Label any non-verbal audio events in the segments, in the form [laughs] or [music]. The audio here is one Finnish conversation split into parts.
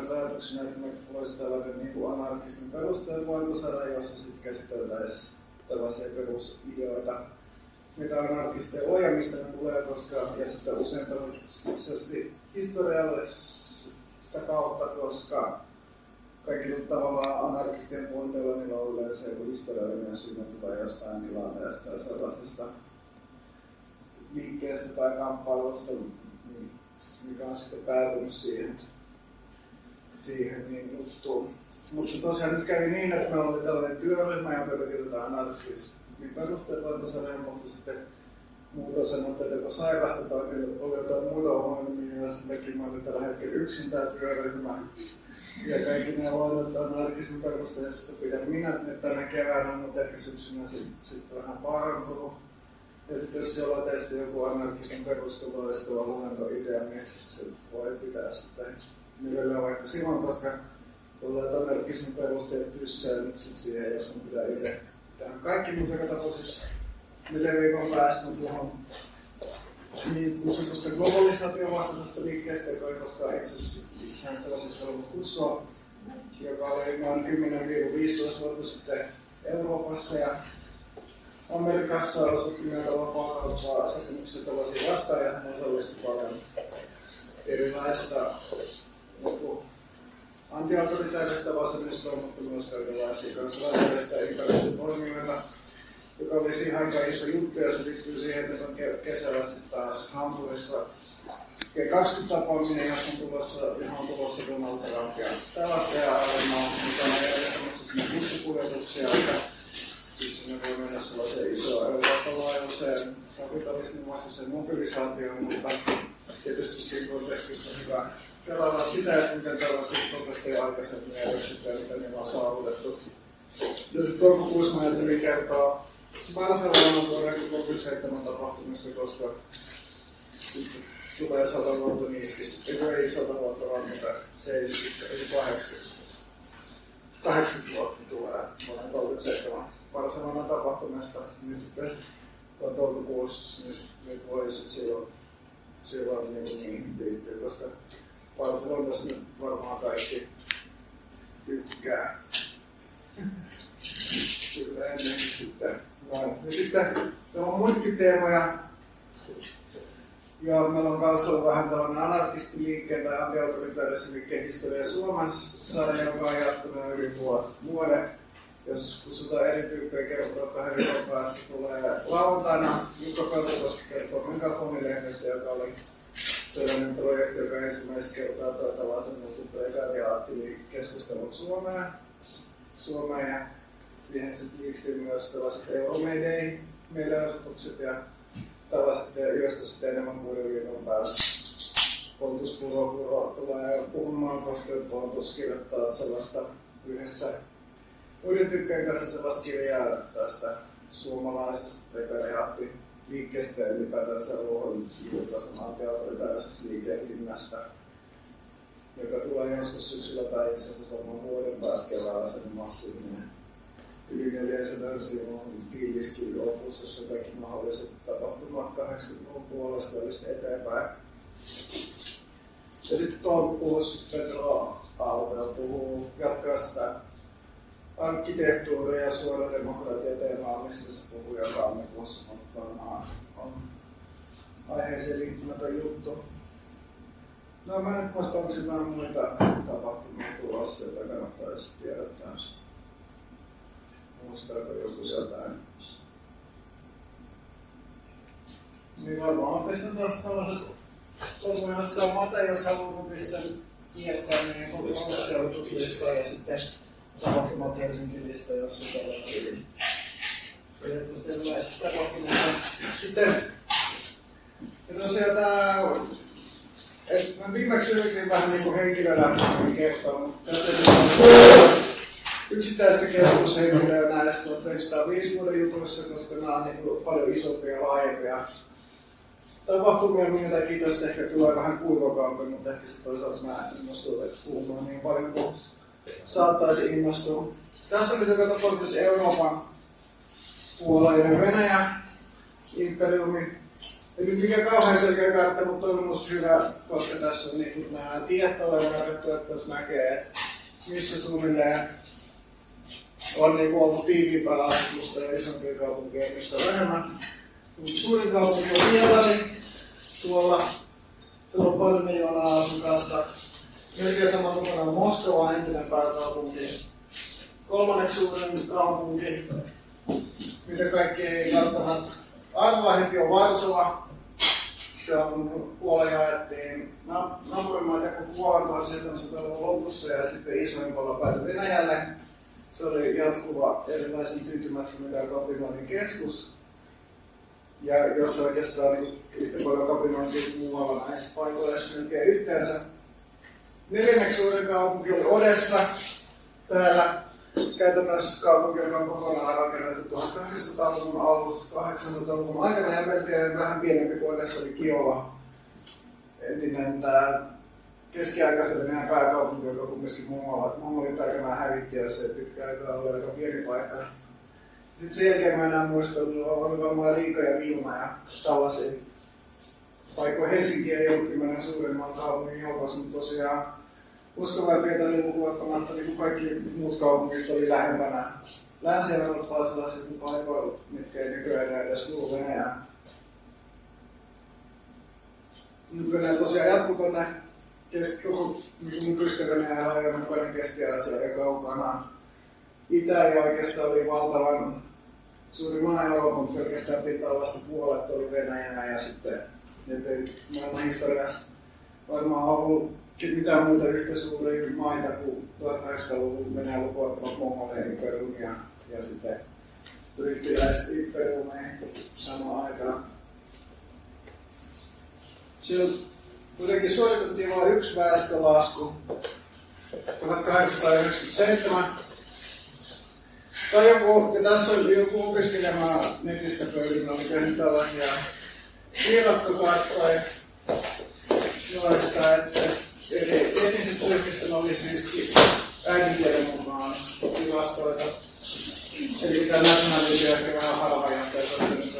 myös ajatuksena, että me voisi tällainen niin kuin anarkismin perusteella voitosarja, jossa sitten käsiteltäisiin tällaisia perusideoita, mitä anarkisteja on ja mistä ne tulee, koska, ja sitten usein tällaisesti historiallista kautta, koska kaikki tavallaan anarkistien pointeilla niillä on yleensä joku historiallinen synnytty tai jostain tilanteesta ja sellaisesta liikkeestä tai kamppailusta, niin mikä on sitten päätynyt siihen, siihen niin juttuun. Mutta tosiaan nyt kävi niin, että meillä oli tällainen työryhmä, joka teki tätä anarkismin perusteella sarjan, mutta sitten muuta sanottu, että kun sairasta tai oli jotain muuta ongelmia, ja sitäkin mä olin tällä hetkellä yksin tämä työryhmä. Ja kaikki ne on anarkismin perusteella pidän minä nyt tänä keväänä, mutta ehkä syksynä sitten sit vähän parantunut. Ja sitten jos jollain teistä joku anarkismin perustuloistava luentoidea, niin se voi pitää sitä mielellään vaikka silloin, koska jollain anarkismin perusteella tyssää nyt sit siihen, jos mun pitää itse tehdä kaikki, mutta joka tapauksessa. Neljän viikon päästä tuohon niin kutsutusta globalisaation vastaisesta liikkeestä, joka ei koskaan itse itseään sellaisessa halunnut kutsua, joka oli noin 10-15 vuotta sitten Euroopassa ja Amerikassa osoitti myötä vapaa sopimuksia tällaisia vastaan ja hän osallistui paljon erilaista antiautoritaarista vasemmistoa, mutta myös kaikenlaisia kansalaisjärjestöjä ympäristötoimijoita, joka oli siihen aika iso juttu ja se liittyy siihen, että on kesällä sitten taas Hampurissa G20-tapaaminen, jos on tulossa, johon on tulossa Donald Trump ja tällaista ja olen mukana järjestämässä sinne bussikuljetuksia, että sitten sinne voi mennä sellaiseen isoon Euroopan kapitalismin vastaiseen mobilisaatioon, mutta tietysti siinä kontekstissa on hyvä pelata sitä, että miten tällaisia protesteja aikaisemmin järjestetään, mitä niillä on saavutettu. Sitten toukokuussa mä ajattelin kertoa Barcelonan vuoden 37 tapahtumista, koska sitten tulee sata vuotta niiskis, ei sata vuotta vaan mitä 70, eli 80. 80 vuotta tulee vuoden 37 Barcelonan tapahtumista, niin sitten on toukokuussa, niin nyt voi sitten silloin, silloin niin, niin liittyä, koska Barcelonassa nyt varmaan kaikki tykkää. Kyllä ennenkin sitten. Ja sitten on muitakin teemoja, ja meillä on kanssa ollut vähän tällainen anarkistiliikkeen tai antiautoritaarisen historia Suomessa, joka on jatkunut yli vuoden. Jos kutsutaan eri tyyppejä kertoa kahden viikon päästä, tulee lauantaina Jukka Peltokoski kertoo Megafonilehdestä, joka oli sellainen projekti, joka ensimmäistä kertaa toi tällaisen prekariaattiliikkeskustelun Suomeen. Suomeen ja siihen sitten liittyy myös tällaiset Euromedei mielenosoitukset ja tällaiset, joista sitten enemmän kuuden viikon päästä Pontus Puro tulee puhumaan, koska Pontus kirjoittaa sellaista yhdessä muiden tykkään kanssa sellaista kirjaa tästä suomalaisesta prekariaatti liikkeestä ja ylipäätänsä ruohonjuuritason teatteritaisesta liikehdinnästä, joka tulee joskus syksyllä tai itse asiassa varmaan vuoden päästä keväällä sen massiivinen yli 400 sivun tiiviskin opus, jossa kaikki mahdolliset tapahtumat 80-luvun puolesta välistä eteenpäin. Ja sitten toukokuussa Petro Alveo puhuu, jatkaa sitä arkkitehtuuria ja suora demokratia teemaa, mistä se puhuu tammikuussa, mutta varmaan on aiheeseen liittymätön juttu. No mä nyt muistan, onko jotain muita tapahtumia tulossa, joita kannattaisi tiedottaa. Muistaako joskus jotain? Niin varmaan pistän taas tällaiset toivon sitä Mate, jos haluaa pistää kiertää meidän kokonaisuuslistaa ja sitten tapahtumat Helsinki-lista, jos se tällaisia periaatteessa erilaisista tapahtumista. Sitten tää et mä viimeksi yritin vähän niin kuin henkilölähtöisesti mutta yksittäistä keskushenkilöä näistä 1905 vuoden jutuissa, koska nämä on niin paljon isompia ja laajempia tapahtumia, minkä takia tästä ehkä tulee vähän kuivakaampi, mutta ehkä sitten toisaalta mä innostun puhumaan niin paljon kuin saattaisi innostua. Tässä nyt joka tapauksessa Euroopan puolella Venäjä, imperiumi, Eli mikä kauhean selkeä kartta, mutta on musta hyvä, koska tässä on niin nämä tiet olevan rakettu, että tässä näkee, että missä suunnilleen on niin ollut tiiviimpää asutusta ja isompia kaupunkeja, missä on vähemmän. Mutta suurin kaupunki on Pietari, tuolla. Siellä on paljon miljoonaa asukasta. Melkein sama kokonaan Moskova, entinen pääkaupunki. Kolmanneksi suurin kaupunki, mitä kaikki ei välttämättä arvoa heti on Varsova. Se on puolen jaettiin naapurimaita kun Puolan 1700-luvun lopussa ja sitten isoimmalla päätyi Venäjälle. Se oli jatkuva erilaisen tyytymättömyyden kapinoinnin keskus. Ja jos oikeastaan niin yhtä paljon kapinointia muualla näissä paikoissa melkein yhteensä. Neljänneksi suurin kaupunki oli Odessa. Täällä käytännössä kaupunki on kokonaan rakennettu 1800-luvun alussa, 800-luvun aikana ja melkein vähän pienempi kuin Odessa oli Kiola. Entinen tämä keskiaikaisen Venäjän pääkaupunki, joka kumminkin mongolit aikanaan hävitti ja se pitkä aikaa oli aika pieni paikka. Sitten sen jälkeen mä enää muista, oli varmaan Riika ja Vilma ja tällaisia paikkoja. Helsinki ei ollut kymmenen suurimman kaupungin joukossa, mutta tosiaan Uskovan Pietari lukuottamatta niin kuin kaikki muut kaupungit oli lähempänä länsi-eurooppalaisilla paikoilla, mitkä ei nykyään edes kuulu Venäjään. Nykyään tosiaan jatkuu tuonne niin nykyistä Venäjää laajennukainen keski-Aasia ja kaukana. Itä ja oikeastaan oli valtavan suuri maa Euroopan, pelkästään pitää vasta puolet oli Venäjää ja sitten maailman historiassa varmaan ollut mitään muuta yhtä suuria maita kuin 1800-luvun Venäjän lukuottamat Mongoleen imperiumia ja sitten brittiläiset imperiumeihin samaan aikaan. Siellä kuitenkin suoritettiin vain yksi väestölasku 1897. Tai joku, ja tässä oli joku opiskelemaan netistä pöydin, oli tehnyt tällaisia piirrottokarttoja, joista, että etnisistä ryhmistä oli siis äidinkielen mukaan tilastoita. Eli tämä nationality ehkä vähän harva jättää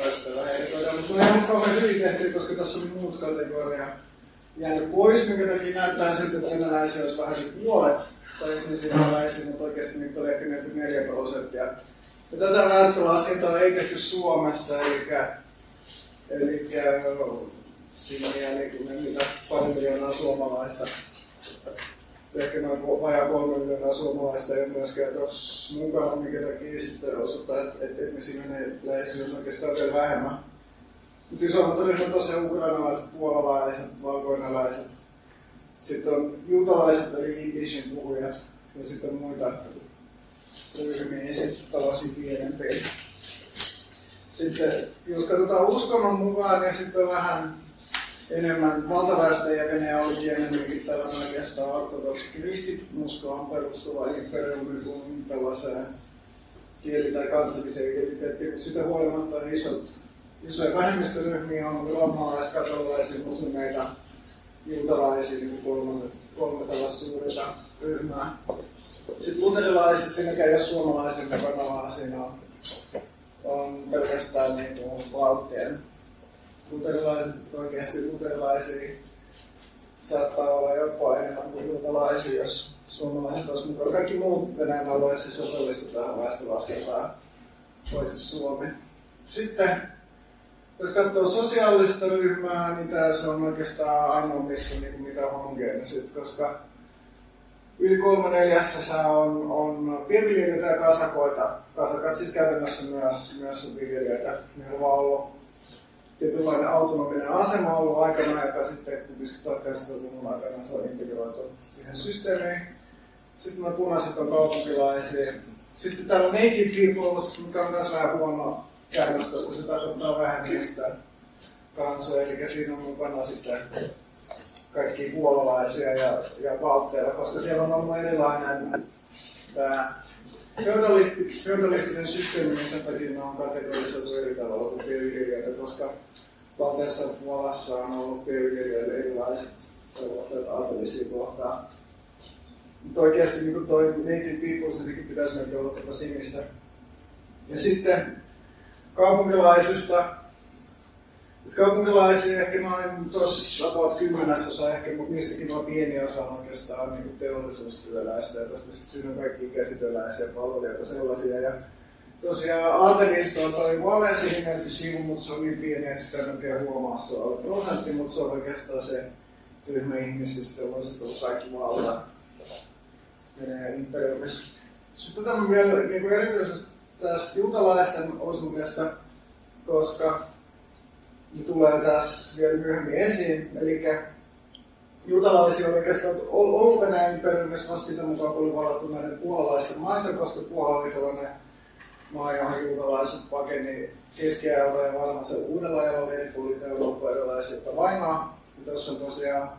toista vähemmän. Mutta on kauhean hyvin tehty, koska tässä oli muut kategoria jäänyt pois, minkä takia näyttää siltä, että venäläisiä olisi vähän puolet tai etnisiä venäläisiä, mutta oikeasti niitä oli ehkä 44 prosenttia. Ja tätä väestölaskentaa ei tehty Suomessa, eli, eli siinä jäi niin mitä pari miljoonaa suomalaista. Ehkä noin vajaa kolme miljoonaa suomalaista ei ole myöskään tuossa mukana, minkä takia sitten osoittaa, että, että etnisiä venäläisiä on oikeastaan vielä vähemmän. Mutta isommat ryhmät tosiaan ukrainalaiset, puolalaiset, valkoinalaiset. Sitten on juutalaiset eli indishin puhujat ja sitten on muita ryhmiä, sitten tällaisia pienempiä. Sitten jos katsotaan uskonnon mukaan, niin sitten on vähän enemmän valtaväestö ja Venäjä oli pienemminkin tällainen oikeastaan ortodoksi kristinuskoon perustuva imperiumi kuin tällaiseen kieli- tai kansalliseen identiteettiin, mutta sitä huolimatta isot, isoja vähemmistöryhmiä on roomalaiskatolaisia, muslimeita, juutalaisia, niin kolme, kolme tällaista suurta ryhmää. Sitten luterilaiset, siinäkään ei ole suomalaisen mukana, vaan siinä on, on pelkästään niin kuin valtien luterilaiset oikeasti luterilaisia saattaa olla jopa enemmän kuin juutalaisia, jos suomalaiset olisi mukaan. Kaikki muut Venäjän alueet siis osallistu tähän väestölaskentaan, paitsi Suomi. Sitten jos katsoo sosiaalista ryhmää, niin tässä on oikeastaan ainoa missä niin mitä homogeenisyyt, koska yli kolme neljäsessä on, on pienviljelijöitä ja kasakoita. Kasakat siis käytännössä myös, myös viljelijöitä. Meillä on ollut tietynlainen autonominen asema ollut aikana, joka sitten 1800-luvun aikana se on integroitu siihen systeemiin. Sitten nämä punaiset on kaupunkilaisia. Sitten täällä on native peoples, mikä on myös vähän huono käännös, koska se tarkoittaa vähemmistä kansoja, eli siinä on mukana sitten kaikki puolalaisia ja, ja valtteilla, koska siellä on ollut erilainen tämä feudalistinen systeemi, niin sen takia ne on kategorisoitu eri tavalla kuin viljelijöitä, koska valteessa Puolassa on ollut pienviljelijöille erilaiset velvoitteet aatelisiin kohtaan. Mutta oikeasti niin toi native peoples, niin sekin pitäisi melkein olla tuota sinistä. Ja sitten kaupunkilaisista kaupunkilaisia ehkä noin tuossa about kymmenesosa ehkä, mutta niistäkin noin pieni osa on oikeastaan niin teollisuustyöläistä, koska sitten siinä on kaikki käsityöläisiä palvelijoita sellaisia. Ja tosiaan Aaltelisto on toi valesininen sivu, mutta se on niin pieni, että sitä en oikein huomaa, se on prosentti, mutta se on oikeastaan se ryhmä ihmisistä, jolla on se tullut kaikki valta Venäjän imperiumissa. Sitten tämä vielä niin kuin erityisesti tästä juutalaisten osuudesta, koska ne tulee tässä vielä myöhemmin esiin. Eli juutalaisia oli oikeastaan ollut Venäjän imperiumissa vasta sitä mukaan, kun oli valattu näiden puolalaisten maita, koska Puola oli sellainen maa, johon juutalaiset pakeni keskiajalta ja varmasti uudella ajalla, tuli Euroopan erilaisia vainaa. Ja tuossa on tosiaan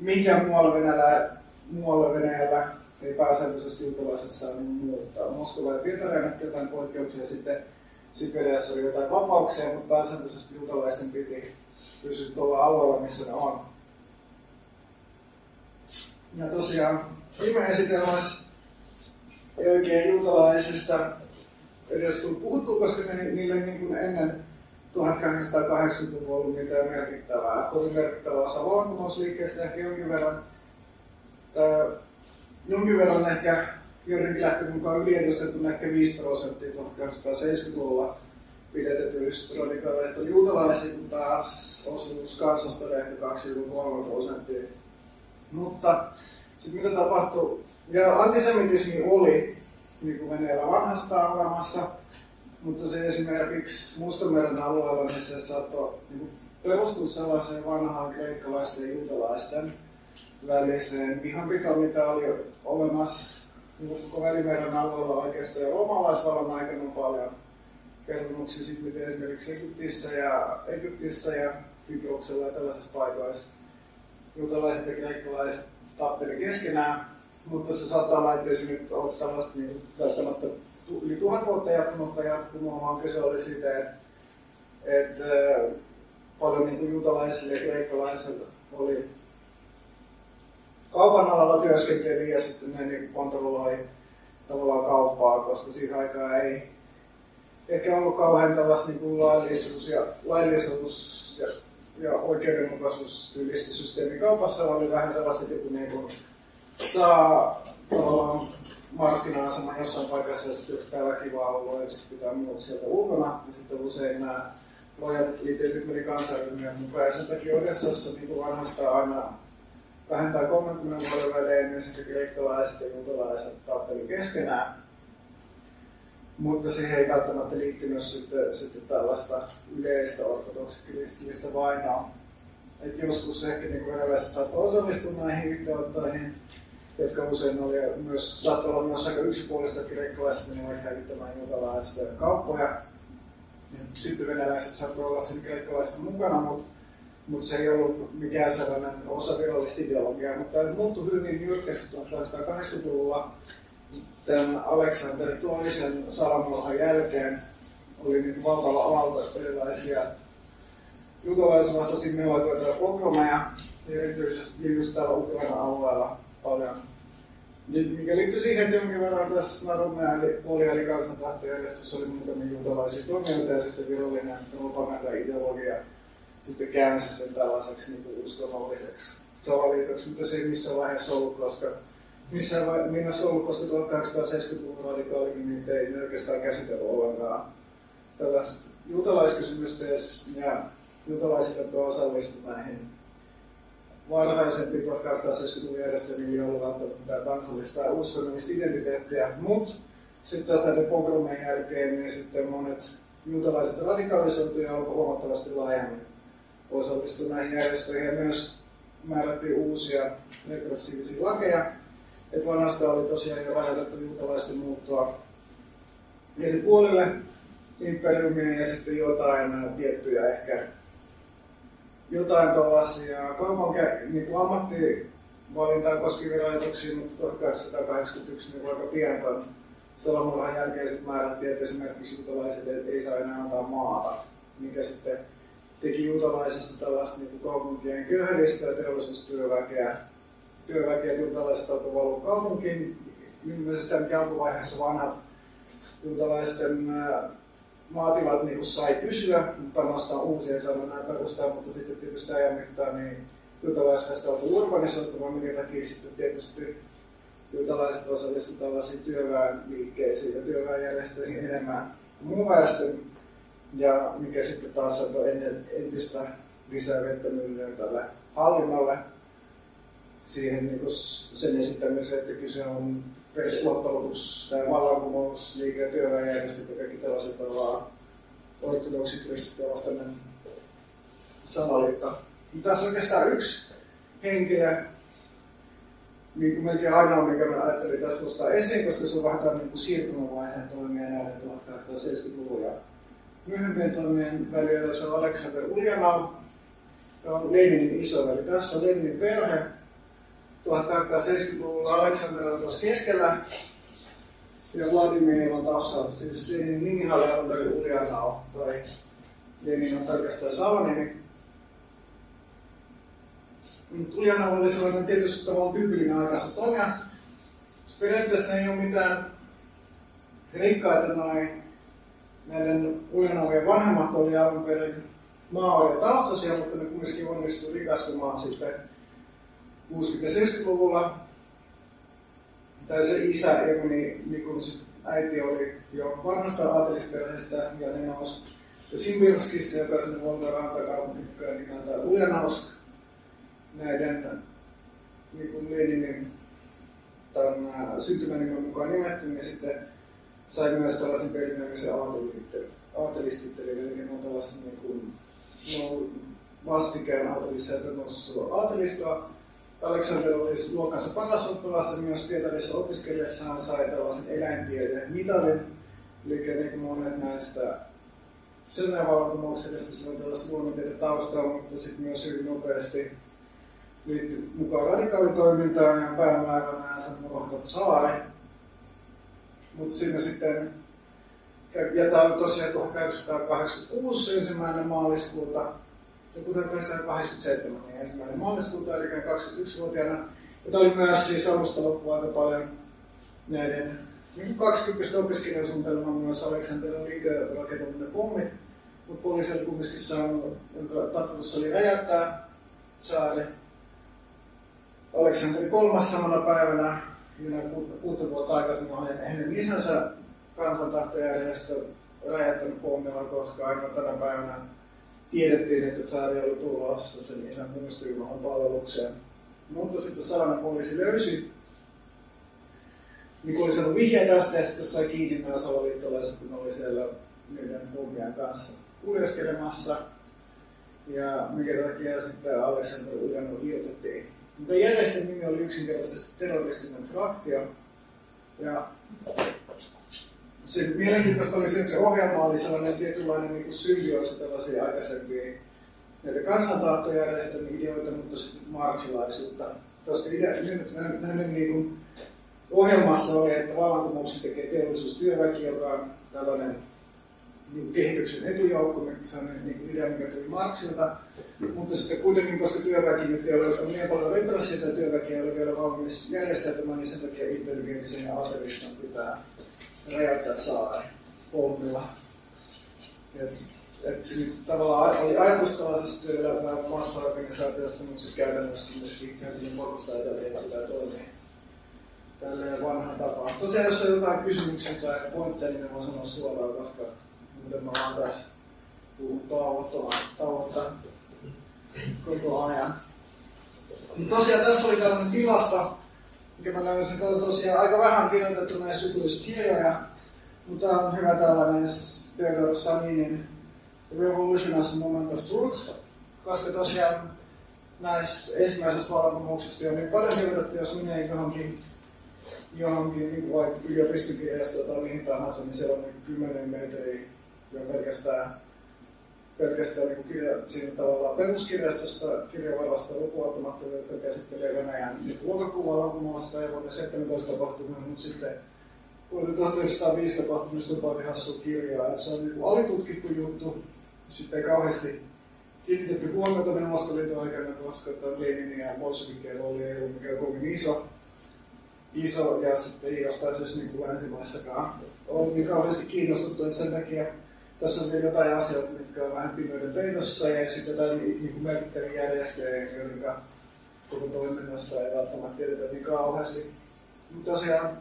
mikä muualla Venäjällä, muualla Venäjällä ei pääsääntöisesti juutalaiset saa muuttaa. Moskova ja Pietari jotain poikkeuksia sitten Siperiassa oli jotain vapauksia, mutta pääsääntöisesti juutalaisten piti pysyä tuolla alueella, missä ne on. Ja tosiaan viime esitelmässä ei oikein juutalaisista edes tullut puhuttu, koska ne, niille niin kuin ennen 1880-luvun ollut mitään merkittävää. Kovin merkittävää osa vallankumousliikkeestä ehkä jonkin verran. Tää, jonkin verran ehkä joidenkin lähtenyt mukaan yliedustettu ehkä 5 prosenttia 1870-luvulla pidetetyistä radikaaleista juutalaisia, kun taas osuus kansasta oli ehkä 2-3 prosenttia. Mutta sitten mitä tapahtui, ja antisemitismi oli niin kuin Venäjällä vanhastaan olemassa, mutta se esimerkiksi Mustanmeren alueella, niin se saattoi niin perustua sellaiseen vanhaan kreikkalaisten ja juutalaisten väliseen vihanpitoon, mitä oli olemassa koko Välimeren alueella oikeastaan ja roomalaisvallan aikana on paljon kertomuksia siitä, miten esimerkiksi Egyptissä ja, Egyptissä ja Kyproksella ja tällaisissa paikoissa juutalaiset ja kreikkalaiset tappeli keskenään, mutta se saattaa olla, se nyt ole tällaista niin välttämättä yli tuhat vuotta jatkunutta jatkumoa, vaan kyse oli siitä, että, että paljon niin juutalaisille ja kreikkalaisille oli kaupan alalla työskenteli ja sitten ne niin kontrolloi tavallaan kauppaa, koska siihen aikaan ei ehkä ollut kauhean tällaista niin kuin laillisuus ja, laillisuus ja, ja oikeudenmukaisuus tyylistä systeemi. Kaupassa, oli vähän sellaista, että joku niin kuin saa tavallaan markkina-asema jossain paikassa ja sitten yhtään väkivalloa ja sitten pitää muut sieltä ulkona. Ja sitten usein nämä lojaliteetit meni kansainvälinen mukaan ja sen takia Odessassa niin vanhasta aina vähän tai 30 vuoden välein niin sitten kreikkalaiset ja juutalaiset tappeli keskenään. Mutta siihen ei välttämättä liittynyt sitten, sitten tällaista yleistä ortodoksikristillistä vainoa. Et joskus ehkä niin venäläiset saattoi osallistua näihin yhteenottoihin, jotka usein oli myös, saattoi olla myös aika yksipuolista, että kreikkalaiset menivät hävittämään juutalaisten kauppoja. Sitten venäläiset saattoi olla sen kreikkalaisten mukana, mutta mutta se ei ollut mikään sellainen osa virallista ideologiaa, mutta tämä muuttui hyvin jyrkästi 1980-luvulla tämän Aleksanterin toisen salamurhan jälkeen oli niin valtava aalto erilaisia juutalaisvastaisia ja pogromeja, erityisesti just täällä Ukraina alueella paljon. Mikä liittyi siihen, että jonkin verran tässä Narumea oli, eli kansantahtojärjestössä oli muutamia juutalaisia toimijoita ja sitten virallinen propaganda-ideologia sitten käänsi sen tällaiseksi niin kuin uskonnolliseksi salaliitoksi, mutta se ei missään vaiheessa ollut, koska missään vaiheessa ollut, koska 1870-luvun radikaalikin niin ei oikeastaan käsitellyt ollenkaan tällaista juutalaiskysymystä ja, siis, ja juutalaiset, jotka osallistuivat näihin varhaisempi 1870-luvun järjestelmiin, ei ollut välttämättä kansallista uskonnollista identiteettiä, mutta sitten taas näiden pogromien jälkeen niin sitten monet juutalaiset radikalisoituivat ja alkoi huomattavasti laajemmin osallistui näihin järjestöihin ja myös määrättiin uusia regressiivisia lakeja. Et vanhasta oli tosiaan jo rajoitettu juutalaisten muuttoa eri puolille imperiumia ja sitten jotain tiettyjä ehkä jotain tuollaisia kaupan niin kuin ammattivalintaa koskevia rajoituksia, mutta 1881 niin aika pian tämän Salomurhan jälkeen sitten määrättiin, että esimerkiksi juutalaiset ei saa enää antaa maata, mikä sitten teki juutalaisesta tällaista niin kaupunkien köyhällistä ja teollisuustyöväkeä. Työväkeä juutalaiset alkoi valua kaupunkiin. Ilmeisesti ainakin alkuvaiheessa vanhat juutalaisten maatilat niin sai pysyä, mutta nostaa saada näin perustaa, mutta sitten tietysti ajan mittaan niin juutalaisväestö on urbanisoituva, minkä takia sitten tietysti juutalaiset osallistuivat tällaisiin työväenliikkeisiin ja työväenjärjestöihin enemmän kuin muun väestön, ja mikä sitten taas on entistä lisää vettä tälle hallinnolle. Siihen niin sen esittämiseen, että kyse on loppujen lopuksi tämä vallankumousliike ja työväenjärjestöt ja kaikki tällaiset tavallaan ortodoksit kristittyä vastainen salaliitto. Tässä on oikeastaan yksi henkilö, niin kuin melkein ainoa, mikä mä ajattelin tässä nostaa esiin, koska se on vähän tämmöinen niin siirtymävaiheen toimia näiden 1870-luvun ja myöhempien toimien välillä. Se on Aleksander Ulyanov, joka on Leninin isoveli. Tässä on Leninin perhe, 1870-luvulla Aleksander on tuossa keskellä ja Vladimir on tässä. Siis nimihän oli alun perin Ulyanov, tai Lenin on pelkästään salanimi. Ulyanov oli sellainen tietysti tavallaan tyypillinen aikansa toimija. Periaatteessa ei ole mitään rikkaita noin näiden Ulyanovien vanhemmat oli alun perin maa taustaisia, mutta ne kuitenkin onnistuivat rikastumaan sitten 60-70-luvulla. Tai se isä, Emini, niin kun se äiti oli jo vanhasta aatelisperheestä ja ne nousi ja Simbirskissa, joka sinne Volga rantakaupunki nimeltä Ulyanausk, näiden niin Leninin tämän syntymänimen mukaan nimetty, niin sitten sai myös tällaisen perinnöllisen aatelistittelin, eli ne on tällaista niin kuin, no, vastikään aatelissa ja aatelistoa, Aleksander oli luokansa paras oppilas ja myös Pietarissa opiskellessaan sai tällaisen eläintieteen mitalin. Eli niin kuin monet näistä Selmän vallankumouksellista se on tällaista luonnontieteen taustaa, mutta sitten myös hyvin nopeasti liittyi mukaan radikaalitoimintaan ja päämääränä sen unohtaa saari. Mutta siinä sitten, ja tämä on tosiaan 1886 ensimmäinen maaliskuuta, ja kuten 1987, niin ensimmäinen maaliskuuta, eli 21-vuotiaana. Ja oli myös siis alusta loppuun aika paljon näiden niin 20 opiskelijasuunnitelman myös Aleksanterin rakentaminen pommit, mutta poliisi oli kumminkin saanut, jonka tarkoitus oli räjäyttää saari. Aleksanteri kolmas samana päivänä, niin kuutta vuotta aikaisemmin oli hänen isänsä kansantahtojärjestö räjäyttänyt pommilla, koska ainoa tänä päivänä tiedettiin, että Saari oli tulossa sen isän muistojumalan palvelukseen. Mutta sitten Saamen poliisi löysi niin oli saanut vihjeen tästä ja sitten sai kiinni nämä salaliittolaiset, kun oli siellä niiden pommien kanssa kuljeskelemassa. Ja mikä takia sitten Alexander Uljanov irtettiin. Mutta järjestön nimi oli yksinkertaisesti terroristinen fraktio. Ja se mielenkiintoista oli se, että se ohjelma oli sellainen tietynlainen niin symbioosi tällaisia aikaisempia näitä kansantahtojärjestön ideoita, mutta sitten marksilaisuutta. Koska näiden niin kuin, ohjelmassa oli, että vallankumouksen tekee teollisuustyöväki, joka on tällainen niin kehityksen etujoukko, se on niin idea, mikä tuli Marksilta. Mutta sitten kuitenkin, koska työväki nyt ei ole niin paljon repressiota ja työväki ei ole vielä valmis järjestäytymään, niin sen takia intelligenssin ja aseriston pitää räjäyttää saari pommilla. Et, se nyt tavallaan oli ajatus tällaisesta työelämää massa-organisaatiosta, mutta siis käytännössä myöskin Helsingin porukasta ajatellen pitää toimia tälleen vanhan tapaan. Tosiaan jos on jotain kysymyksiä tai pointteja, niin voin sanoa suoraan, koska muuten mä vaan tässä puhun tauottaa koko ajan. Mutta tosiaan tässä oli tällainen tilasta, mikä mä löysin tosiaan aika vähän kirjoitettu näissä jutuissa kirjoja, mutta on hyvä tällainen Theodore Saninin Revolution as a Moment of Truth, koska tosiaan näistä ensimmäisestä vallankumouksesta on niin paljon kirjoitettu, jos menee johonkin, johonkin niin vaikka yliopistokirjasta tai mihin tahansa, niin siellä on niin 10 metriä jo pelkästään pelkästään niin kirja, siinä tavallaan peruskirjastosta kirjavallasta lukuottamatta, joka käsittelee Venäjän niin luokakuvallankumousta ja vuonna 17 tapahtumia, mutta sitten vuonna 1905 tapahtumista on paljon hassua kirjaa, että se on niin alitutkittu juttu, sitten ei kauheasti kiinnitetty huomiota Neuvostoliiton aikana, koska Lenin ja Bolshevikeilla oli ei ollut mikään kovin iso, iso ja sitten ei jostain syystä niin länsimaissakaan ollut niin kauheasti kiinnostuttu, että sen takia tässä on vielä jotain asioita, mitkä on vähän pimeyden peitossa ja sitten jotain niin kuin merkittäviä järjestöjä, joiden koko toiminnasta ei välttämättä tiedetä niin kauheasti. Mutta tosiaan,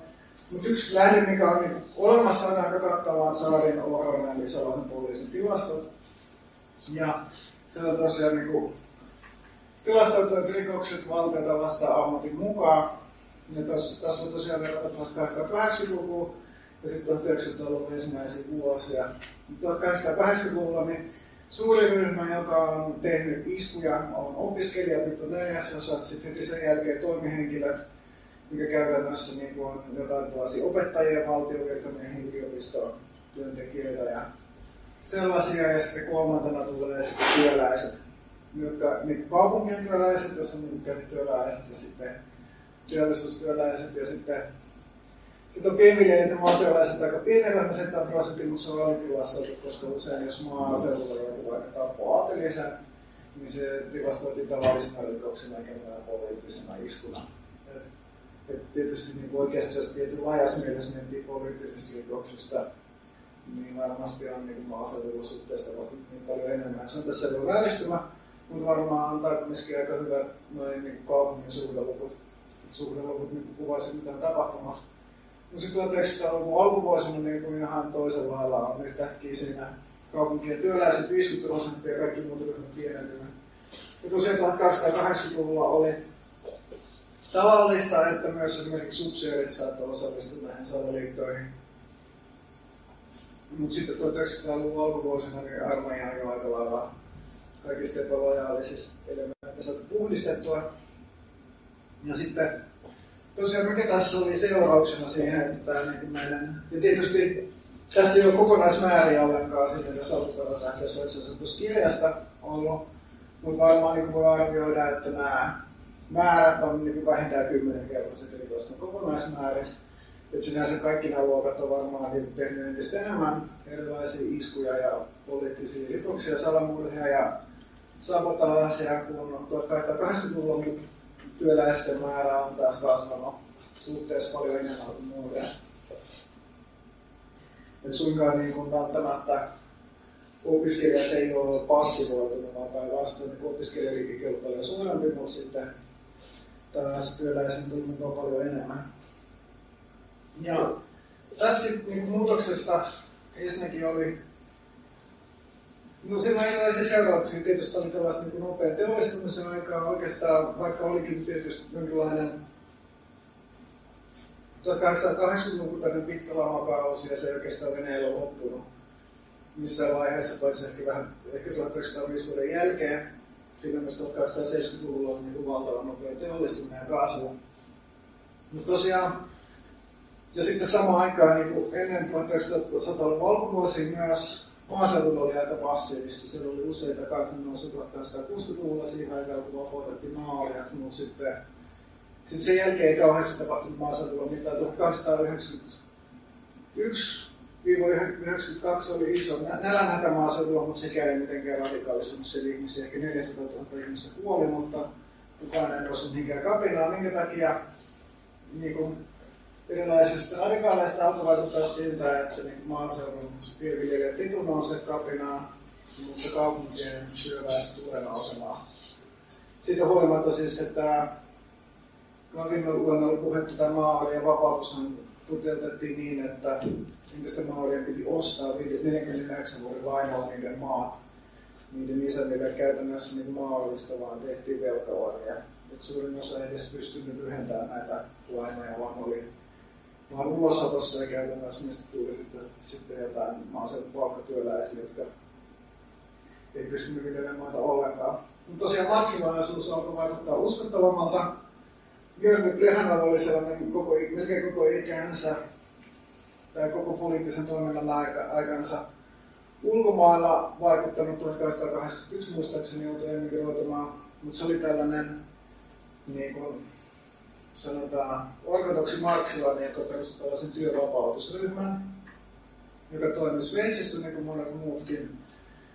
mutta yksi lähde, mikä on niin olemassa, on aika kattavaa Saarin Oron eli sellaisen poliisin tilastot. Ja se on tosiaan niin kuin, tilastoituneet rikokset valtiota vastaan ammatin mukaan. Ja tässä, tässä on tosiaan verrata 1880-lukua ja sitten 1900-luvun ensimmäisiä vuosia. 1880-luvulla niin suuri ryhmä, joka on tehnyt iskuja, on opiskelijat, nyt on neljäsosa, sitten heti sen jälkeen toimihenkilöt, mikä käytännössä niin on jotain tällaisia opettajia, valtiovirkamiehiä, yliopiston työntekijöitä ja sellaisia, ja sitten kolmantena tulee sitten työläiset, jotka niin kaupunkien työläiset, jos on niin käsityöläiset ja sitten teollisuustyöläiset ja sitten sitten on pienviljelijät ja maatyöläiset aika pienellä on prosentin, mutta se on alitilastoitu, koska usein jos maaseudulla joku vaikka tappaa aatelisen, niin se tilastoitiin tavallisena rikoksena eikä mitään poliittisena iskuna. Et, et tietysti niin oikeasti jos tietyn laajassa mielessä mentiin poliittisesta rikoksesta, niin varmasti on niin maaseudulla suhteesta niin paljon enemmän. Se on tässä jo vääristymä, mutta varmaan antaa myöskin aika hyvät noin niin kaupungin suhdeluvut, suhdeluvut niin kuvasi mitä on tapahtumassa. No sitten 1900-luvun alkuvuosina niin kuin ihan toisella lailla on yhtäkkiä siinä kaupunkien työläiset 50 prosenttia ja kaikki muut ryhmät pienentynyt. Ja tosiaan 1280-luvulla oli tavallista, että myös esimerkiksi subsidiarit saattoi osallistua näihin salaliittoihin. Mutta sitten 1900-luvun alkuvuosina niin armeija on jo aika lailla kaikista epälojaalisista elementeistä puhdistettua. Ja sitten tosiaan mikä tässä oli seurauksena siihen, että tämä niin meidän, ja tietysti tässä ei ole kokonaismääriä ollenkaan sinne, jos alkuperäisessä olisi tuossa kirjasta ollut, mutta varmaan niin voi arvioida, että nämä määrät on niin vähintään kymmenen kertaiset rikosten kokonaismäärissä. Että sinänsä kaikki nämä luokat on varmaan niin tehnyt entistä enemmän erilaisia iskuja ja poliittisia rikoksia, salamurhia ja sabotaasia, kun 1880-luvulla, mutta työläisten määrä on taas kasvanut suhteessa paljon enemmän kuin muuten. Et suinkaan niin kuin välttämättä opiskelijat ei ole passivoitunut, vaan päinvastoin niin opiskelijaliike on paljon suurempi, mutta sitten taas työläisen tuntuu paljon enemmän. Ja tässä niin muutoksesta ensinnäkin oli No siinä on erilaisia seurauksia. Tietysti oli tällaista niin nopea teollistumisen aikaa oikeastaan, vaikka olikin tietysti jonkinlainen 1880-luvun tämmöinen pitkä lamakausi ja se ei oikeastaan Venäjällä loppunut missään vaiheessa, paitsi ehkä vähän ehkä 1905 vuoden jälkeen. Siinä myös 1870-luvulla on niin valtavan nopea teollistuminen ja kasvu. Mutta tosiaan, ja sitten samaan aikaan niin ennen 1900-luvun alkuvuosia myös maaseudulla oli aika passiivista. Siellä oli useita kansannousuja 1960-luvulla siihen aikaan, kun vapautettiin maaliat, mutta sitten, sitten sen jälkeen ei kauheasti tapahtunut maaseudulla mitään. 1891 92 oli iso nälänhätä maaseudulla, mutta se käy mitenkään radikaalisemmassa siellä ihmisiä. Ehkä 400 000 ihmistä kuoli, mutta kukaan ei noussut mihinkään kapinaa. Minkä takia niin kuin, erilaisista radikaaleista alkoi vaikuttaa siltä, että niin maaseudun pienviljelijät ei nouse kapinaa, mutta kaupunkien työväestö tulee nousemaan. Siitä huolimatta siis, että kun viime vuonna oli puhettu tämä maarien vapautus toteutettiin niin, että entistä maarien piti ostaa 49 vuoden lainalla niiden maat. Niiden isännille käytännössä niin maallista vaan tehtiin velkavarja. Et suurin osa ei edes pystynyt lyhentämään näitä lainoja, vaan oli vaan ulosotossa ja käytännössä mistä tuli sitten, sitten jotain maaseudun palkkatyöläisiä, jotka ei pystynyt viljelemään maita ollenkaan. Mutta tosiaan maksimaalisuus alkoi vaikuttaa uskottavammalta. Jörg Plehanov oli sellainen koko, melkein koko ikänsä tai koko poliittisen toiminnan aika, aikansa ulkomailla vaikuttanut 1881 muistaakseni joutui emigroitumaan, mutta se oli tällainen niin kuin, sanotaan ortodoksi marksilainen, joka perusti tällaisen työvapautusryhmän, joka toimi Sveitsissä niin kuin monet muutkin.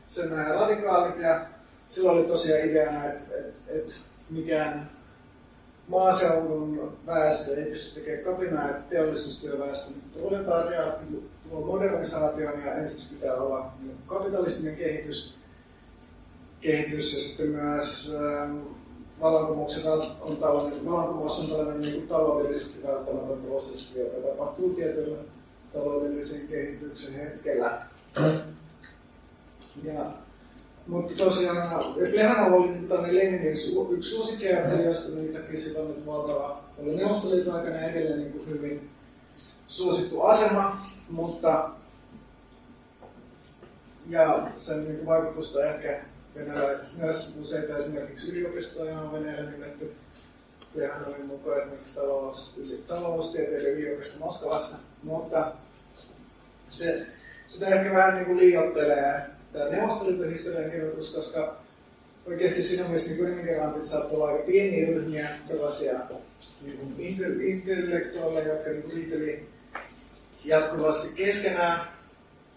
Sen nämä radikaalit ja silloin oli tosiaan ideana, että et, et mikään maaseudun väestö ei pysty tekemään kapinaa, että teollisuustyöväestö proletariaatti luo modernisaation ja ensiksi pitää olla niin kapitalistinen kehitys, kehitys ja sitten myös ähm, vallankumouksen on tällainen, vallankumous on tällainen niin kuin taloudellisesti välttämätön prosessi, joka tapahtuu tietyllä taloudellisen kehityksen hetkellä. Ja, mutta tosiaan Plehanov oli niin tämmöinen Leninin su, yksi suosikkiajattelijoista, takia sillä on nyt valtava, oli Neuvostoliiton aikana edelleen niin kuin hyvin suosittu asema, mutta ja sen niin kuin vaikutusta ehkä venäläisessä myös useita esimerkiksi yliopistoja on Venäjällä nimetty. Plehanovin mukaan esimerkiksi talous, taloustieteiden yliopisto Moskovassa, mutta se, sitä ehkä vähän niin kuin liiottelee tämä Neuvostoliiton historian kirjoitus, koska oikeasti siinä mielessä niin immigrantit saattoi olla aika pieniä ryhmiä, tällaisia niin intellektuaaleja, jotka niin liitteli jatkuvasti keskenään,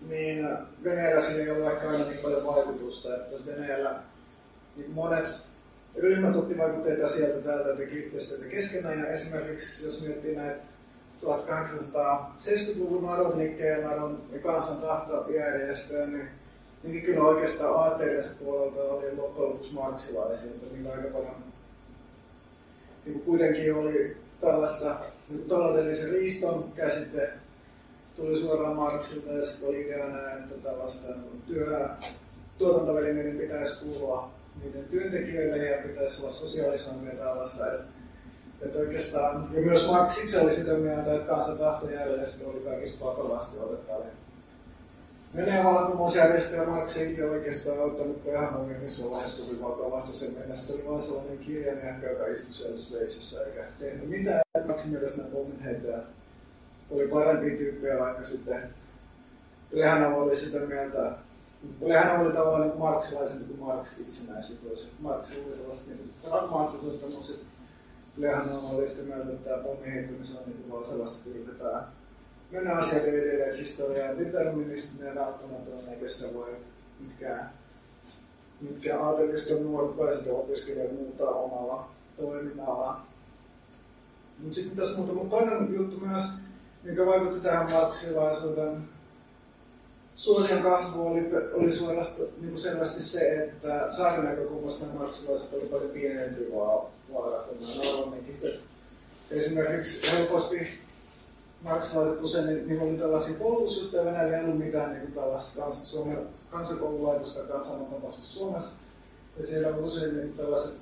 niin Venäjällä siinä ei ollut ehkä aina niin paljon vaikutusta, että Venäjällä niin monet ryhmät otti vaikutteita sieltä täältä teki yhteistyötä keskenään. Ja esimerkiksi jos miettii näitä 1870-luvun narodnikkeja ja Naron ja kansan tahtojärjestöjä, niin niinkin kyllä oikeastaan aatteellisesta puolelta oli loppujen lopuksi marksilaisia, mutta niillä aika paljon niin kuitenkin oli tällaista niin taloudellisen riiston käsite tuli suoraan Marksilta ja sitten oli ideana, että tällaista työ, tuotantovälineiden pitäisi kuulua niiden työntekijöille ja pitäisi olla sosiaalisoimia tällaista. Että, että ja myös Marx itse oli sitä mieltä, että kansan tahtojärjestö oli kaikista vakavasti otettavia. Venäjän vallankumousjärjestö ja Marx ei itse oikeastaan ottanut ihan vaiheessa kovin vakavasti sen mennessä. Se oli vain sellainen kirjainen, joka istui siellä Sveitsissä eikä tehnyt mitään. Marxin mielestä nämä pomminheittäjät oli parempia tyyppejä, vaikka sitten Plehanov oli sitä mieltä, Plehanov oli tavallaan niin marksilaisempi kuin Marx itsenäisyys. Marx oli sellaista niin pragmaattiselta, mutta sitten Plehanov oli sitä mieltä, että tämä pommiheittäminen on niin vaan sellaista, että yritetään mennä asioiden edelleen, että historia on deterministinen ja välttämätön, eikä sitä voi mitkään, mitkään aateliston nuoret opiskelijat muuttaa omalla toiminnallaan. Mutta sitten tässä muuta, mutta toinen juttu myös, mikä vaikutti tähän marksilaisuuden suosion kasvu oli, oli suorasta, niin kuin selvästi se, että saarin näkökulmasta marksilaiset oli paljon pienempi vaara kuin nämä normanikit. Esimerkiksi helposti marksilaiset usein, niin, niin oli tällaisia koulutusjuttuja, Venäjällä ei ollut mitään niin tällaista kans, kansakoululaitosta kansanottamasta Suomessa. Ja siellä on usein niin tällaiset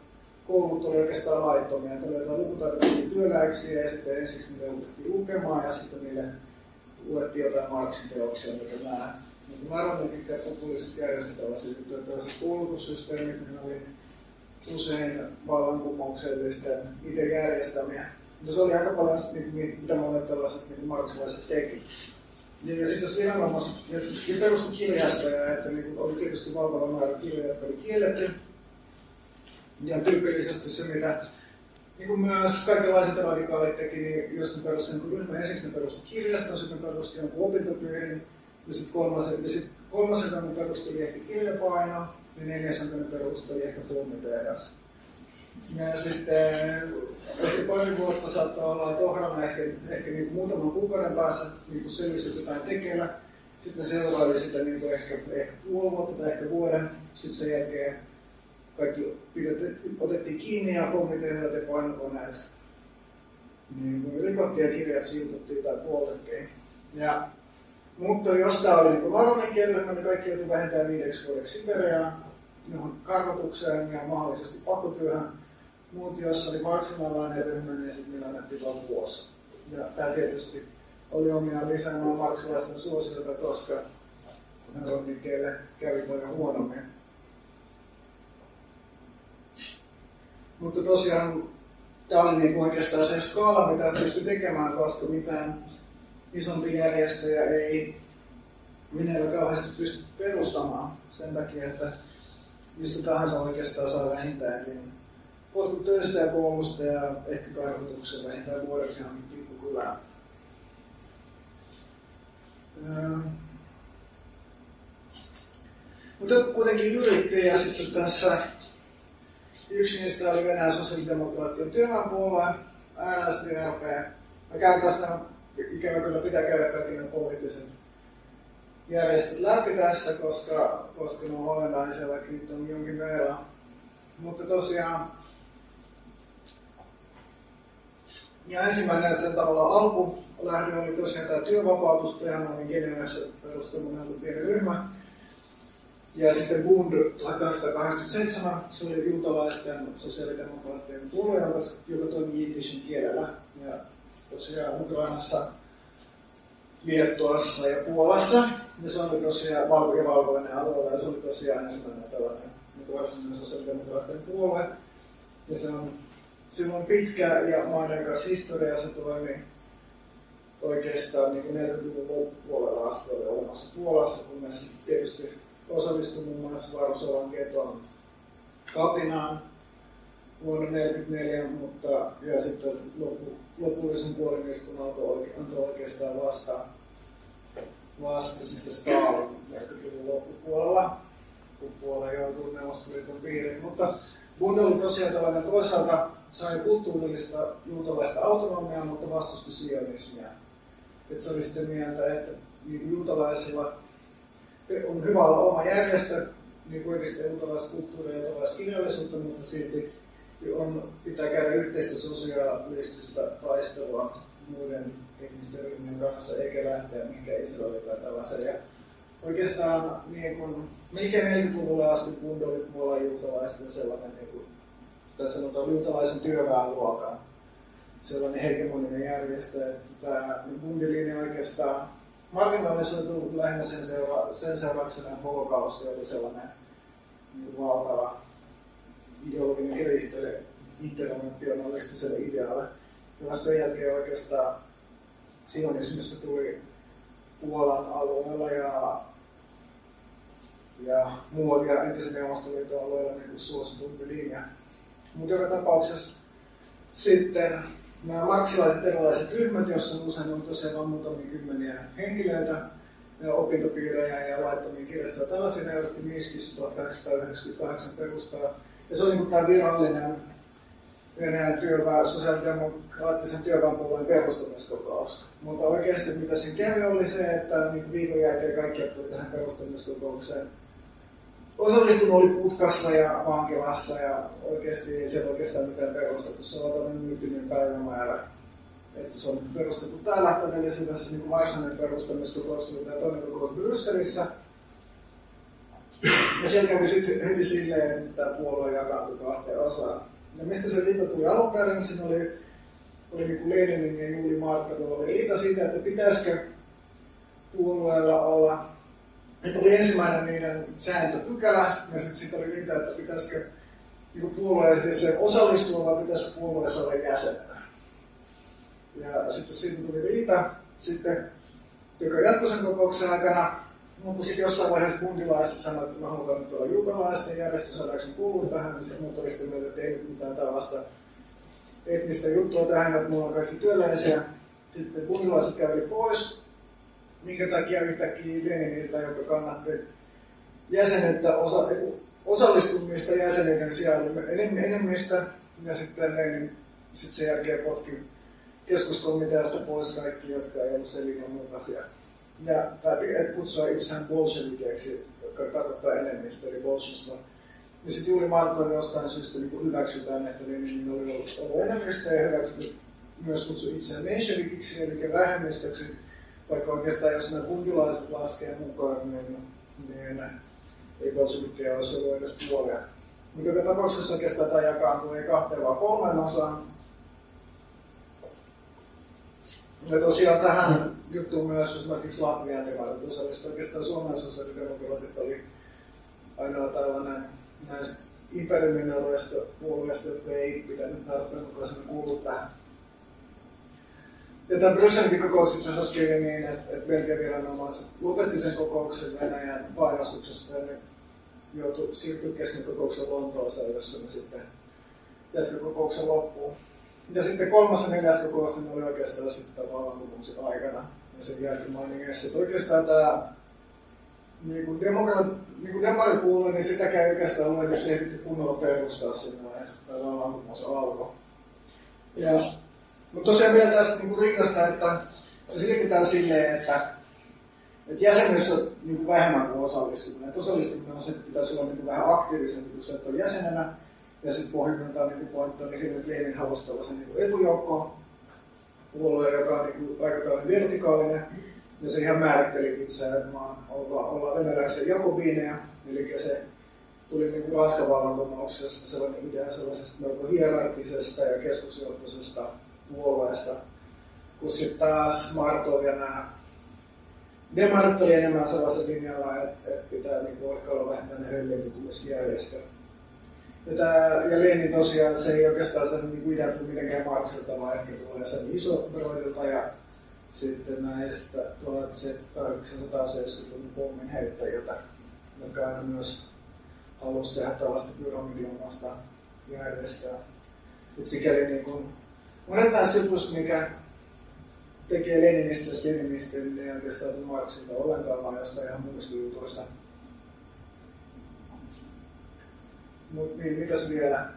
koulut oli oikeastaan laittomia. että jotain lukutaidottomia työläksiä ja sitten ensiksi niille otettiin lukemaan ja sitten niille luettiin jotain Marksin teoksia, mitä nämä niin varmaankin ja populistiset järjestöt tällaisia juttuja, tällaiset koulutussysteemit, niin oli usein vallankumouksellisten itse järjestämiä. Mutta se oli aika paljon, niin, mitä monet tällaiset niin marksilaiset teki. Niin, ja sitten jos viranomaiset, perusti kirjastoja, että niin oli tietysti valtava määrä kirjoja, jotka oli kielletty, ja tyypillisesti se, mitä niin kuin myös kaikenlaiset radikaalit teki, niin jos ne perusti niin ryhmän, ensiksi ne perusti kirjaston, sitten ne perusti jonkun opintopiirin, ja sitten kolmasen, ja sit kolmasen ne perusteli ehkä kirjapaino, ja neljäs ne perusteli ehkä pommitehdas. Ja sitten ehkä pari vuotta saattaa olla, että Ohrana ehkä, ehkä niin kuin muutaman kuukauden päässä niin selvisi jotain tekeillä. Sitten ne seuraili sitä niin kuin ehkä, ehkä puoli vuotta tai ehkä vuoden. Sitten sen jälkeen kaikki otettiin kiinni ja pommitehdaat ja painokoneet. Niin rikottiin ja kirjat silputtiin tai puoltettiin. Ja, mutta jos tämä oli niin varoinen kieliryhmä, niin kaikki joutui vähintään viideksi vuodeksi Siberiaan, johon karkotukseen ja mahdollisesti pakotyöhön. Muut, jos oli marksinalainen ryhmä, niin sitten niillä annettiin vain vuosi. Ja tämä tietysti oli omiaan lisäämään marksilaisten suosiota, koska Ronnikkeille kävi paljon huonommin. Mutta tosiaan tämä oli niin oikeastaan se skaala, mitä pystyi tekemään, koska mitään isompia järjestöjä ei Venäjällä kauheasti pysty perustamaan sen takia, että mistä tahansa oikeastaan saa vähintäänkin potkut töistä ja koulusta ja ehkä karkotuksen vähintään vuodeksi johonkin pikkukylään. Öö. Mutta kuitenkin yritti ja sitten tässä Yksi niistä oli Venäjän sosiaalidemokraattien työväenpuolue, NSDAP. Mä käyn taas ikävä kyllä pitää käydä kaikki nämä poliittiset järjestöt läpi tässä, koska, koska ne on olennaisia, vaikka niitä on jonkin verran. Mutta tosiaan, ja ensimmäinen sen tavalla alku lähde oli tosiaan tämä työvapautus, tehän oli Genevessä perustaminen pieni ryhmä. Ja sitten Bund 1887, se oli juutalaisten sosiaalidemokraattien puolue, joka toimi jiddishin kielellä. Ja tosiaan Ukrainassa, Liettuassa ja Puolassa. Ja se oli tosiaan valko- ja valkoinen alueella ja se oli tosiaan ensimmäinen tällainen niin varsinainen sosiaalidemokraattien puolue. Ja se on silloin pitkä ja maineikas historia, se toimi oikeastaan niin 40-luvun loppupuolella asti oli olemassa Puolassa, kunnes tietysti osallistui muun muassa Varsovan keton kapinaan vuonna 1944, mutta ja sitten loppu, lopullisen puoliniskun alkoi antoi oikeastaan vasta, vasta sitten Stalin 40-luvun loppupuolella, kun puolella joutui Neuvostoliiton piiriin. Mutta Bund oli tosiaan tällainen toisaalta sai kulttuurillista juutalaista autonomiaa, mutta vastusti sionismia. Että se oli sitten mieltä, että niin juutalaisilla on hyvä olla oma järjestö, niin kuin edistää juutalaista kulttuuria ja juutalaista kirjallisuutta, mutta silti on, pitää käydä yhteistä sosiaalistista taistelua muiden ihmisten ryhmien kanssa, eikä lähteä mihinkään Israelin tai tällaisen. Ja oikeastaan niin kun, melkein 40-luvulle asti Bund oli Puolan juutalaisten sellainen, niin kuin, tässä sanotaan juutalaisen työväenluokan sellainen hegemoninen järjestö, että tämä Bundin linja oikeastaan marginalisoitu lähinnä sen, seura- sen seurauksena, että holokausti oli sellainen niin valtava ideologinen keli sille internationalistiselle idealle. Ja vasta sen jälkeen oikeastaan sionismista tuli Puolan alueella ja, ja muualla ja entisen Neuvostoliiton alueella niin suositumpi linja. Mutta joka tapauksessa sitten nämä marksilaiset erilaiset ryhmät, joissa usein on tosiaan vain muutamia kymmeniä henkilöitä, opintopiirejä ja laittomia kirjastoja. Tällaisia yritti Miskissä 1898 perustaa. Ja se oli niin tämä virallinen Venäjän työväen, sosiaalidemokraattisen työväenpuolueen perustamiskokous. Mutta oikeasti mitä siinä kävi oli se, että niin viikon jälkeen kaikki, tuli tähän perustamiskokoukseen, osallistunut oli putkassa ja vankilassa ja oikeasti ei siellä oikeastaan mitään perustettu. Se on tämmöinen myytinen päivämäärä. Että se on perustettu täällä todellisuudessa niin varsinainen perustamiskokous, tämä toinen kokous Brysselissä. Ja siellä kävi sitten heti silleen, että tämä puolue jakaantui kahteen osaan. Ja mistä se liitto tuli alun perin, siinä oli, oli niin Leninin ja Juuli Markkanolla oli liita siitä, että pitäisikö puolueella olla että oli ensimmäinen niiden sääntöpykälä, ja sitten sit oli niitä, että pitäisikö niin puolueeseen osallistua vai pitäisikö puolueessa olla jäsenenä. Ja sitten siitä tuli riita, sitten, joka jatkoi sen kokouksen aikana, mutta sitten jossain vaiheessa bundilaiset sanoivat, että me halutaan nyt olla juutalaisten järjestö, saadaanko kuulua tähän, niin se muut oli mieltä, että ei nyt mitään tällaista etnistä juttua tähän, että mulla on kaikki työläisiä. Sitten bundilaiset käveli pois, minkä takia yhtäkkiä Leniniltä, joka kannatti jäsenyyttä osa, osallistumista jäsenyyden sijaan enemmistä, ja sitten Lenin sit sen jälkeen potki keskuskomiteasta pois kaikki, jotka ei ollut sen mukaisia. Ja päätti kutsua itseään bolshevikeiksi, joka tarkoittaa enemmistö, eli bolshismo. Ja sitten juuri Martoin jostain syystä niin hyväksytään, että Lenin oli ollut, ollut enemmistö ja hyväksytty myös kutsua itseään menshevikiksi, eli vähemmistöksi vaikka oikeastaan jos nämä punkilaiset laskee mukaan, niin, niin ei bolshevikkeja olisi ollut edes puolia. Mutta joka tapauksessa oikeastaan tämä jakaantuu ei kahteen vaan kolmen osaan. Ja tosiaan tähän juttuun myös esimerkiksi Latvian demarit osallistuivat. Oikeastaan Suomen sosiaalidemokraatit oli ainoa tällainen näistä imperiumin puolueista, jotka ei pitänyt tarpeen mukaisena kuulua tähän ja tämä Brysselin kokous itse asiassa kävi niin, että, että Belgian viranomaiset lopetti sen kokouksen Venäjän painostuksesta ja ne joutui siirtyä kesken kokouksen Lontooseen, jossa ne sitten jatkoi kokouksen loppuun. Ja sitten kolmas ja neljäs kokous niin oli oikeastaan sitten tämän vallankumouksen aikana ja sen jälkimainingeissa. Että oikeastaan tämä niin kuin, demokraat, niin kuin demaripuolue, niin sitä käy oikeastaan luen, jos se ehditti kunnolla perustaa siinä vaiheessa, kun tämä vallankumous alkoi. Ja mutta tosiaan vielä tästä niin rinnasta, että se selitetään silleen, että, että jäsenyys on niin kuin vähemmän kuin osallistuminen. Että osallistuminen on se, että pitäisi olla niin kuin vähän aktiivisempi kuin se, että on jäsenenä. Ja sitten pohjimmiltaan niin pointti on niin että Lenin halusi tällaisen niin etujoukkoon puolue, joka on niin kuin aika tällainen vertikaalinen. Ja se ihan määritteli itseään, että ollaan, ollaan venäläisiä jakobiineja, eli se tuli niin kuin Raskavallankumouksesta sellainen idea sellaisesta melko hierarkisesta ja keskusjohtoisesta puolueesta, kun sitten taas Martov ja nämä demarit oli enemmän sellaisen linjalla, että, että pitää niin kuin ehkä olla vähän tämmöinen höllempi kuin järjestö. Ja, tämä, ja Lenin tosiaan, se ei oikeastaan sen niin idea tule mitenkään Marksilta, vaan ehkä tulee sen iso Broidilta ja sitten näistä 1870-luvun pommin heittäjiltä, jotka aina myös halusi tehdä tällaista pyramidiomaista järjestöä. Et sikäli niin kuin, monet näistä jutuista, mikä tekee Leninistä ja Leninistä, niin ei oikeastaan tule Marksilta ollenkaan, vaan jostain ihan muista jutuista. Mut niin, mitäs vielä?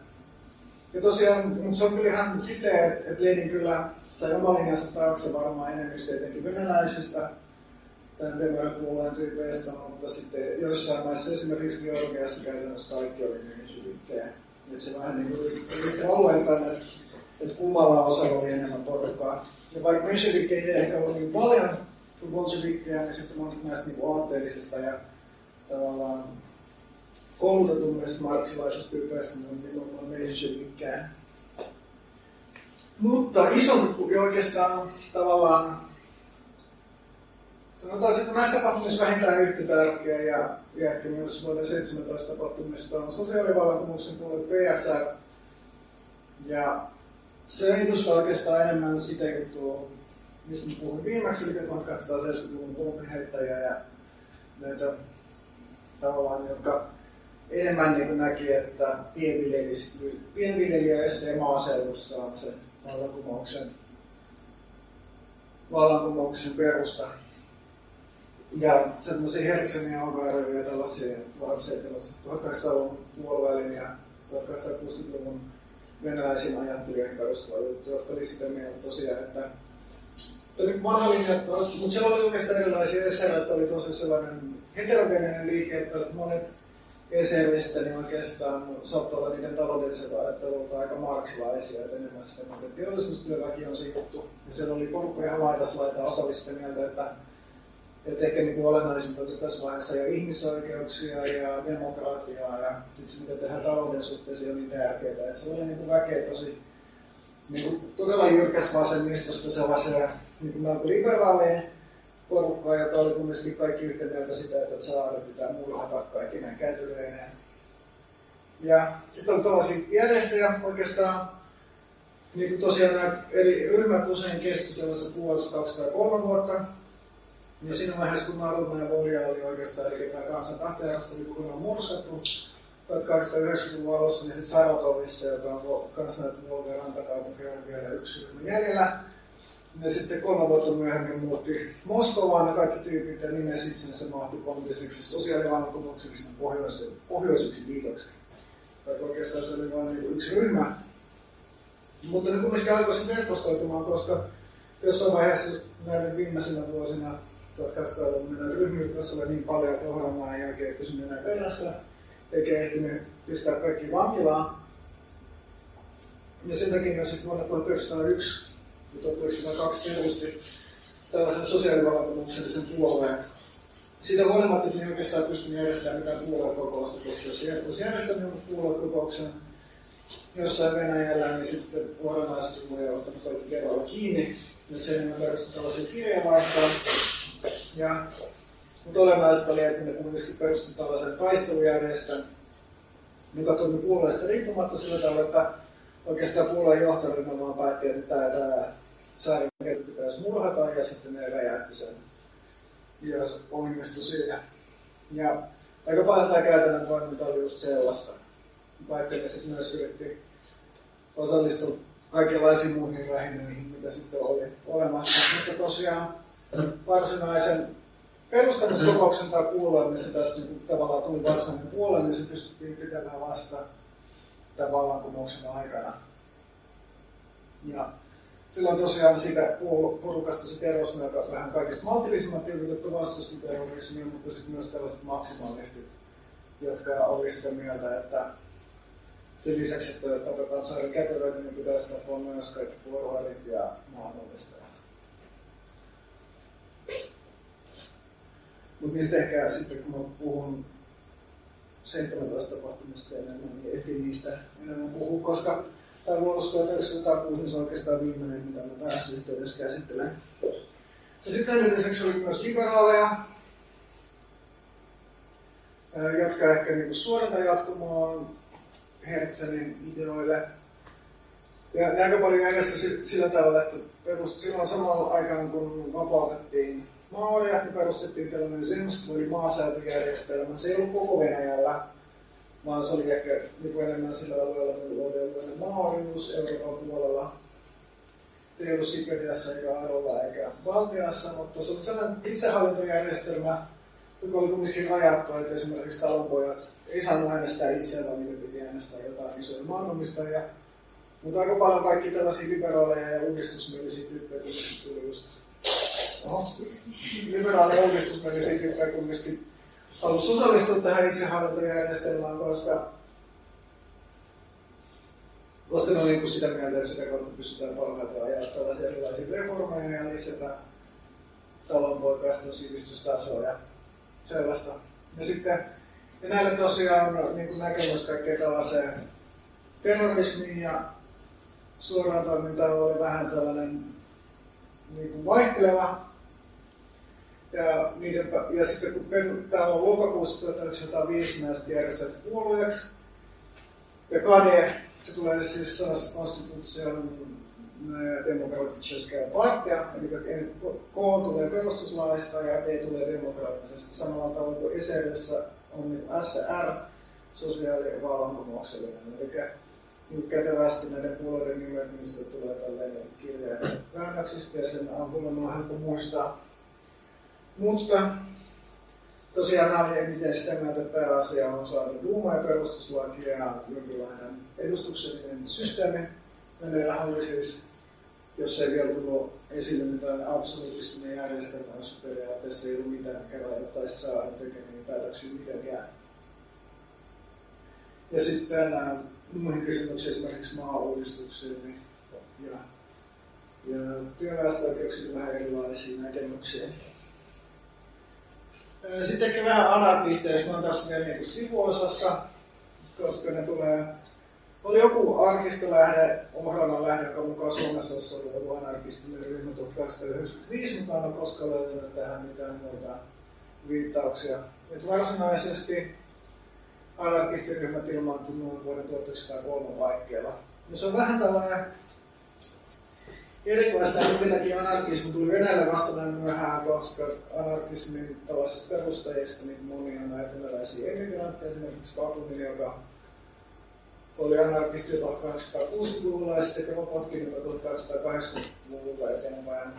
Ja tosiaan, mutta se on kyllä ihan silleen, että, että Lenin kyllä sai oma linjansa taakse varmaan enemmistö etenkin venäläisistä tämän demaripuolueen tyypeistä, mutta sitten joissain maissa, esimerkiksi Georgiassa käytännössä kaikki oli myysyliikkeen. Että se vähän niin kuin yritti alueen että, että kummalla osalla oli enemmän porukkaa. Ja vaikka myysyliikkejä ei ehkä ollut niin paljon kuin bolshevikkejä, niin sitten monet näistä niin aatteellisista ja tavallaan koulutetummista marksilaisista tyypeistä, niin on nimenomaan myysyliikkeen. Mutta isompi oikeastaan tavallaan Sanotaan, että näistä tapahtumista vähintään yhtä tärkeä ja, ja ehkä myös vuoden 17 tapahtumista on sosiaalivallankumouksen puolella PSR. Ja se edustaa oikeastaan enemmän sitä juttua, mistä puhuin viimeksi, eli 1870-luvun pomminheittäjiä ja näitä tavallaan, jotka enemmän niin näki, että pienviljelijöissä ja maaseudussa on se vallankumouksen, vallankumouksen perusta. Ja semmoisia Hertsenin alkuarvoja tällaisia 1800-luvun puolivälin ja 1860-luvun venäläisiin ajattelijoihin perustuva juttu, jotka oli sitä mieltä tosiaan, että oli vanha linja, mutta siellä oli oikeastaan erilaisia että oli tosi sellainen heterogeeninen liike, että monet eseristä niin oikeastaan saattoi olla niiden taloudelliset ajattelulta aika marksilaisia, että enemmän sitä, mutta teollisuustyöväki on se. Ja siellä oli porukka ihan laidasta laitaa osallista mieltä, että että ehkä niin olennaisinta oli tässä vaiheessa jo ihmisoikeuksia ja demokratiaa ja sitten se, mitä tehdään talouden suhteessa, on niin tärkeää. Että se oli niin väkeä tosi niin kuin todella jyrkästä vasemmistosta sellaisia niin kuin melko liberaaleja porukkaa, joka oli kumminkin kaikki yhtä mieltä sitä, että saari pitää murhata kaikki näin kätyleineen. Ja sitten oli tällaisia järjestöjä oikeastaan, niin kuin tosiaan nämä eri ryhmät usein kesti sellaista puolesta kaksi tai kolme vuotta, ja siinä vaiheessa, kun Naruna ja Volia oli oikeastaan, eli tämä kansan tahtojärjestö oli kokonaan mursattu 1890-luvun alussa, niin sitten Saratovissa, joka on kanssa näitä Volga rantakaupunki, on vielä yksi ryhmä jäljellä. Ja sitten kolme vuotta myöhemmin muutti Moskovaan ja kaikki tyypit ja nimesi itsensä mahtipontiseksi sosiaalivallankumoukseksi pohjoiseksi, pohjoiseksi liitoksi. Tai oikeastaan se oli vain niin yksi ryhmä. Mutta ne kumminkin alkoi verkostoitumaan, koska jossain vaiheessa näiden viimeisenä vuosina 1800-luvun näitä ryhmyyttässä oli niin paljon, että ohjelmaa ei oikein pysynyt enää perässä, eikä ehtinyt pistää kaikki vankilaan. Ja sen takia sitten vuonna 1901 ja 1902 perusti tällaisen sosiaalivallankumouksellisen puolueen. Siitä huolimatta, että ei oikeastaan pystynyt järjestämään mitään puoluekokousta, koska jos olisi järjestänyt jonkun puoluekokouksen jossain Venäjällä, niin sitten vuoronaiset ja ottanut kaikki kerralla kiinni. Nyt se enemmän perustui tällaisen kirjeenvaihtoon. Ja, mutta olennaista oli, että ne kuitenkin perusti tällaisen taistelujärjestön, joka toimi puolueesta riippumatta sillä tavalla, että oikeastaan puolueen johtoryhmä vaan päätti, että tämä, tämä pitäisi murhata ja sitten ne räjähti sen. Ja onnistui siinä. Ja aika paljon tämä käytännön toiminta oli just sellaista. Vaikka ne sitten myös yritti osallistua kaikenlaisiin muihin rähinöihin, mitä sitten oli olemassa. Mutta tosiaan varsinaisen perustamiskokouksen tai puolueen, missä tästä niin tavallaan tuli varsinainen puolue, niin se pystyttiin pitämään vasta tämän vallankumouksen aikana. Ja silloin tosiaan siitä porukasta se terrorismi, joka vähän kaikista maltillisimmat tyypit, vastusti terrorismia, mutta sitten myös tällaiset maksimalistit, jotka oli sitä mieltä, että sen lisäksi, että tapetaan saari kätöröitä, niin pitäisi tapaa myös kaikki puolueet ja maanomistajat. Mutta niistä ehkä sitten, kun mä puhun 17 tapahtumista enemmän, niin ehkä niistä enemmän puhuu, koska tämä vuosi 1906 niin se on oikeastaan viimeinen, mitä mä tässä yhteydessä käsittelen. Ja sitten näiden lisäksi oli myös liberaaleja, jotka ehkä niin suorata jatkumoa Hertzelin ideoille. Ja ne aika paljon edessä sillä tavalla, että perust, silloin samalla aikaan kun vapautettiin Maoria, niin perustettiin tällainen Zemst, eli maasäätöjärjestelmä. Se ei ollut koko Venäjällä, vaan se oli ehkä niin enemmän sillä alueella, millä oli Maorius Euroopan puolella. Ei ollut Siperiassa eikä Arolla eikä Valtiassa, mutta se oli sellainen itsehallintojärjestelmä, joka oli kuitenkin rajattu, että esimerkiksi talonpojat ei saanut äänestää itseään, vaan niiden piti äänestää jotain isoja maanomistajia. Mutta aika paljon kaikki tällaisia liberaaleja ja uudistusmielisiä tyyppejä tuli just Oho, liberaali uudistusmielisiä tyyppejä kumminkin halusi osallistua tähän itsehallintojärjestelmään, koska koska ne on niin sitä mieltä, että sitä kautta pystytään parhaiten ajaa tällaisia erilaisia reformeja ja lisätä talonpoikaisten sivistystasoa ja sellaista. Ja sitten ja näille tosiaan on niin näkemys kaikkea tällaiseen terrorismiin ja suoraan toimintaan oli vähän tällainen niin kuin vaihteleva. Ja, niiden, ja sitten kun tämä on lokakuussa 1905 näistä järjestetty puolueeksi, ja KADE, se tulee siis konstituution demokraattisesta partia, eli K tulee perustuslaista ja D tulee demokraattisesta. Samalla tavalla kuin Eserissä on niin SR, sosiaalivallankumouksellinen. Eli niin kätevästi näiden puolueiden nimet, missä tulee tällainen kirja väännöksistä ja sen on helppo muistaa. Mutta tosiaan nämä miten sitä mieltä, pääasia on saada Duuma ja perustuslaki ja jonkinlainen edustuksellinen systeemi. Meillä oli siis jos ei vielä tullut esille mitään absoluuttista järjestelmää, jossa periaatteessa ei ollut mitään, mikä rajoittaisi saada tekemiä päätöksiä mitenkään. Ja sitten nämä muihin kysymyksiin, esimerkiksi maa-uudistuksiin niin, ja, ja työväestöoikeuksiin vähän erilaisia näkemyksiä. Sitten ehkä vähän anarkisteista on tässä vielä niin sivuosassa, koska ne tulee oli joku arkistolähde, Ohranan lähde, joka mukaan Suomessa olisi ollut joku anarkistinen ryhmä 1895, mutta en koska löytänyt tähän mitään muita viittauksia. Et varsinaisesti anarkistiryhmät ilmaantuivat vuoden 1903 paikkeilla. Ja se on vähän tällainen erikoista, minkä takia anarkismi tuli Venäjälle vasta näin myöhään, koska anarkismin tällaisista perustajista niin moni on näitä venäläisiä emigrantteja, esimerkiksi Bakunin, joka oli anarkisti 1860-luvulla ja sitten Kropotkin 1880-luvulla eteenpäin.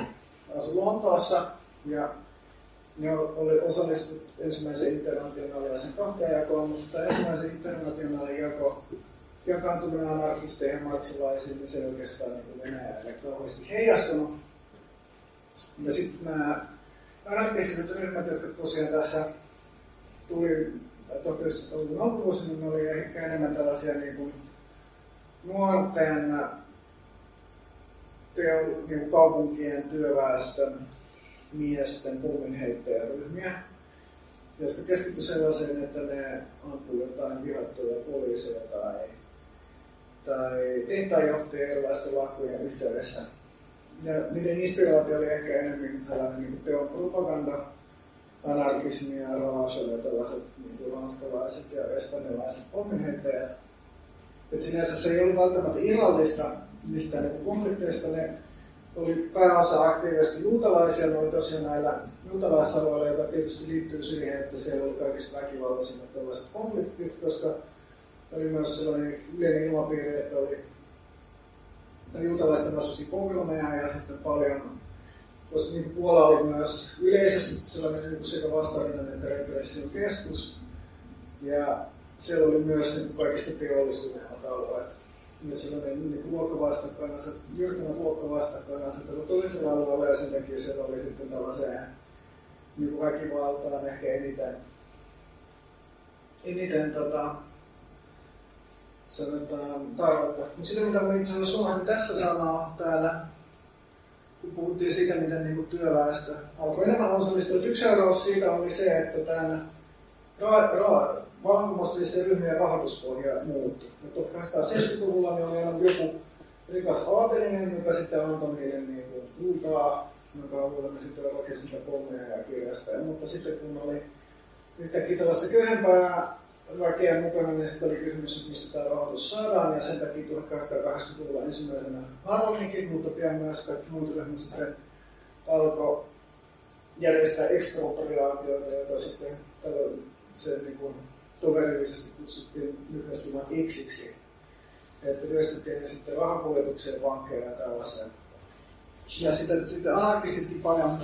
Asui Lontoossa ja ne oli osallistunut ensimmäisen internationaalisen kahteen jakoon, mutta ensimmäisen internationaalin jako jakaantuminen anarkisteihin ja marksilaisiin, niin se ei oikeastaan niin Venäjälle kauheasti heijastunut. Ja sitten nämä anarkistiset ryhmät, jotka tosiaan tässä tuli 1900-luvun alkuvuosina ne oli ehkä enemmän tällaisia niin kuin nuorten teo, niin kuin kaupunkien työväestön miesten pomminheittäjäryhmiä, jotka keskittyivät sellaiseen, että ne ampui jotain vihattuja poliiseja tai, tai tehtaanjohtajia erilaisten lakkojen yhteydessä. Ja niiden inspiraatio oli ehkä enemmän sellainen niin teon propaganda, anarkismi ja Ravachol ja tällaiset niin ranskalaiset ja espanjalaiset pomminheittäjät. Et sinänsä se ei ollut välttämättä irrallista mistään niin konflikteista. Ne oli pääosa aktiivisesti juutalaisia, ne oli tosiaan näillä juutalaisalueilla, joka tietysti liittyy siihen, että siellä oli kaikista väkivaltaisimmat tällaiset konfliktit, koska oli myös sellainen yleinen ilmapiiri, että oli juutalaisten vastaisia pogromeja ja sitten paljon koska niin Puola oli myös yleisesti sellainen niin sekä vastarinnan että repression keskus. Ja siellä oli myös niin kaikista teollisuuden alueet. ja sellainen niin luokkavastakkainaset, jyrkänä luokkavastakkainasettelu toisella alueella ja sen takia siellä oli sitten tällaiseen niin väkivaltaan ehkä eniten, eniten tota, sanotaan tarvetta. Mutta sitten mitä mä itse asiassa tässä sanoa täällä, kun puhuttiin siitä, miten niin työväestö alkoi enemmän osallistua. Yksi seuraus siitä oli se, että tämän ra- ryhmien rahoituspohja muuttui. 1870-luvulla niin oli joku rikas aatelinen, joka sitten antoi niille niin kuin, kultaa, jonka avulla ne sitten rakensi niitä pommeja ja kirjasta. Mutta sitten kun oli yhtäkkiä tällaista köyhempää väkeä mukana, niin sitten oli kysymys, että mistä tämä rahoitus saadaan, ja sen takia 1880-luvulla ensimmäisenä Harlingin, mutta pian myös kaikki muut ryhmät sitten alkoi järjestää ekspropriaatioita, joita sitten se niin kuin, toverillisesti kutsuttiin lyhyesti vain Xiksi. Että ryöstettiin sitten rahakuljetukseen, pankkeja ja tällaiseen. Ja sitten, sitten anarkistitkin paljon,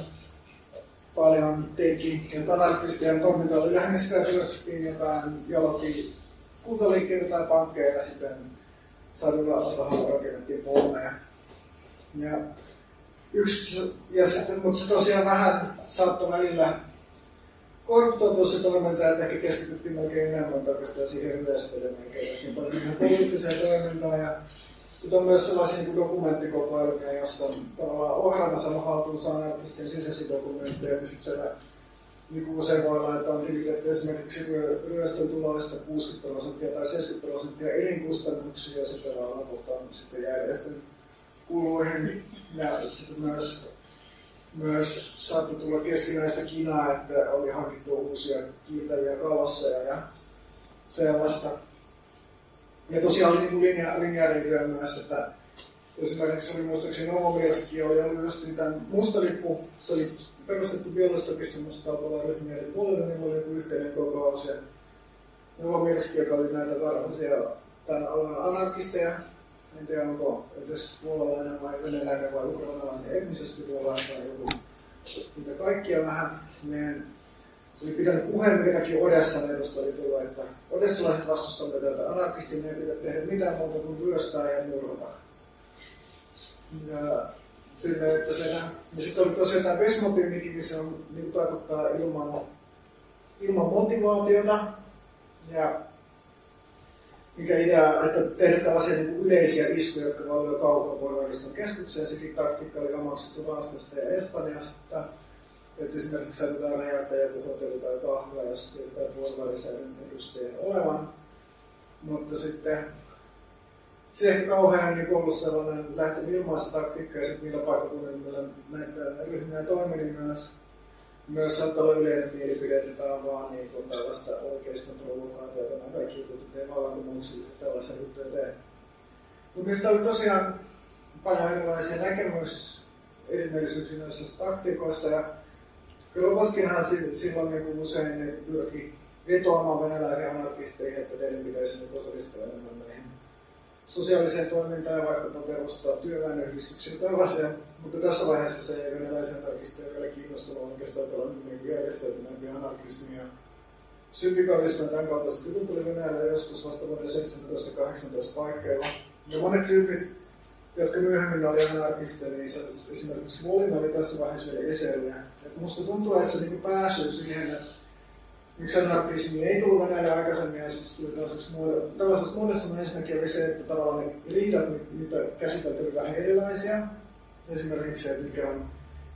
paljon teki. Ja anarkistien toiminta oli lähinnä sitä, ryöstettiin jotain jalokin kultaliikkeitä tai pankkeja ja sitten sadulla rahalla rakennettiin pommeja. Ja yksi, ja sitten, mutta se tosiaan vähän saattoi välillä korruptoitua se toiminta, että ehkä keskityttiin melkein enemmän oikeastaan siihen yleisöön, myöskin paljon poliittiseen toimintaan. Ja sitten on myös sellaisia niin dokumenttikokoelmia, jossa tavallaan ohjelma sanoo haltuunsa anarkistien sisäisiä dokumentteja, niin sitten siellä niin usein voi olla, että on tilitetty esimerkiksi ryöstön tuloista 60 prosenttia tai 70 prosenttia elinkustannuksia ja sitten lopulta sitten järjestön kuluihin. Ja sitten myös myös saattoi tulla keskinäistä kinaa, että oli hankittu uusia kiiltäviä kalosseja ja sellaista. Ja tosiaan oli niin linja, linjariityä myös, että esimerkiksi oli muistaakseni Novomirski oli ollut just tämän mustalippu, se oli perustettu biologistokissa semmoista kaupalla ryhmiä, eli puolella niin oli joku yhteinen kokous ja Novomirski, joka oli näitä varhaisia tämän alueen anarkisteja, en tiedä onko edes puolalainen vai venäläinen vai ukrainalainen etnisesti puolalainen tai joku, mitä kaikkia vähän. Meidän, se oli pitänyt puheen, minkäkin Odessan edustaja oli tullut, että odessalaiset vastustamme tätä anarkistia, me ei pidä tehdä mitään muuta kuin ryöstää ja murhata. Ja sinne, että se, ja sitten oli tosiaan tämä Vesmotiimikin, missä on, niin tarkoittaa ilman, ilman motivaatiota. Ja mikä idea, että tehdään tällaisia niin yleisiä iskuja, jotka valvoivat kaupunkivoimariston keskukseen. Sekin taktiikka oli omaksuttu Ranskasta ja Espanjasta. Että esimerkiksi saatetaan räjäyttää joku hotelli tai kahvila, jos tiedetään puolivälisäädön edustajien olevan. Mutta sitten se ehkä kauhean niin ollut sellainen lähtenyt ilmaista taktiikkaa ja sitten millä paikkakunnilla näitä ryhmiä toimi, niin myös myös saattaa olla yleinen mielipide, että tämä on vaan niin kuin tällaista oikeista provokaatiota, nämä kaikki jutut, että ei vallankumouksellisesti tällaisia juttuja tee. Mutta niistä oli tosiaan paljon erilaisia näkemys erimielisyyksiä näissä taktiikoissa ja Krobotkinhan silloin niin kuin usein pyrki vetoamaan venäläisiä anarkisteihin, että teidän pitäisi nyt osallistua enemmän näihin sosiaaliseen toimintaan ja vaikkapa perustaa työväenyhdistyksiä tällaisia. Mutta tässä vaiheessa se ei venäläisen anarkisteja ole kiinnostunut oikeastaan tällainen niin järjestäytyneempi anarkismi ja syndikalismi ja tämän kaltaiset jutut tuli Venäjällä joskus vasta vuoden 17-18 paikkeilla. Ja monet tyypit, jotka myöhemmin oli anarkisteja, niin esimerkiksi Volin oli tässä vaiheessa vielä esillä. Et musta tuntuu, että se niin pääsy siihen, että miksi anarkismi ei tullut Venäjälle aikaisemmin ja sitten tuli tällaisessa muodossa. Tällaisessa muodossa ensinnäkin oli se, että tavallaan ne riidat, mitä käsiteltiin vähän erilaisia. Esimerkiksi se, että mikä on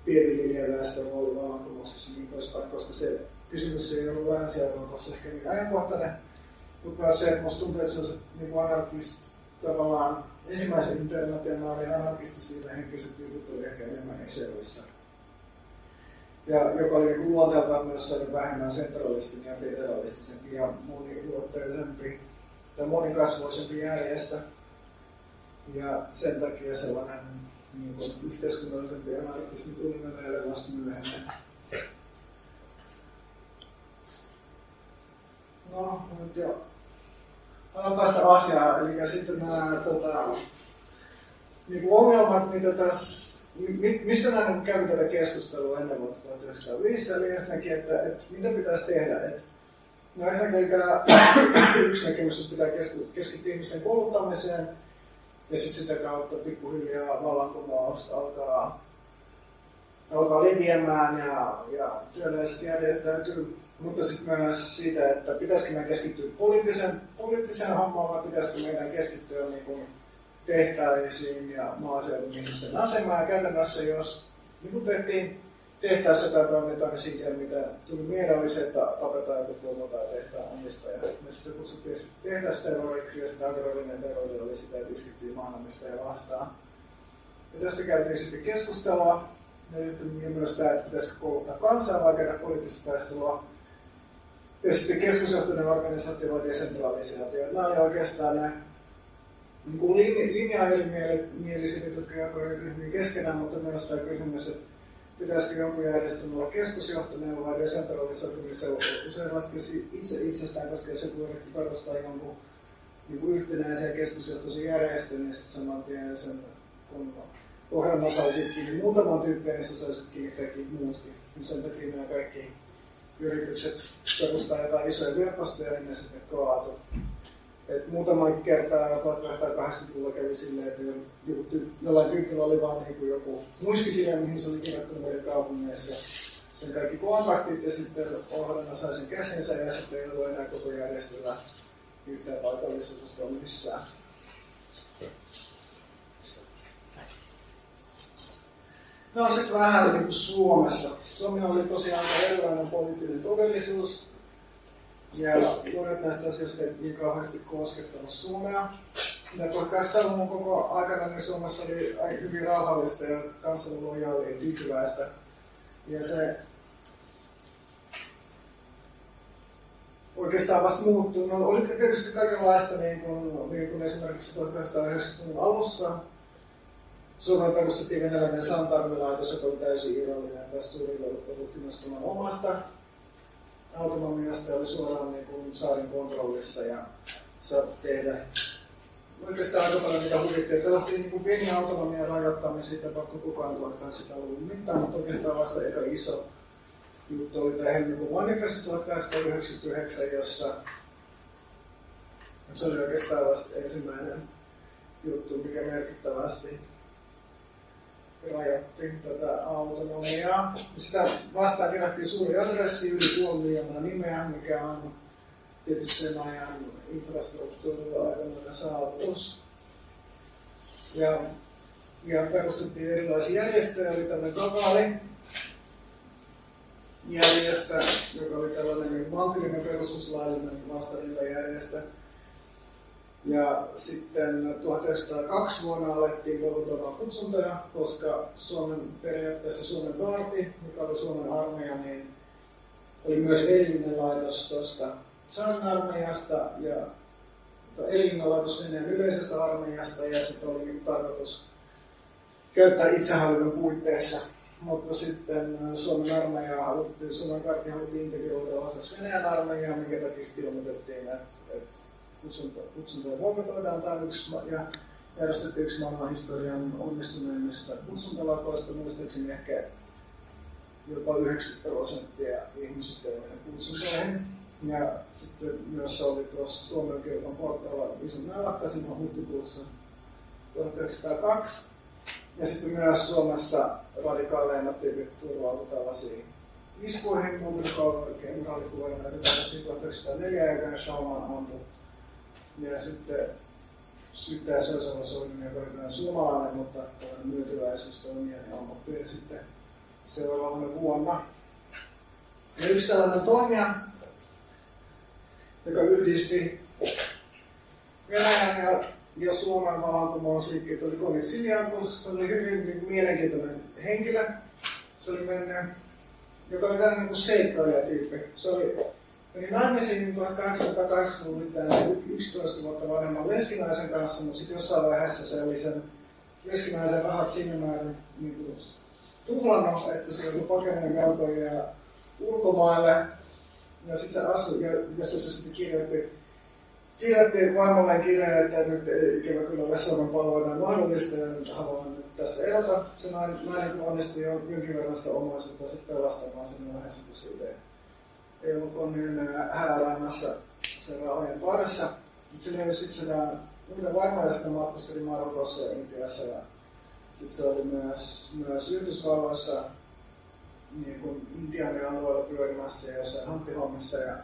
pienviljelijäväestön rooli vallankumouksessa niin poispäin, koska se kysymys ei ollut Länsi-Euroopassa ehkä niin ajankohtainen. Mutta myös se, että musta tuntuu, että se on niin anarkist, tavallaan ensimmäisen internationaalin anarkistisia henkiset tyypit oli ehkä enemmän Eselissä ja joka oli niin luonteeltaan myös vähemmän sentralistinen ja federalistisempi ja moniluotteisempi tai monikasvoisempi järjestö. Ja sen takia sellainen niin kuin, yhteiskunnallisempi anarkismi tuli meille vasta myöhemmin. No, nyt jo. Annan päästä asiaan, eli sitten nämä tota, niin ongelmat, mitä tässä mistä mä kävin tätä keskustelua ennen vuotta 1905, eli ensinnäkin, että, että mitä pitäisi tehdä. Että, no ensinnäkin tämä [coughs] yksi näkemys, että pitää keskittyä ihmisten kouluttamiseen, Ja sitten sitä kautta pikkuhiljaa vallankumous alkaa, alkaa leviämään ja, ja työläiset järjestäytyy. Mutta sitten myös siitä, että pitäisikö meidän keskittyä poliittisen, poliittisen hommaan vai pitäisikö meidän keskittyä niin kuin tehtaisiin ja maaseudun ihmisten asemaan. Ja käytännössä jos niin kuin tehtiin tehtäessä tai toimintaan, niin siitä mitä tuli mieleen oli se, että tapetaan joku pomo tai tehtaan omistaja. Me sitten kutsuttiin tehdasterroriksi ja sitä aggressiivinen terrori oli sitä, että iskittiin maanomistajia vastaan. Ja tästä käytiin sitten keskustelua. Ja sitten myös tämä, että pitäisikö kouluttaa kansaa vai käydä poliittista taistelua. Ja sitten keskusjohtoinen organisaatio vai desentralisaatio. Nämä oli oikeastaan ne niin kuin linja erimielisyydet, jotka jakoivat ryhmiin keskenään, mutta myös tämä kysymys, että pitäisikö jonkun järjestelmä olla keskusjohtoinen vai desentralisoituminen, se usein ratkaisi itse itsestään, koska jos joku yritti perustaa jonkun niin kuin yhtenäisen keskusjohtoisen järjestön, niin sitten saman tien sen kun ohjelma saisit kiinni muutaman tyyppiä, niin sä saisit kiinni kaikki muutkin. Niin sen takia nämä kaikki yritykset perustaa jotain isoja verkostoja, niin ne sitten kaatu. Et muutaman kertaa 1880-luvulla kävi silleen, että joku ty- jollain tyypillä oli vaan niin joku muistikirja, mihin se oli kirjoittanut meidän kaupungeissa sen kaikki kontaktit ja sitten ohjelma sai sen käsinsä ja sitten ei ollut enää koko järjestöllä yhtään paikallisosasta missään. No sitten vähän niin kuin Suomessa. Suomi oli tosiaan erilainen poliittinen todellisuus. Ja monet näistä asioista ei niin kauheasti koskettanut Suomea. Ja 1800-luvun koko aikana niin Suomessa oli hyvin rauhallista ja kansan lojaali ja tyytyväistä. Ja se oikeastaan vasta muuttui. No, oli tietysti kaikenlaista, niin kuin, niin kuin esimerkiksi 1990-luvun alussa. Suomen perustettiin venäläinen Santarmilaitos, joka oli täysin irrallinen tästä suurilla omasta autonomiasta oli suoraan niin kuin saarin kontrollissa ja saat tehdä oikeastaan aika paljon mitä huvittiin. Tällaista niin kuin pieni autonomia rajoittamisia tapahtu kukaan 1800-luvun mittaan, mutta oikeastaan vasta aika iso juttu oli tämä helmikuun manifesto 1899, jossa se oli oikeastaan vasta ensimmäinen juttu, mikä merkittävästi rajattiin tätä autonomiaa. Sitä vastaan kerättiin suuri adressi yli puoli miljoonaa nimeä, mikä on tietysti sen ajan infrastruktuurilla aikamoinen saavutus. Ja, ja perustettiin erilaisia järjestöjä, oli tämmöinen Kakaali, järjestö, joka oli tällainen maltillinen perustuslaillinen vastarintajärjestö, ja sitten 1902 vuonna alettiin luovuttamaan kutsuntoja, koska Suomen, periaatteessa Suomen kaarti, mikä oli Suomen armeija, niin oli myös erillinen laitos tuosta Saarin armeijasta ja erillinen laitos Venäjän yleisestä armeijasta ja sitten oli tarkoitus käyttää itsehallinnon puitteissa. Mutta sitten Suomen armeija haluttiin, Suomen kaarti haluttiin integroida osaksi Venäjän armeijaa, minkä takia sitten ilmoitettiin, että, että kutsunta, kutsuntoja on yksi, ja järjestettiin yksi maailman historian onnistuneimmista kutsuntalakoista, muistaakseni ehkä jopa 90 prosenttia ihmisistä ei mene kutsuntoihin. Ja sitten myös se oli tuossa tuomiokirkon portaalla iso nälakka silloin huhtikuussa 1902. Ja sitten myös Suomessa radikaaleimmat tyypit turvautuivat tällaisiin iskuihin, muuten kenraalikuvoja, joita 1904 ja Schauman ampui ja sitten syyttää Sösala Soinin, joka oli tämän suomalainen, mutta tällainen myötyväisyystoimija, niin ammatti sitten seuraavana vuonna. Ja yksi tällainen toimija, joka yhdisti Venäjän ja, ja Suomen vallankumousliikkeet, oli Konit Siljankus. Se oli hyvin niin, mielenkiintoinen henkilö. Se oli mennyt, joka oli tällainen niin seikkailijatyyppi. Se oli Meni naimisiin 1880-luvun 11 vuotta vanhemman leskinaisen kanssa, mutta sitten jossain vaiheessa se oli sen leskinaisen rahat sinne määrin niin kuin, tuhlannut, että se joutui pakenemaan velkoja ulkomaille. Ja sitten se asui, ja josta se sitten kirjoitti, kirjoitti vaimolleen kirjeen, että nyt ikävä kyllä ole Suomen palvelu enää mahdollista, ja nyt haluan nyt tässä erota. Se nainen, nainen onnistui jonkin verran sitä omaisuutta sitten pelastamaan kun siitä ei on, hääräämässä sen rahojen parissa. Mutta sitten sitä muiden vaimoja sitten matkusteli Marokossa ja Intiassa ja sitten se oli myös, myös Yhdysvalloissa niin kuin Intianin alueella pyörimässä ja jossain hanttihommissa ja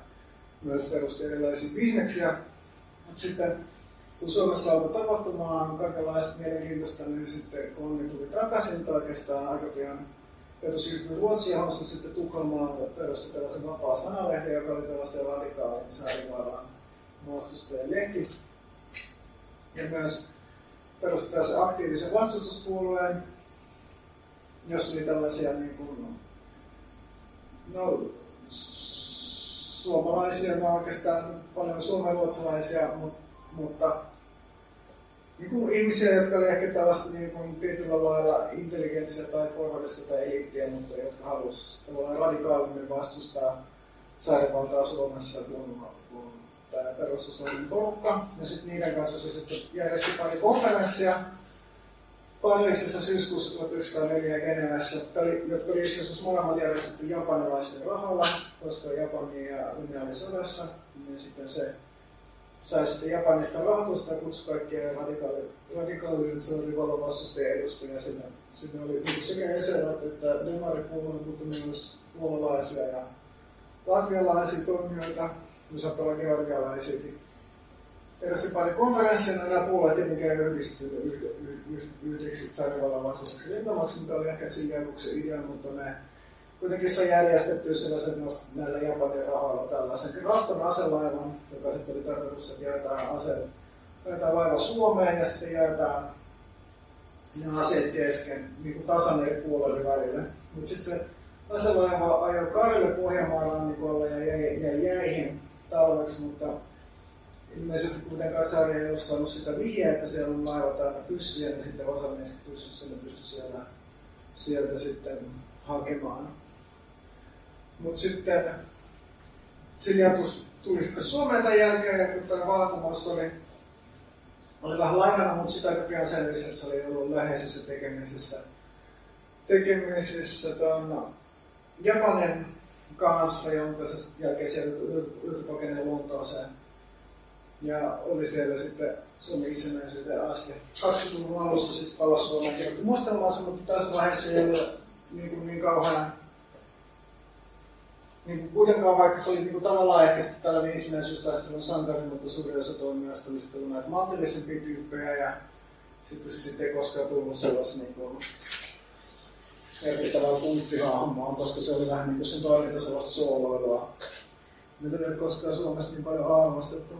myös perusti erilaisia bisneksiä. Mutta sitten kun Suomessa alkoi tapahtumaan kaikenlaista mielenkiintoista, niin sitten kun Onni tuli takaisin, tai oikeastaan aika pian Peru siirtyi Ruotsiin ja sitten Tukholmaan perusti tällaisen vapaa sanalehden, joka oli tällaisten radikaalin säärivallan vastustajan lehti. Ja myös perusti tässä aktiivisen vastustuspuolueen, jossa oli tällaisia niin kuin, no, suomalaisia, no oikeastaan paljon suomenruotsalaisia, mutta, mutta niin kuin ihmisiä, jotka oli ehkä tällaista niin kuin tietyllä lailla intelligentsiä tai porvarista tai eliittiä, mutta jotka halusivat tavallaan radikaalimmin vastustaa sairaanvaltaa Suomessa kuin, kuin tämä perustuslainen porukka. Ja sitten niiden kanssa se sitten järjesti pari konferenssia Pariisissa syyskuussa 1904 Genevessä, jotka oli itse asiassa molemmat järjestetty japanilaisten rahalla, koska Japani ja oli sodassa. Ja sitten se sai sitten Japanista rahoitusta ja kutsui kaikkia radikaali, radikaalien rivalon vastustajia edustajia sinne. Sinne oli niin sekä eserät että demaripuolueen, mutta myös puolalaisia ja latvialaisia toimijoita ja saattaa olla georgialaisiakin. Erässä pari konferenssia nämä puolueet tietenkään yhdistynyt yhdeksi tsarivallan vastaiseksi rintamaksi, mikä oli ehkä Tsingiakuksen idea, mutta ne kuitenkin se on järjestetty sellaisen näillä Japanin rahoilla tällaisen Grafton aselaivan, joka sitten oli tarkoitus, että jaetaan aseet, jaetaan laiva Suomeen ja sitten jaetaan ne aseet kesken niin kuin tasan eri puolueiden välillä. Mutta sitten se aselaiva ajoi Karille Pohjanmaan rannikolle ja jäi, jäi jäihin talveksi, mutta ilmeisesti kuitenkaan Saari ei ole saanut sitä vihjeä, että siellä on laiva täynnä pyssyjä, niin sitten osa niistä pyssyistä ne pystyi siellä, sieltä sitten hakemaan. Mutta sitten Siljatus tuli sitten Suomeen tämän jälkeen, kun tämä vallankumous oli, oli vähän lainana, mutta sitä aika pian selvisi, että se oli ollut läheisessä tekemisissä, tekemisissä tuon Japanin kanssa, jonka se jälkeen se joutui pakenemaan Lontooseen. Ja oli siellä sitten Suomen itsenäisyyteen asti. 20-luvun alussa sitten palasi Suomeen kirjoitti mutta tässä vaiheessa ei ole niin, kuin niin kauhean niin kuin kuitenkaan vaikka se oli niin kuin tavallaan ehkä sitten tällainen itsenäisyystaistelun sankari, mutta suurin osa toimijoista oli sitten näitä maltillisempia tyyppejä ja sitten se sitten ei koskaan tullut sellaisen niin kuin merkittävää punttihahmoa, koska se oli vähän niin kuin sen toiminta sellaista sooloilua, mitä ei ole koskaan Suomessa niin paljon arvostettu.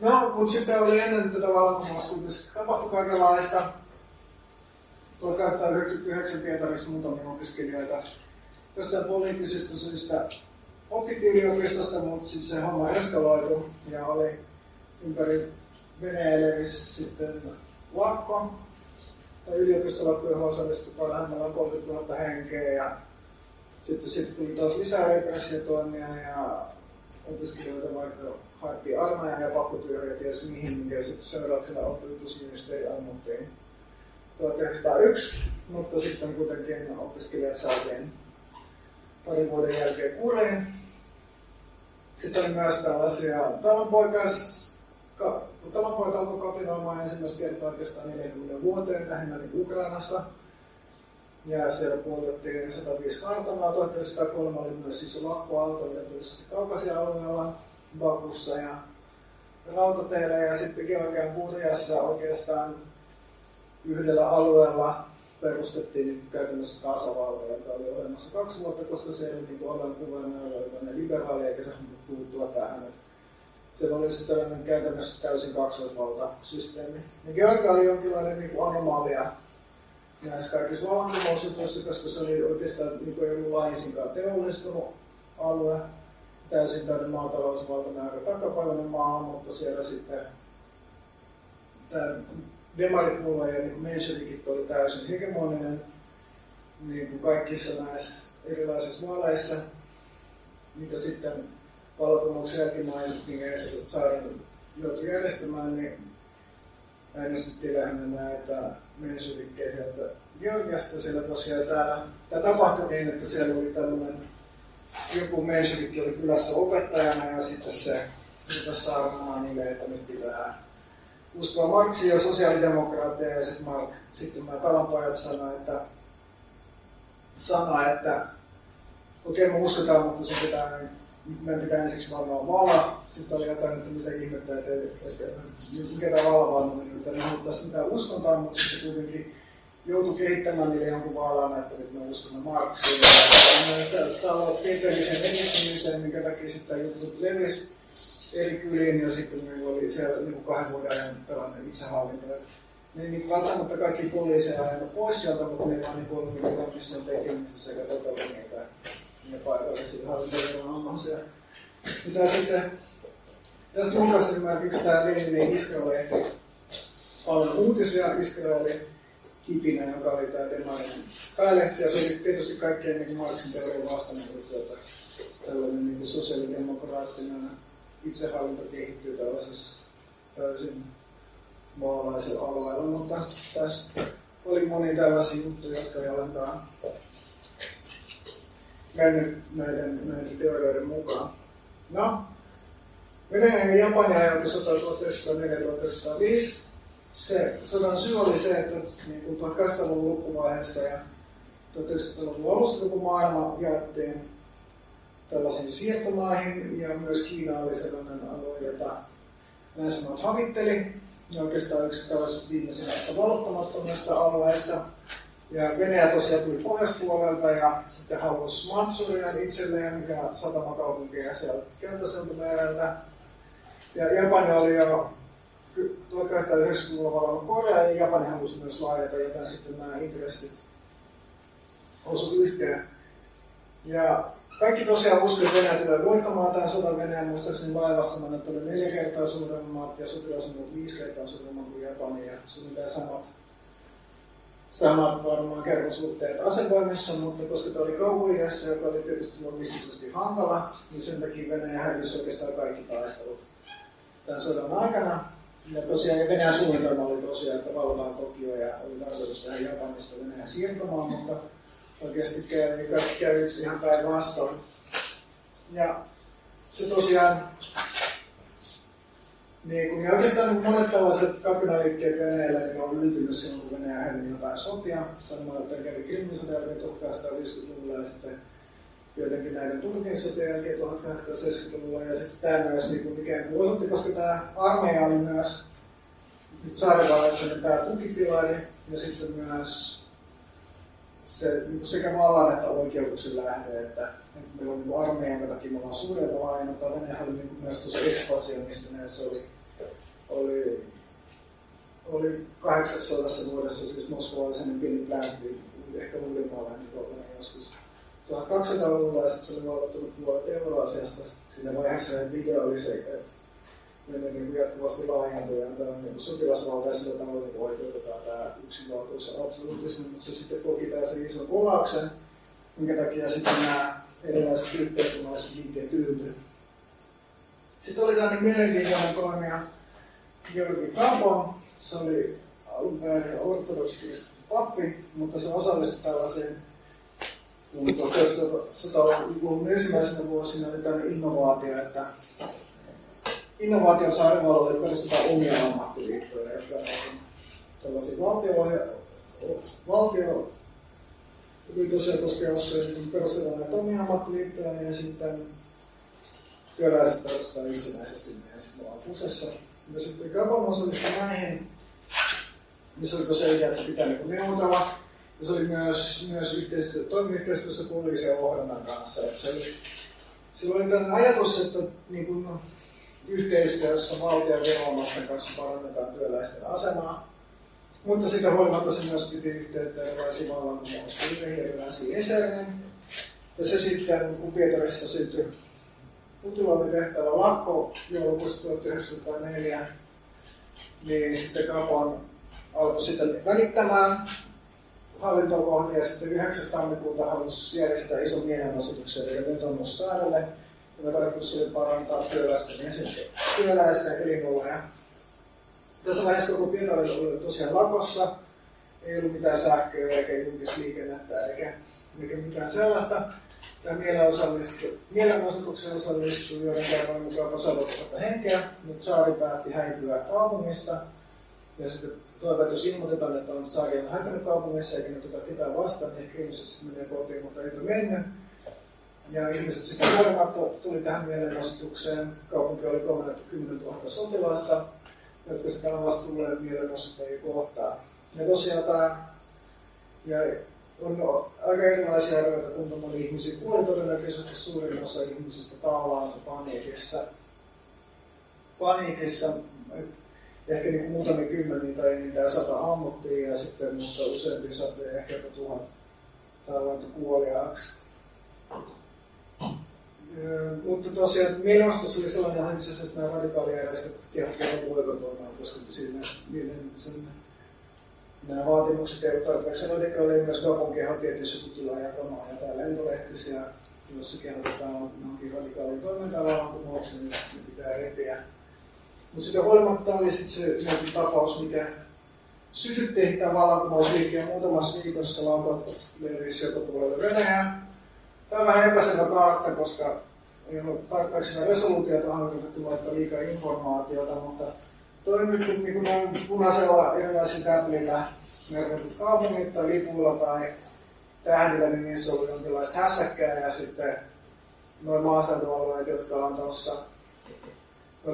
No, mutta sitten oli ennen tätä vallankumousta, tapahtui kaikenlaista. 1899 Pietarissa muutamia opiskelijoita jostain poliittisista syistä oppitti yliopistosta, mutta sitten se homma eskaloitu ja oli ympäri Venäjälevissä sitten lakko. Tai yliopistolakko, johon osallistui parhaimmillaan 30 000 henkeä ja sitten, sitten tuli taas lisää repressiotoimia ja opiskelijoita vaikka haettiin armeijan ja pakkotyöhön ja ties mihin, mikä sitten seurauksena opetusministeri ammuttiin 1901, mutta sitten kuitenkin opiskelijat saatiin parin vuoden jälkeen kuriin. Sitten oli myös tällaisia talonpoikas, ka, talonpojat alkoi kapinoimaan ensimmäistä kertaa oikeastaan 40 vuoteen, lähinnä niin Ukrainassa. Ja siellä puoltettiin 105 kartanoa. 1903 oli myös siis lakkoaalto erityisesti kaukaisia alueella, Bakussa ja rautateillä. Ja sitten Georgian Burjassa oikeastaan yhdellä alueella perustettiin niin käytännössä tasavalta, joka oli olemassa kaksi vuotta, koska se oli niin oli tämmöinen liberaali eikä se puuttua tähän. Siellä oli se tällainen käytännössä täysin kaksoisvaltasysteemi. Ja Georgia oli jonkinlainen niin kuin anomalia näissä kaikissa vallankumousjutuissa, koska se oli oikeastaan niin kuin ei ollut laisinkaan teollistunut alue, täysin tämmöinen maatalousvaltainen aika takapäiväinen maa, mutta siellä sitten tämä demaripuolue ja niin mensurikin oli täysin hegemoninen niin kuin kaikissa näissä erilaisissa vaaleissa, mitä sitten vallankumouksen jälkimainingeissa saadaan joutui järjestämään, niin äänestettiin lähinnä näitä mensurikkeja sieltä Georgiasta. Siellä tosiaan tämä, tämä tapahtui niin, että siellä oli tämmöinen joku mensurikki oli kylässä opettajana ja sitten se rupesi saarnaamaan niille, että nyt pitää uskoa Marksia ja sosiaalidemokraatteja ja sitten, Mark, sitten nämä talonpojat sanoivat, että, sana, että okei okay, me uskotaan, mutta se pitää, meidän pitää ensiksi varmaan vala. Sitten oli jotain, että mitä ihmettä, että, että, että vaan on, että ne haluttaisiin mitään uskontaa, mutta sitten se kuitenkin joutui kehittämään niille jonkun vaalan, että nyt me uskomme Marksiin. Tämä on tieteelliseen edistymiseen, minkä takia sitten juttu levisi kyliin ja sitten meillä oli siellä niin kahden vuoden ajan tällainen itsehallinto. Ne ei niin välttämättä kaikki poliiseja ajanut pois sieltä, mutta meillä on niin ollut niin komission tekemistä sekä niitä ja paikallisia hallintoviranomaisia. Mitä sitten tästä julkaisi esimerkiksi tämä Leninin Israel-lehti paljon uutisia Israelin kipinä, joka oli tämä Demarin päälehti, ja se oli tietysti kaikkein niin Marksin teorian vastainen tuota, tällainen niin sosiaalidemokraattinen itsehallinto kehittyy tällaisessa täysin maalaisella alueella, mutta tässä oli moni tällaisia juttuja, jotka ei ollenkaan mennyt näiden, näiden teorioiden mukaan. No, Venäjän ja Japanin ajoitus sota 1904-1905 se sodan syy oli se, että niin kuin 1800-luvun loppuvaiheessa ja 1900-luvun alussa koko maailma jaettiin tällaisiin siirtomaihin ja myös Kiina oli sellainen alue, jota länsimaat havitteli. Ja oikeastaan yksi tällaisesta viimeisimmästä vallottamattomista alueista. Ja Venäjä tosiaan tuli pohjoispuolelta ja sitten halusi Mansurian itselleen ja satamakaupunkia sieltä Keltaiselta mereltä. Ja Japani oli jo 1890-luvulla valannut Korea ja Japani halusi myös laajata, joten sitten nämä intressit osuivat yhteen. Ja kaikki tosiaan uskoivat, että Venäjä tulee voittamaan tämän sodan. Venäjä muistaakseni laivastamana oli neljä kertaa suuremmat ja sotilasmennot viisi kertaa suuremmat kuin Japani ja suunnilleen samat, samat varmaan kertosuhteet asevoimissa, mutta koska tämä oli kauhuidessa, joka oli tietysti logistisesti hankala, niin sen takia Venäjä hävisi oikeastaan kaikki taistelut tämän sodan aikana. Ja tosiaan Venäjän suunnitelma oli tosiaan, että valvotaan Tokio ja oli tarkoitus tehdä Japanista Venäjän siirtomaan, mutta oikeasti kävi, kävi yksi ihan päinvastoin. Ja se tosiaan, niin kun, ja oikeastaan niin monet tällaiset kapinaliikkeet Venäjällä niin on yltynyt silloin, kun Venäjä hävisi jotain sotia. Samoin, että kävi Krimin jälkeen 1850-luvulla ja sitten jotenkin näiden Turkin sotien jälkeen 1870-luvulla. Ja sitten tämä myös niin kuin ikään kuin osoitti, koska tämä armeija oli myös nyt saarivaiheessa, niin tämä tukipilaili ja sitten myös se niin sekä vallan että oikeutuksen lähde, että, meillä on niin armeijan takia me ollaan suurella laajana, mutta Venäjä oli niin myös tosi ekspansionistinen, se oli, oli, oli 800 vuodessa siis moskolaisen pieni pläntti, ehkä Uudemmalla niin joskus 1200-luvulla ja sitten se oli vallattunut puolet Euroasiasta. Siinä vaiheessa video oli se, että menee niin jatkuvasti laajentuu ja niin sotilasvaltaisella tavalla niin oikeutetaan tämä yksinvaltuus ja absoluutismi, mutta se sitten koki tämä sen ison kolauksen, minkä takia sitten nämä erilaiset yhteiskunnalliset liikkeet yltyy. Sitten oli tämmöinen mielenkiintoinen toimija Georgi Kampon. Se oli alun perin ortodoksi pappi, mutta se osallistui tällaiseen kun 1900-luvun ensimmäisenä vuosina oli tämmöinen innovaatio, että innovaation sairaalalle perustetaan omia ammattiliittoja, jotka on tällaisia valtio, valtio tosiaan koska jos perustetaan näitä omia ammattiliittoja, niin sitten työläiset perustetaan itsenäisesti meidän sitten vaan kusessa. Ja sitten Gabon osallistui näihin, niin se oli tosiaan idea, että pitää niin neuvotella. Ja se oli myös, myös yhteistyö, toimintayhteistyössä poliisin ja ohjelman kanssa. Että se oli, sillä oli tällainen ajatus, että niin kuin, yhteistyössä valtion viranomaisten kanssa parannetaan työläisten asemaa. Mutta siitä huolimatta se myös piti yhteyttä erilaisiin vallankumouspiireihin, erilaisiin eseriin. Ja se sitten, kun Pietarissa syntyi Putiloinen tehtävä lakko joulukuussa 1904, niin sitten Kapon alkoi sitten välittämään hallintokohde ja sitten 9. tammikuuta halusi järjestää ison mielenosoituksen eli vetomus saarelle ja tarkoitus parantaa työläisten, työläisten elinoloja. Tässä vaiheessa koko Pietari oli tosiaan lakossa, ei ollut mitään sähköä eikä julkista liikennettä eikä, eikä mitään sellaista. tähän mielenosoitukseen osallistui joiden noin mukaan 100 000 henkeä. Nyt saari päätti häipyä kaupungista. Ja sitten toivottavasti jos ilmoitetaan, että on saari on häipynyt kaupungissa eikä nyt ota ketään vastaan, niin ehkä ihmiset sitten menee kotiin, mutta eipä mennyt. Ja ihmiset sekä huolimatta tuli tähän mielenosoitukseen. Kaupunki oli 30 000 sotilasta, jotka sitä avasi tulleen mielenosoittajia kohtaan. Ja tosiaan tämä, ja on aika erilaisia arvioita, kuinka moni ihmisiä kuoli todennäköisesti suurin osa ihmisistä taalaantui paniikissa. Paniikissa, ehkä niin muutamia kymmeniä tai enintään sata ammuttiin ja sitten mutta useampi satoja, ehkä jopa tuhat taalaantui kuoliaaksi. Mutta tosiaan mielenostossa oli sellainen, itse asiassa nämä radikaalijärjestöt kehottivat boikotoimaan, koska siinä niiden sen nämä vaatimukset eivät tarpeeksi oli myös kaupunkihan tietysti sukutila jakamaan jotain lentolehtisiä, jossa kehotetaan johonkin radikaaliin toimintaan vallankumoukseen, niin ne pitää repiä. Mutta sitä huolimatta oli sitten se tapaus, mikä sytytti tämän vallankumousliikkeen muutamassa viikossa lakot levisi joka puolelle Venäjää. Tämä on vähän epäselvä kartta, koska ei ollut tarpeeksi resoluutiota hankittu laittaa liikaa informaatiota, mutta toimittu niin kuin punaisella erilaisilla täplillä merkityt kaupungit tai lipulla tai tähdillä, niin niissä oli jonkinlaista hässäkkää ja sitten noin maaseutualueet, jotka on tuossa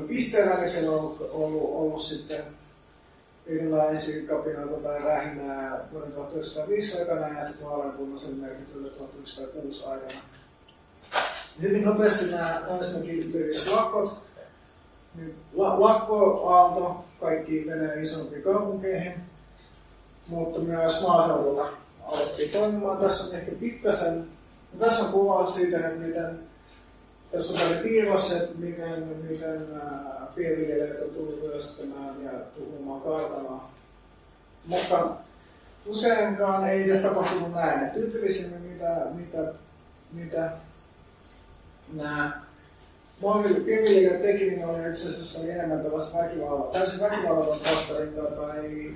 pisteellä, niin siellä on ollut, ollut, ollut sitten erilaisia kapinoita tai rähinää vuoden 1905 aikana ja sitten vaaleanpunaisen merkityllä 1906 aikana. Hyvin nopeasti nämä ensinnäkin lakot. Niin la, lakkoaalto kaikki Venäjän isompiin kaupunkeihin mutta myös maaseudulla alettiin toimimaan. Tässä on ehkä pikkasen, tässä on kuva siitä, että miten tässä on tämmöinen piirros, että miten, miten pienviljelijät on tullut ryöstämään ja tuhoamaan kartanoa. Mutta useinkaan ei edes tapahtunut näin. tyypillisimmin mitä, mitä, mitä nämä pienviljelijät teki, niin oli itse asiassa enemmän tällaista väkivaltaa, täysin väkivallaton vastarintaa tai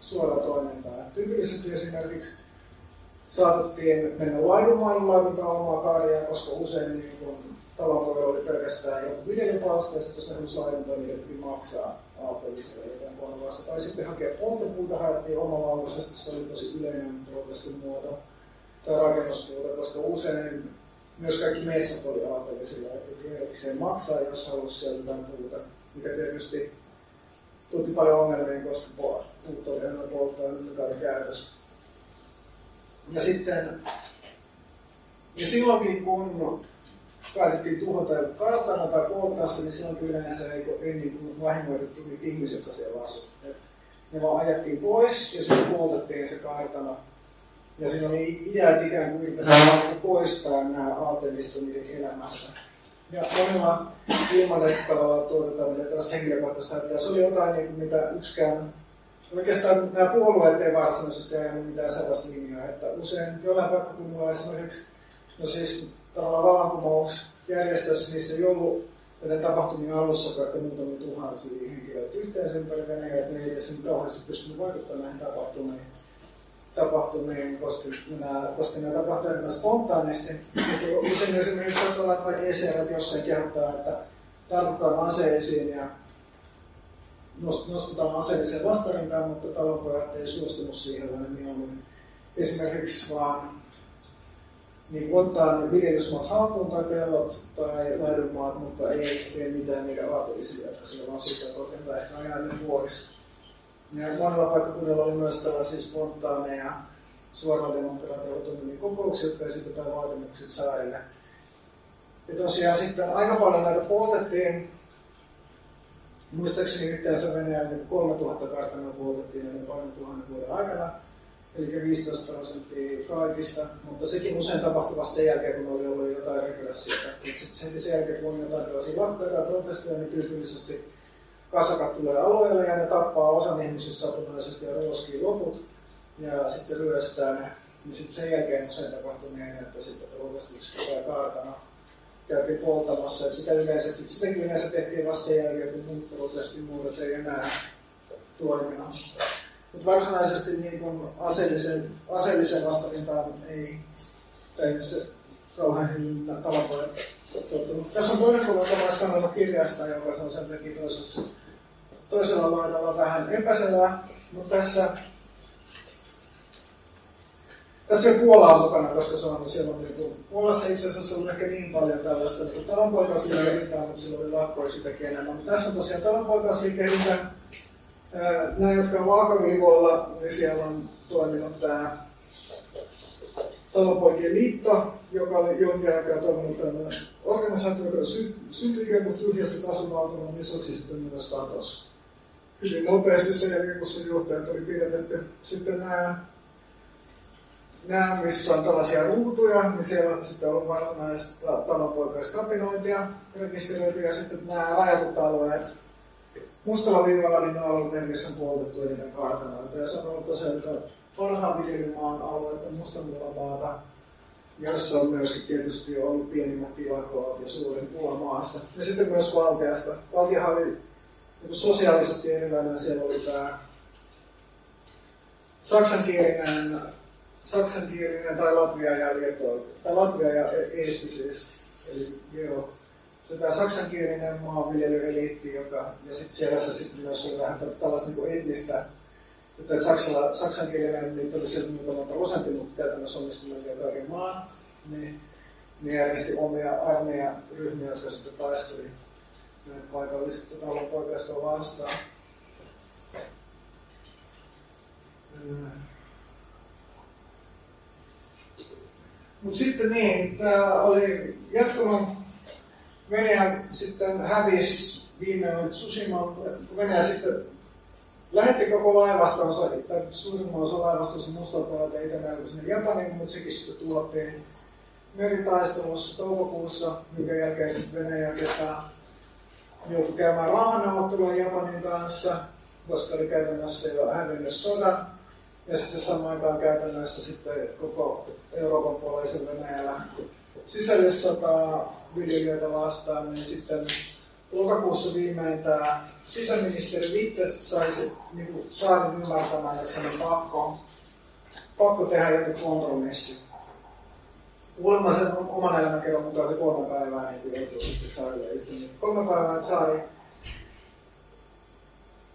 suoraa toimintaa. Tyypillisesti esimerkiksi saatettiin mennä laidunmaan laiduntaa omaa kaaria, koska usein niin kun, oli pelkästään joku viljelypalsta ja sitten jos ne halusi laiduntaa, niin piti maksaa aateliselle jotain korvausta. Tai sitten hakea poltopuuta haettiin omavaltaisesti, se oli tosi yleinen protestin muoto tai rakennuspuuta, koska usein myös kaikki metsät oli aatelisilla, että piti erikseen maksaa, jos halusi sieltä jotain puuta, mikä tietysti tuotti paljon ongelmia, koska puut oli enää polttoaineen käytössä. Ja sitten, ja silloinkin kun päätettiin tuhota kartano tai polttaa se, niin silloin yleensä ei, ei niin kuin vahingoitettu niitä ihmisiä, jotka siellä asuivat. Ne vaan ajettiin pois ja sitten poltettiin se kartano. Ja siinä oli idea, että ikään kuin yritetään poistaa nämä aatelista niiden elämästä. Ja monilla ilman, että tavallaan tuotetaan mitä tällaista henkilökohtaista, että se oli jotain, niin kuin, mitä yksikään Oikeastaan nämä puolueet ei varsinaisesti ajanut mitään sellaista linjaa, että usein jollain paikkakunnalla esimerkiksi, no siis tavallaan vallankumousjärjestössä, missä ei ollut näiden tapahtumien alussa vaikka muutamia tuhansia henkilöitä yhteensä ympäri Venäjää, että ne ei edes kauheasti pystynyt vaikuttamaan näihin tapahtumiin tapahtumiin, koska nämä, koska nämä tapahtuvat enemmän spontaanisti. Usein esimerkiksi saattaa olla, että vaikka esiävät jossain kehottaa, että tartutaan aseisiin ja nostetaan aseelliseen vastarintaan, mutta talonpojat ei suostunut siihen, vaan ne mieluummin esimerkiksi vaan niin ottaa ne viljelysmaat haltuun tai pellot tai laidunmaat, mutta ei tee mitään niiden aatelisille, jotka siellä vaan syyttää korkeinta ehkä ajaa ne pois. Ja monella paikkakunnalla oli myös tällaisia spontaaneja suoraan demokraatioautonomia kokouksia, jotka esitetään vaatimukset saajille. Ja tosiaan sitten aika paljon näitä poltettiin. Muistaakseni yhteensä Venäjällä 3000 kartanoa poltettiin näiden parin tuhannen vuoden aikana, eli 15 prosenttia kaikista, mutta sekin usein tapahtui vasta sen jälkeen, kun oli ollut jotain repressiota. Sitten sen jälkeen, kun on jotain tällaisia lakkoja tai protesteja, niin tyypillisesti kasakat tulee alueelle ja ne tappaa osan ihmisistä satunnaisesti ja ruoskii loput ja sitten ryöstää ne. Niin sitten sen jälkeen usein tapahtuu niin, että sitten protestiksi tulee kaartana käytiin poltamassa. Että sitä yleensä, sitäkin yleensä tehtiin vasta sen jälkeen, kun muut protestimuodot ei enää toiminut. Mutta varsinaisesti niin kun aseellisen, aseellisen vastarintaan ei, tai se kauhean hyvin talapojat tottunut. Tässä on toinen kuva Thomas Kannalla kirjasta, joka on sen takia toisessa, toisella laidalla vähän epäselvää, mutta tässä tässä ei Puolaa mukana, koska se on siellä on niin Puolassa itse asiassa on ehkä niin paljon tällaista, että talonpoikaisliike riittää, mutta silloin oli lakkoja sitäkin enemmän. Mutta tässä on tosiaan talonpoikaisliike, nämä, jotka on vaakaviivoilla, niin siellä on toiminut tämä talonpoikien liitto, joka oli jonkin aikaa toiminut tämmöinen organisaatio, joka sy- syntyi ikään kuin tyhjästä kasvuvaltavan isoksi sitten myös katosi. Hyvin nopeasti sen jälkeen, kun se johtajat oli pidetetty. Sitten nämä nämä, missä on tällaisia ruutuja, niin siellä on sitten ollut varsinaista talonpoikaiskapinointia rekisteröity ja sitten nämä rajatut alueet mustalla viivalla niin on ollut on poltettu eniten kartanoita. Ja se on ollut tosiaan parhaan viljelymaan alueita mustamilla maata, jossa on myöskin tietysti ollut pienimmät tilakoot ja suurin pula maasta. Ja sitten myös valtiasta. Valtiahan oli niin sosiaalisesti erilainen. Siellä oli tämä saksankielinen saksankielinen tai Latvia ja Lieto, tai Latvia ja Eesti siis, eli Viro. Se tämä saksankielinen maanviljelyeliitti, joka, ja sitten siellä se sitten myös oli vähän tällaista niin etnistä, että saksala, saksankielinen, niin oli sieltä muutama prosentti, mutta käytännössä onnistuneet jo kaiken maan, niin ne järjesti omia armeijaryhmiä, jotka sitten taisteli näitä paikallista talon poikaistoa vastaan. Mutta sitten niin, tämä oli jatkunut. Venäjä sitten hävisi viime oli Tsushima, kun Venäjä sitten lähetti koko laivastonsa, tai suurimman osa laivastonsa mustalta ja Itämereltä sinne Japaniin, mutta sekin sitten tuotiin meritaistelussa toukokuussa, minkä jälkeen sitten Venäjä oikeastaan joutui käymään rauhanneuvottelua Japanin kanssa, koska oli käytännössä jo hävinnyt sodan. Ja sitten samaan aikaan käytännössä sitten koko Euroopan puoleisen Venäjällä sisällissotaa viljelijöitä vastaan, niin sitten lokakuussa viimein tämä sisäministeri Vittes saisi niin saarin ymmärtämään, että sen on pakko, pakko tehdä joku kompromissi. Kuulemma sen oman elämänkerran mukaan se kolme päivää niin joutuu sitten saarille yhteen. Kolme päivää, että saari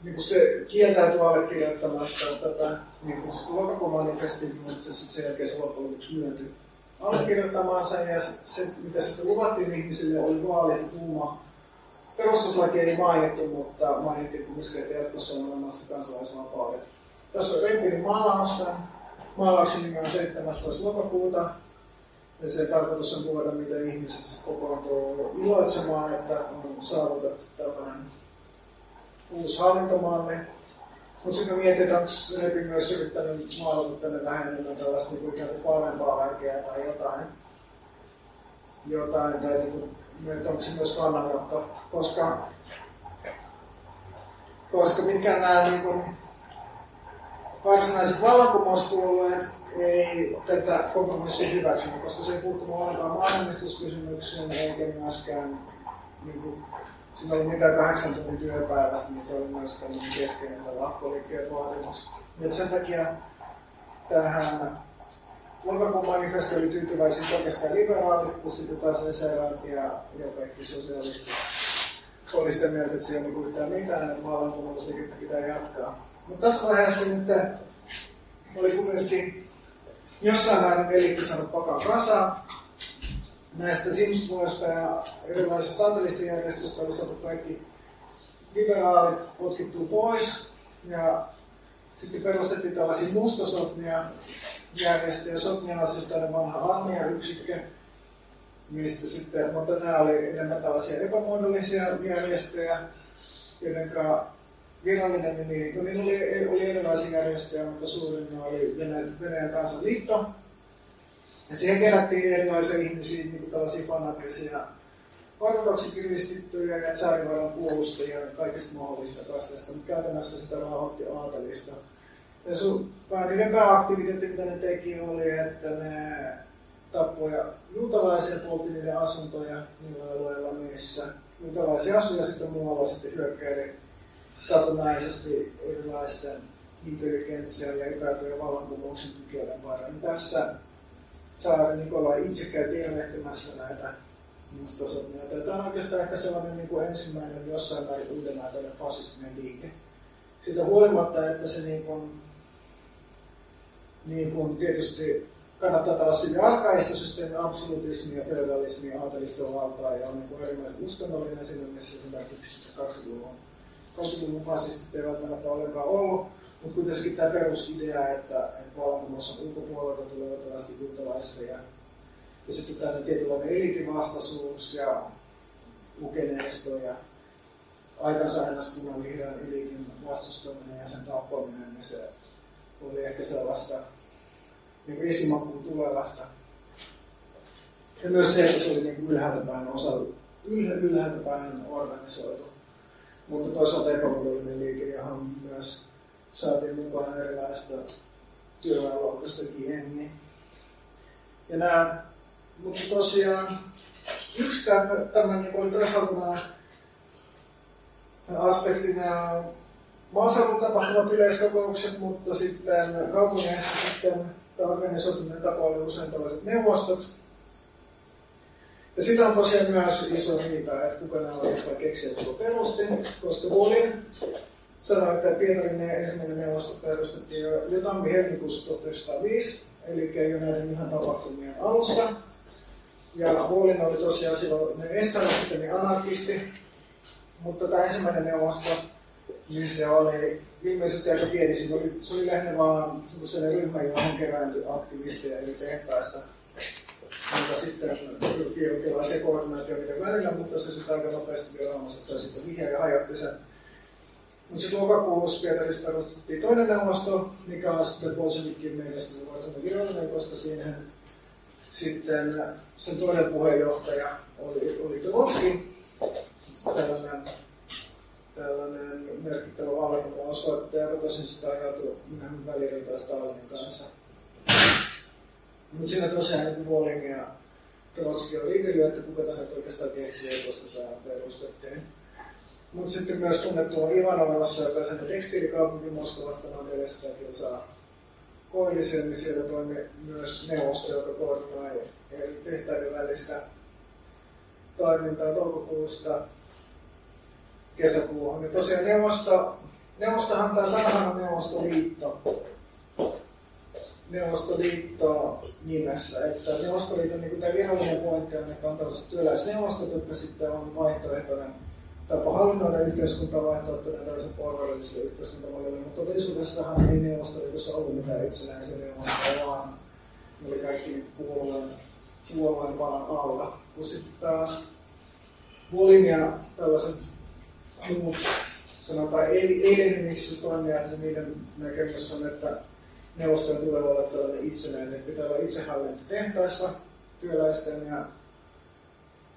niin kuin se kieltäytyi allekirjoittamasta tätä niin kuin lokakuun manifestin, mutta se sitten sen jälkeen se loppujen lopuksi myöntyi allekirjoittamaan sen ja se, mitä sitten luvattiin ihmisille, oli vaalit tuuma. Perustuslaki ei mainittu, mutta mainittiin kumminkin, että jatkossa on olemassa kansalaisvapaudet. Tässä on Rempinin maalausta. Maalauksen nimi on 17. lokakuuta. Ja se tarkoitus on kuvata, miten ihmiset kokoontuu iloitsemaan, että on saavutettu tällainen uusi hallintomaamme. Mutta sitten mietin, että onko Repi myös yrittänyt maalata tänne vähän enemmän tällaista niin ikään kuin parempaa väkeä tai jotain. Jotain, tai niin kuin, että onko se myös kannanotto, koska, koska mitkään nämä niin kuin, varsinaiset vallankumouspuolueet ei tätä kompromissia hyväksynyt, koska se ei puuttunut ollenkaan maailmistuskysymykseen eikä myöskään niin kuin, siinä oli mitään kahdeksan tunnin työpäivästä, mutta oli myös tämmöinen keskeinen lakkoliikkeen vaatimus. Ja sen takia tähän lokakuun manifesto oli tyytyväisiä oikeastaan liberaalit, kun sitten taas SRAT ja, ja kaikki sosialistit oli sitä mieltä, että se ei ole yhtään mitään, että vallankumousliikettä pitää jatkaa. Mutta tässä vaiheessa nyt oli kuitenkin jossain määrin eliitti saanut pakan kasaan, näistä Simsmuista ja erilaisista aatelistijärjestöistä oli saatu kaikki liberaalit potkittua pois. Ja sitten perustettiin tällaisia mustasotnia järjestöjä. Sotnia on siis tällainen vanha armeijayksikkö, mistä sitten, mutta nämä oli enemmän tällaisia epämuodollisia järjestöjä, joiden virallinen nimi, no niillä oli, oli erilaisia järjestöjä, mutta suurin oli Venäjän, Venäjän kansanliitto, ja siihen kerättiin erilaisia ihmisiä, niin kuin tällaisia fanaattisia ortodoksikristittyjä ja tsaarivallan puolustajia ja kaikista mahdollista kasveista, mutta käytännössä sitä rahoitti aatelista. Ja sun, niiden pääaktiviteetti, mitä ne teki, oli, että ne tappoja juutalaisia, poltti niiden asuntoja niillä alueilla, missä juutalaisia asuja sitten muualla sitten hyökkäili satunnaisesti erilaisten intelligentsia ja epäiltyjä vallankumouksen tukijoiden pariin. Tässä Saari Nikolai itse käy tervehtimässä näitä mustasotneita. Tämä on oikeastaan ehkä sellainen niin kuin ensimmäinen jossain määrin uuden aikainen fasistinen liike. Siitä huolimatta, että se niin kuin, niin kuin tietysti kannattaa tällaista hyvin arkaista systeemiä, absolutismia, feudalismia, aateliston valtaa ja on niin erilaisen uskonnollinen siinä, missä esimerkiksi 20-luvun 20-luvun fasistit ei välttämättä ollenkaan ollut, mutta kuitenkin tämä perusidea, että, että vallankumous on ulkopuolelta tulevat tällaista juutalaista ja, ja sitten tämmöinen tietynlainen elitivastaisuus ja lukeneisto ja aikansa ennäs punavihreän eliitin vastustaminen ja sen tappaminen, niin se oli ehkä sellaista niin esimakuun tulevasta. Ja myös se, että se oli niin ylhäältä päin osa, ylhäältä päin organisoitu. Mutta toisaalta epämuodollinen liike, johon myös saatiin mukaan erilaista työväenluokkaistakin jengiä. Ja nämä, mutta tosiaan yksi tämmöinen niin toisaalta nämä aspekti, nämä maaseudun tapahtuvat yleiskokoukset, mutta sitten kaupungeissa sitten organisoituminen tapa oli usein tällaiset neuvostot. Ja sitä on tosiaan myös iso riita, että kuka nämä oikeastaan keksiä tuo perustin, koska Bolin sanoi, että Pietarin ensimmäinen neuvosto perustettiin jo, jo tammi-helmikuussa 1905, eli jo näiden ihan tapahtumien alussa. Ja Bolin oli tosiaan silloin ne sitten niin anarkisti, mutta tämä ensimmäinen neuvosto, niin se oli ilmeisesti aika pieni. Se oli, se oli lähinnä vaan sellainen ryhmä, johon kerääntyi aktivisteja eli tehtaista. Mutta sitten pyrkii jonkinlaiseen koordinaatioon niiden välillä, mutta se sitten aika nopeasti vielä on, että sai sitten vihreä ja hajotti sen. Mutta sitten lokakuussa Pietarissa perustettiin toinen neuvosto, mikä on sitten Bolshevikin mielestä se varsinainen virallinen, koska siinä sitten sen toinen puheenjohtaja oli, oli Trotsky, tällainen tällainen merkittävä valmiuden osoittaja, joka tosin sitä ajautui ihan väliriitaa Stalinin kanssa. Mutta siinä tosiaan niin Walling ja Trotsky on riitellyt, että kuka tämä oikeastaan keksii, koska tämä perustettiin. Mutta sitten myös tunnettu on Ivanovassa, joka on tekstiilikaupunki Moskovasta noin 400 kilsaa koillisen, niin siellä toimi myös neuvosto, joka koordinoi tehtäiden välistä toimintaa toukokuusta kesäkuuhun. Ja tosiaan neuvosto, neuvostohan tämä sanahan on Neuvostoliitto. Neuvostoliitto nimessä. Että Neuvostoliiton niin tämä virallinen pointti on, että on tällaiset työläisneuvostot, jotka sitten on vaihtoehtoinen tapa hallinnoida yhteiskuntaa vaihtoehtoinen tällaisen porvalliselle yhteiskuntamallille, mutta todellisuudessahan ei Neuvostoliitossa ollut mitään itsenäisiä neuvostoja, vaan ne oli kaikki puolueen, puolueen palan alla. Kun sitten taas Volin ja tällaiset muut sanotaan ei-leninistiset toimijat, niin niiden näkemys on, että neuvoston tulee olla tällainen itsenäinen, pitää olla itsehallinto tehtaissa työläisten ja,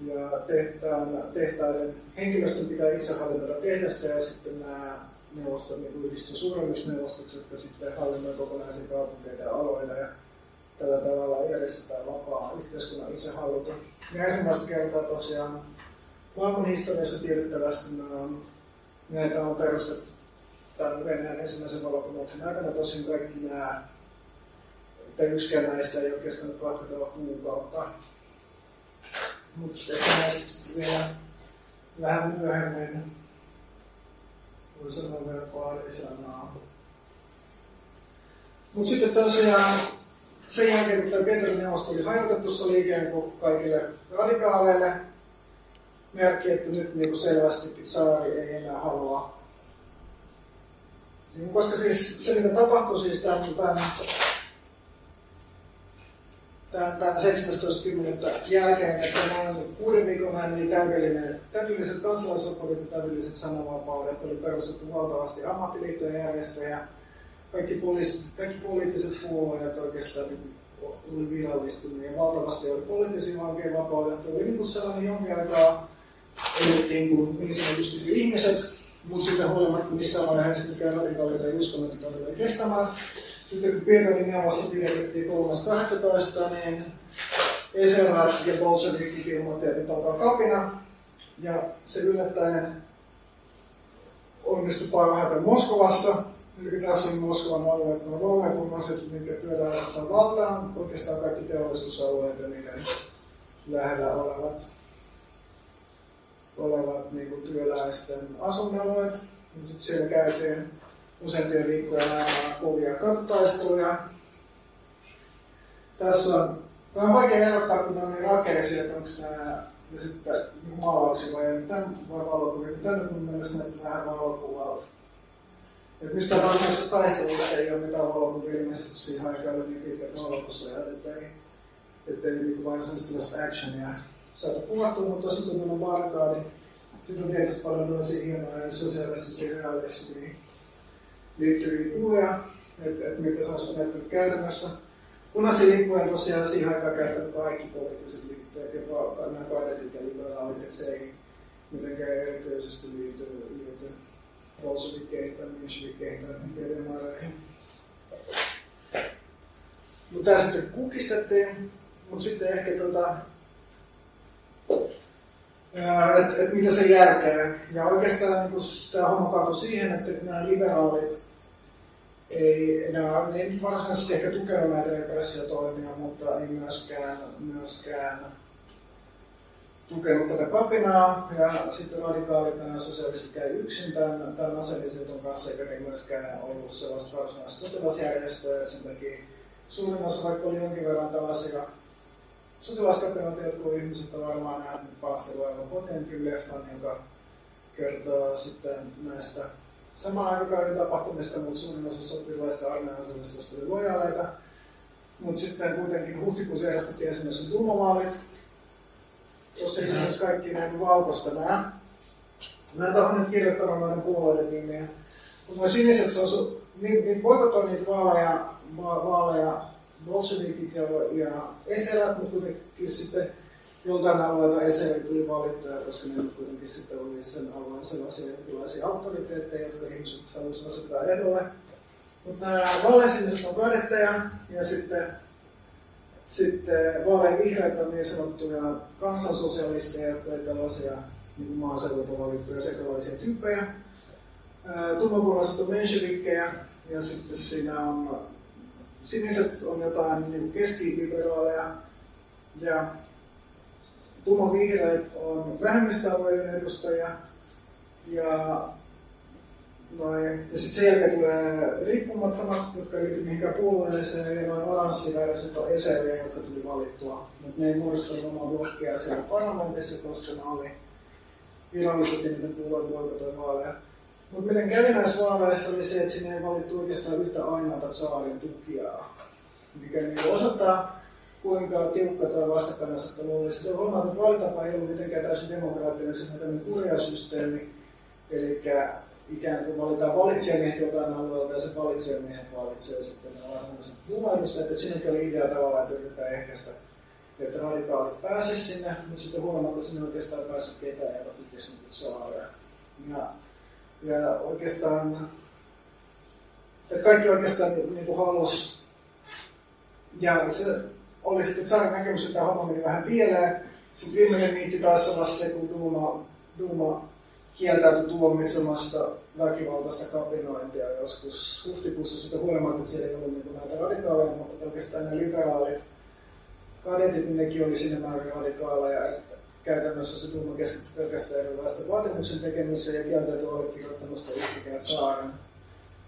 ja tehtaan, tehtaiden henkilöstön pitää itse hallinnoida tehdasta ja sitten nämä neuvoston niin yhdistys suuremmiksi neuvostoksi, jotka sitten hallinnoivat kokonaisia kaupunkeita ja alueita ja tällä tavalla järjestetään vapaa yhteiskunnan itsehallinto. Ja ensimmäistä kertaa tosiaan maailman historiassa tiedettävästi näitä on perustettu tämän Venäjän ensimmäisen valokumouksen aikana. Tosin kaikki nämä, että yksikään näistä ei ole kestänyt 20 kuukautta. Mutta ehkä näistä vielä vähän myöhemmin voi sanoa vielä pari sanaa. Mutta sitten tosiaan sen jälkeen, kun tämä Petrin neuvosto oli hajotettu, se oli ikään kuin kaikille radikaaleille merkki, että nyt niin kuin selvästi saari ei enää halua. Niin, koska siis se, mitä tapahtui siis tämän, tämän, tämän, tämän 17.10. jälkeen, että noin kuuden viikon ajan oli täydellinen, täydelliset kansalaisopparit ja täydelliset sananvapaudet, oli perustettu valtavasti ammattiliittojen järjestöjä, kaikki, poliisit, kaikki poliittiset puolueet oikeastaan oli virallistunut ja valtavasti oli poliittisia vankeja vapautettu. Oli niin kuin sellainen jonkin aikaa elettiin kuin niin sanotusti ihmiset, mutta sitten huolimatta missään vaiheessa mikään radikaaleita ei uskonut, että tulee kestämään. Sitten kun Pietarin neuvosto pidettiin 3.12, niin Eserat ja Bolshevikit ilmoitti, että alkaa kapina. Ja se yllättäen onnistui parhaiten Moskovassa, Eli tässä on Moskovan alueet, no vallankumouset, minkä työläiset saa valtaan, oikeastaan kaikki teollisuusalueet ja niiden lähellä olevat, olevat niin kuin työläisten asuinalueet. Ja sitten siellä käytiin useampia viikkoja nämä kovia kattaisteluja. Tässä on, tämä on vaikea erottaa, kun on niin rakeisia, että onko nämä ja sitten maalauksia vai, tämän, vai valokuvia. Tämä nyt mun mielestä näyttää vähän valokuvalta. Et mistä varsinaisesta taistelusta ei ole mitään valokuvia ilmeisesti siihen aikaan oli niin pitkät valokussa ettei, ettei niin tällaista actionia saatu kuvattua, mutta sitten on tuolla barkaadi. Sitten on tietysti paljon tällaisia hienoja sosiaalistisia realismiin liittyviä kuvia, että et mitä se olisi näyttänyt käytännössä. Punaisia lippuja tosiaan siihen aikaan käyttänyt kaikki poliittiset lippujat, jopa nämä kadetit ja liberaalit, että se ei mitenkään erityisesti liity, liity bolshevikkeihin tai menshevikkeihin tai demareihin. Mutta tämä sitten kukistettiin, mutta sitten ehkä tota, että et mitä se järkeä. Ja oikeastaan niin tämä homma kaatui siihen, että nämä liberaalit ei, nämä, ne ei varsinaisesti ehkä tukenut näitä repressiotoimia, mutta ei myöskään, myöskään tukenut tätä kapinaa. Ja sitten radikaalit nämä sosiaaliset käy yksin tämän, tämän aseellisuuden kanssa, eikä ne myöskään ollut sellaista varsinaista sotilasjärjestöä. Ja sen takia suurin osa, vaikka oli jonkin verran tällaisia sotilaskapinoita, jotkut ihmiset on varmaan nähnyt Pasilla aivan Potemkin leffan, joka kertoo sitten näistä samaan aikakauden tapahtumista, mutta suurin osa sotilaista armeijan oli lojaaleita. Mutta sitten kuitenkin huhtikuussa järjestettiin esimerkiksi duumavaalit, jossa itse asiassa kaikki näin valkoista nämä. Mä en tahon nyt kirjoittanut noiden puolueiden nimiä. Mutta siniset, se on, niin, niin boikottoi niitä vaaleja, vaaleja bolshevikit ja, ja eselät, mutta kuitenkin sitten joltain alueelta esille tuli valittuja, koska ne kuitenkin sitten oli sen alueen sellaisia jonkinlaisia auktoriteetteja, jotka ihmiset halusivat asettaa ehdolle. Mutta nämä vaaleansiniset on kadettaja ja sitten, sitten vaalean vihreät on niin sanottuja kansansosialisteja, jotka olivat tällaisia niin maaseudulta valittuja sekalaisia tyyppejä. Tummapuolaiset on menshevikkejä ja sitten siinä on siniset on jotain niin keskiliberaaleja ja vihreät on vähemmistöalueiden edustajia ja noin, ja sitten sen jälkeen tulee riippumattomat, jotka liity mihinkään puolueeseen, ja noin oranssiväriset on eseriä, jotka tuli valittua. Mutta ne ei muodostanut omaa blokkia siellä parlamentissa, koska ne oli virallisesti niiden puolueen boikotoi vaaleja. Mutta näissä vaaleissa oli se, että sinne ei valittu oikeastaan yhtä ainoata saarin tukijaa, mikä niin osoittaa, kuinka tiukka tuo vastakkainasettelu oli. Sitten huomaat, että valitapa ei ollut mitenkään täysin demokraattinen, se on tämmöinen kurjasysteemi, eli ikään kuin valitaan valitsijamiehet jotain alueelta ja se valitsijamiehet valitsee sitten varsinaiset luvaedustajat. Että siinäkin oli idea tavallaan, että yritetään ehkäistä, että radikaalit pääsisivät sinne, mutta sitten huomaamatta sinne oikeastaan päässyt ketään ja tukisi niitä saaria. Ja, ja oikeastaan, että kaikki oikeastaan niin kuin halus, ja se oli sitten saada näkemys, että homma meni vähän pieleen. Sitten viimeinen niitti taas olla se, kun Duuma, Duuma kieltäytyi tuomitsemasta väkivaltaista kapinointia joskus huhtikuussa sitä huolimatta, että siellä ei ollut niin näitä radikaaleja, mutta oikeastaan ne liberaalit kadetit, niin nekin oli sinne määrin radikaaleja, että käytännössä se Duuma keskittyi pelkästään erilaista vaatimuksen tekemiseen ja kieltäytyi allekirjoittamasta yhtäkään saaren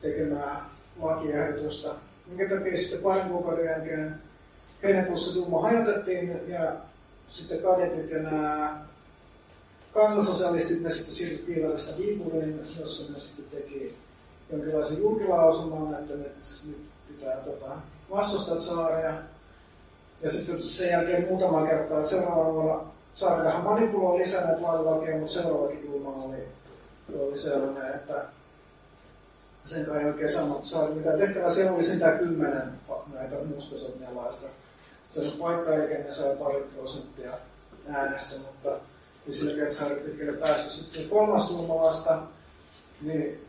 tekemää lakiehdotusta, minkä takia sitten parin kuukauden jälkeen heinäkuussa Duuma hajotettiin ja sitten kadetit ja nämä kansasosialistit ne sitten siirtyi Piitarista Viipuriin, jossa ne sitten teki jonkinlaisen julkilausuman, että nyt, nyt pitää tota, vastustaa saaria. Ja sitten sen jälkeen muutama kertaa seuraavana vuonna saari vähän manipuloi lisää näitä vaalilakeja, mutta seuraavakin kulma oli, oli sellainen, että sen kai ei oikein saanut mitä tehtävää. Siellä oli sentään kymmenen näitä mustasotnialaista se paikka eikä ne sai pari prosenttia äänestä, mutta ja sillä kertaa pitkälle päässyt. Sitten kolmas tuuma vasta, niin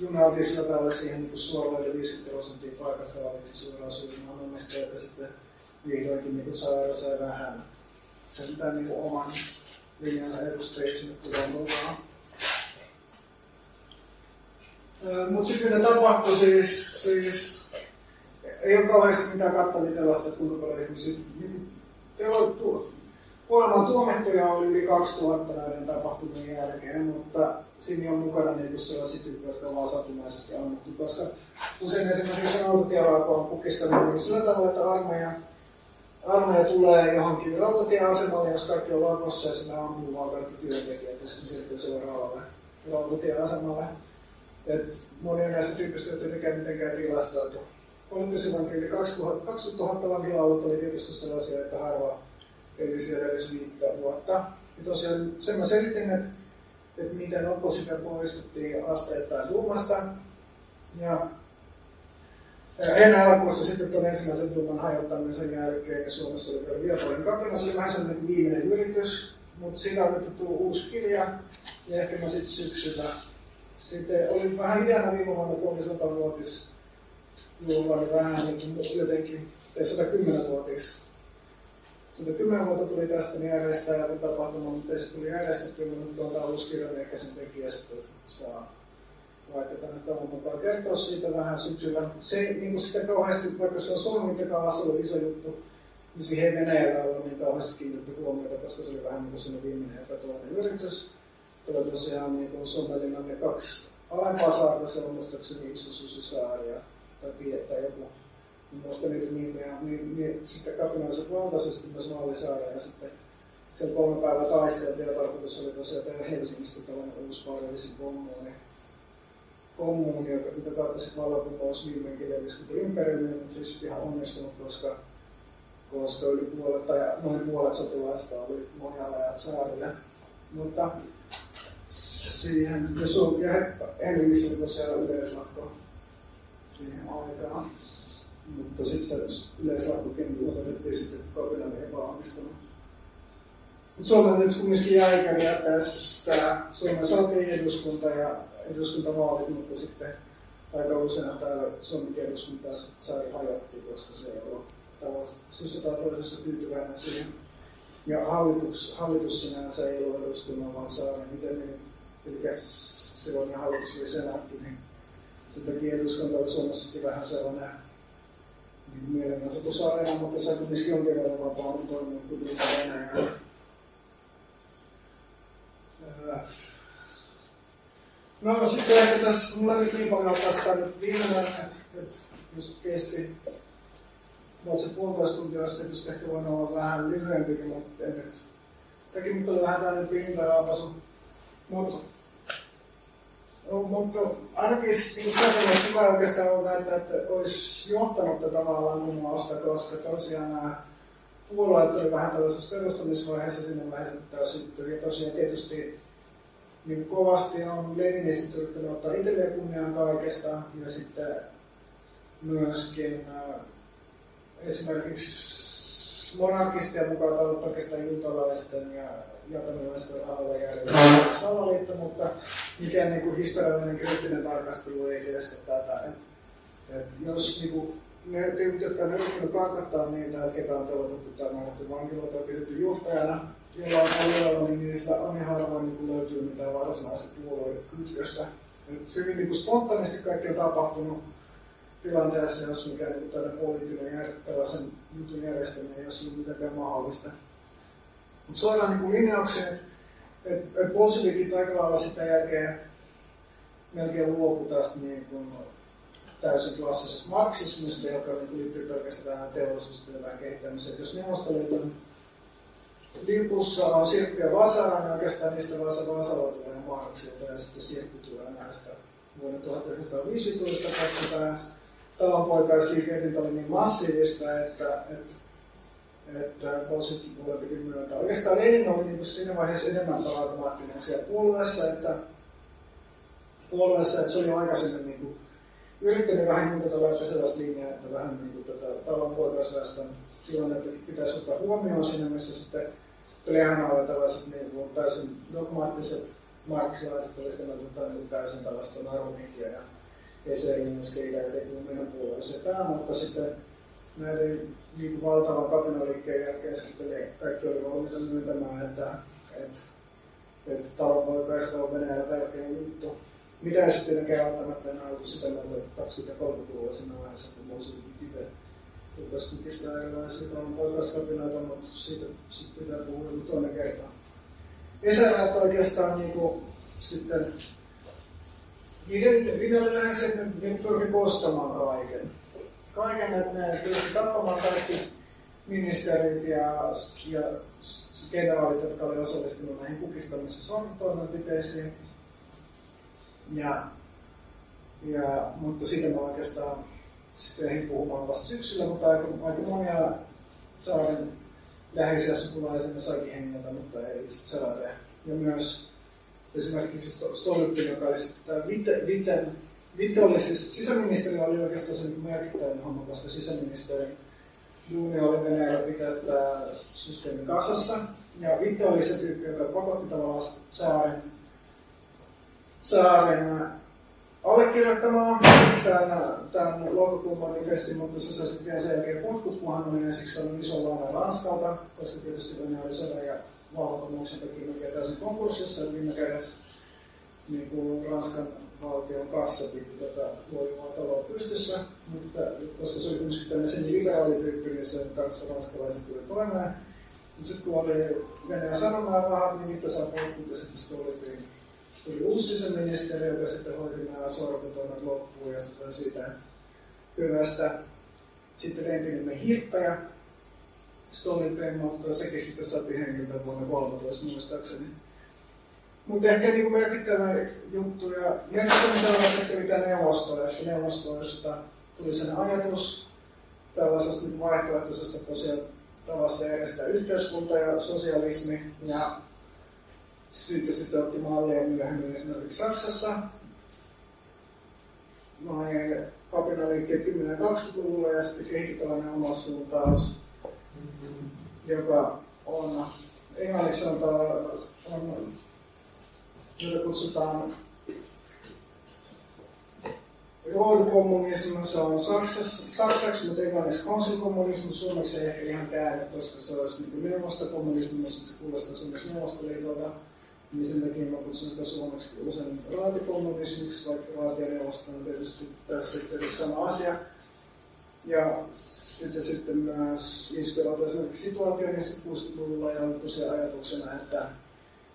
junaltiin sillä tavalla siihen niin suoraan 50 prosenttia paikasta valitsi suoraan suurimman omistajat ja sitten vihdoinkin niin sairaala sai vähän sentään niin oman linjansa edustajia sinne tulemaan mukaan. Mutta sitten mitä tapahtui siis, siis ei ole kauheasti mitään kattavia tällaista, että kuinka paljon ihmisiä niin, Kuolemaan tuomittuja oli yli 2000 näiden tapahtumien jälkeen, mutta siinä on mukana niin sellaisia tyyppejä, jotka ovat satunnaisesti ammuttu, koska usein esimerkiksi rautatielaako on pukistanut niin sillä tavalla, että armeija, armeija tulee johonkin rautatieasemalle, jos kaikki on lakossa ja sinä ampuu vaan kaikki työntekijät ja sitten siirtyy seuraavalle rautatieasemalle. Et moni näistä tyyppistä, ei tekee mitenkään tilastoitu. Poliittisen vankili 2000, 2000 vankilaulot oli tietysti sellaisia, että harva eli siellä edes viittä vuotta. Ja tosiaan sen mä selitin, että, että miten oppositio poistuttiin asteittain Duumasta. Ja heinäkuussa sitten tuon ensimmäisen Duuman hajottamisen jälkeen Suomessa oli vielä Viapolin kapina. Se oli vähän sellainen viimeinen yritys, mutta siitä on nyt tullut uusi kirja ja ehkä mä sitten syksyllä. Sitten oli vähän hieno viime vuonna, kun oli 100-vuotis juhla, niin vähän niin jotenkin, 110-vuotis 110 vuotta tuli tästä niin järjestää tapahtuma, mutta ei se tuli järjestetty, mutta tuolta uusi kirjan ehkä sen tekijä sitten saa vaikka tänne tavan mukaan kertoa siitä vähän syksyllä. Se niin kuin sitten kauheasti, vaikka se on Suomen mittakaavassa ollut iso juttu, niin siihen Venäjällä on niin kauheasti kiinnitetty huomiota, koska se oli vähän niin kuin sinne viimeinen epätoinen yritys. Tulee tosiaan niin kuin Suomenlinnan ne kaksi alempaa saarta, se on muistaakseni Iso Susisaari ja tai Pietä joku muista niitä nimiä, niin, niin sitten kapinalliset valtaisesti myös Mallisaari ja sitten siellä kolme päivää taisteltiin ja tarkoitus oli tosiaan tehdä Helsingistä tällainen uusi parillisin kommuuni, kommuuni, joka, mitä kautta sitten vallankumous viimeinkin levisi koko imperiumi, mutta siis ihan onnistunut, koska, koska yli puolet tai noin puolet sotilaista oli Mojalla ja saarille. Mutta siihen, ja, ja Helsingissä oli tosiaan yleislakko siihen aikaan. Mutta sitten se yleislakkokin lopetettiin sitten, kun Kopina oli epäonnistunut. Mutta Suomessa nyt kumminkin jäi tästä. Suomen saatiin eduskunta ja eduskuntavaalit, mutta sitten aika usein täällä Suomen eduskuntaa saari hajotti, koska se ei ollut tavallaan syystä tai toisesta tyytyväinen siihen. Ja hallitus, hallitus sinänsä ei ollut eduskunnan, vaan saaren. Miten niin, eli silloin hallitus oli senaatti, niin sen takia eduskunta oli Suomessakin vähän sellainen niin mielenosoitusareena, mutta se kuitenkin jonkin verran vapaammin toimia kuin Venäjällä. No sitten ehkä tässä, mulla nyt niin paljon tästä nyt viimeinen, että, että just kesti mutta se puolitoista tuntia olisi tietysti ehkä voinut olla vähän lyhyempikin, mutta en nyt. Tämäkin nyt oli vähän tämmöinen pinta-raapasu. Mutta No, mutta ainakin niin sellainen, että kuka oikeastaan on väittää, että olisi johtanut tätä vallankumousta, koska tosiaan nämä puolueet oli vähän tällaisessa perustamisvaiheessa siinä vaiheessa, että syttyi. Ja tosiaan tietysti niin kovasti on Leninistit yrittänyt ottaa itselleen kunnian kaikesta ja sitten myöskin äh, esimerkiksi monarkistien mukaan on oikeastaan juutalaisten ja japanilaisten rahalla järjestetty salaliitto, mutta mikään niin kuin historiallinen kriittinen tarkastelu ei kestä tätä. Et, et jos niin kuin, ne tyypit, jotka on yrittänyt karkottaa niitä, että ketä on telotettu tai määrätty vankiloita ja pidetty johtajana, jolla on alueella, niin niistä on niin harvoin niin löytyy mitään varsinaista puoluekytköstä. Se hyvin niin spontaanisti kaikki on tapahtunut tilanteessa, jos mikä niin tällainen poliittinen tällaisen jutun järjestäminen ei ole mitenkään mahdollista. Mutta suoraan niin linjaukseen, että et, et bolshevikit aika lailla sitä jälkeen melkein luopu tästä niin kuin täysin klassisesta marksismista, joka niin liittyy pelkästään teollisuustyöväen kehittämiseen. Et jos Neuvostoliiton lipussa on Sirkki ja Vasara, niin oikeastaan niistä vasta Vasara tulee Marksilta ja sitten Sirkki tulee näistä vuonna 1915, koska tämä talonpoikaisliike oli niin massiivista, että, että että Bolshevikin puolella piti myöntää. Oikeastaan Lenin oli niin siinä vaiheessa enemmän pragmaattinen siellä puolueessa, että, puolueessa, että se oli aikaisemmin niin kuin, yrittänyt vähän niin tätä sellaista linjaa, että vähän niin kuin tätä talon poikaisväestön tilannetta pitäisi ottaa huomioon siinä, missä sitten Plehanalla tällaiset niin kuin, täysin dogmaattiset marksilaiset oli sitä mieltä, niin täysin tällaista narumikia ja Eselin skeida ja teki meidän puolueeseen mutta sitten näiden niin kuin valtavan kapinaliikkeen jälkeen sitten kaikki oli valmiita myöntämään, että, että, että talonpoikaista on Venäjällä tärkeä juttu. mitä sitten tietenkään välttämättä enää ollut sitä mieltä 20-30-luvulla siinä vaiheessa, kun Mosulin itse rupesi kukistaa erilaisia talouskapinoita, mutta siitä sit pitää puhua joku toinen kerta. Esärät oikeastaan niin kuin, sitten, niiden, niiden lähes se, että ne pyrki kostamaan kaiken. Kaiken, että ne pyrki tappamaan kaikki ministerit ja, ja generaalit, jotka olivat osallistuneet näihin kukistamisen sortotoimenpiteisiin. Ja, ja, mutta siitä mä oikeastaan sitten ehdin puhumaan vasta syksyllä, mutta aika, aika monia saaren läheisiä sukulaisia saikin hengiltä, mutta ei itse saare. Ja myös esimerkiksi Stolypin, joka oli sitten tämä Vitte, Vitte, Vitte oli siis, sisäministeri oli oikeastaan se niin merkittävä homma, koska sisäministeri duuni oli Venäjällä pitää tämä systeemi kasassa. Ja Vitte oli se tyyppi, joka pakotti tavallaan saaren, saaren allekirjoittamaan tämän, tämän lokakuun manifestin, mutta se sai sitten vielä sen jälkeen potkut, kun hän oli ensiksi saanut ison lainan Ranskalta, koska tietysti Venäjä oli sodan ja valvontamuksen takia mikä täysin konkurssissa, ja viime kädessä niin kuin Ranskan valtion kassa piti tätä luojuvaa taloa pystyssä, mutta koska se oli kuitenkin tämmöinen semi-liberaalityyppi, niin sen kanssa ranskalaiset tuli toimeen. Sitten kun oli Venäjän sanomaan rahat, niin niitä saa potkut ja sitten se tuli tuli uusi sisäministeri, joka sitten hoiti nämä sortotoimet loppuun ja se sai siitä hyvästä. Sitten entinen hirttäjä, Stolin mutta sekin sitten sati hengiltä vuonna 13 muistaakseni. Mutta ehkä niin merkittävä juttu ja merkittävä sellaista ehkä mitä neuvostoa, ehkä neuvostoa, josta tuli sen ajatus tällaisesta niin vaihtoehtoisesta tosiaan tavasta järjestää yhteiskunta ja sosialismi ja siitä sitten otti mallia myöhemmin esimerkiksi Saksassa. Noin kapinaliikkeet 10-20-luvulla ja sitten kehitti tällainen oma suuntaus, joka on englanniksi sanotaan, on, jota kutsutaan Road-kommunismi, se on Saksassa, saksaksi, mutta englanniksi konsulkommunismi, suomeksi ei ehkä ihan käänne, koska se olisi niin neuvostokommunismi, mutta se kuulostaa suomeksi neuvostoliitolta niin sen takia mä kutsun sitä suomeksi usein raatikommunismiksi, vaikka raatianeuvosto on tietysti tässä yhteydessä sama asia. Ja sitten, sitten myös inspiroitu esimerkiksi situaatioinnista 60-luvulla ja on tosiaan ajatuksena, että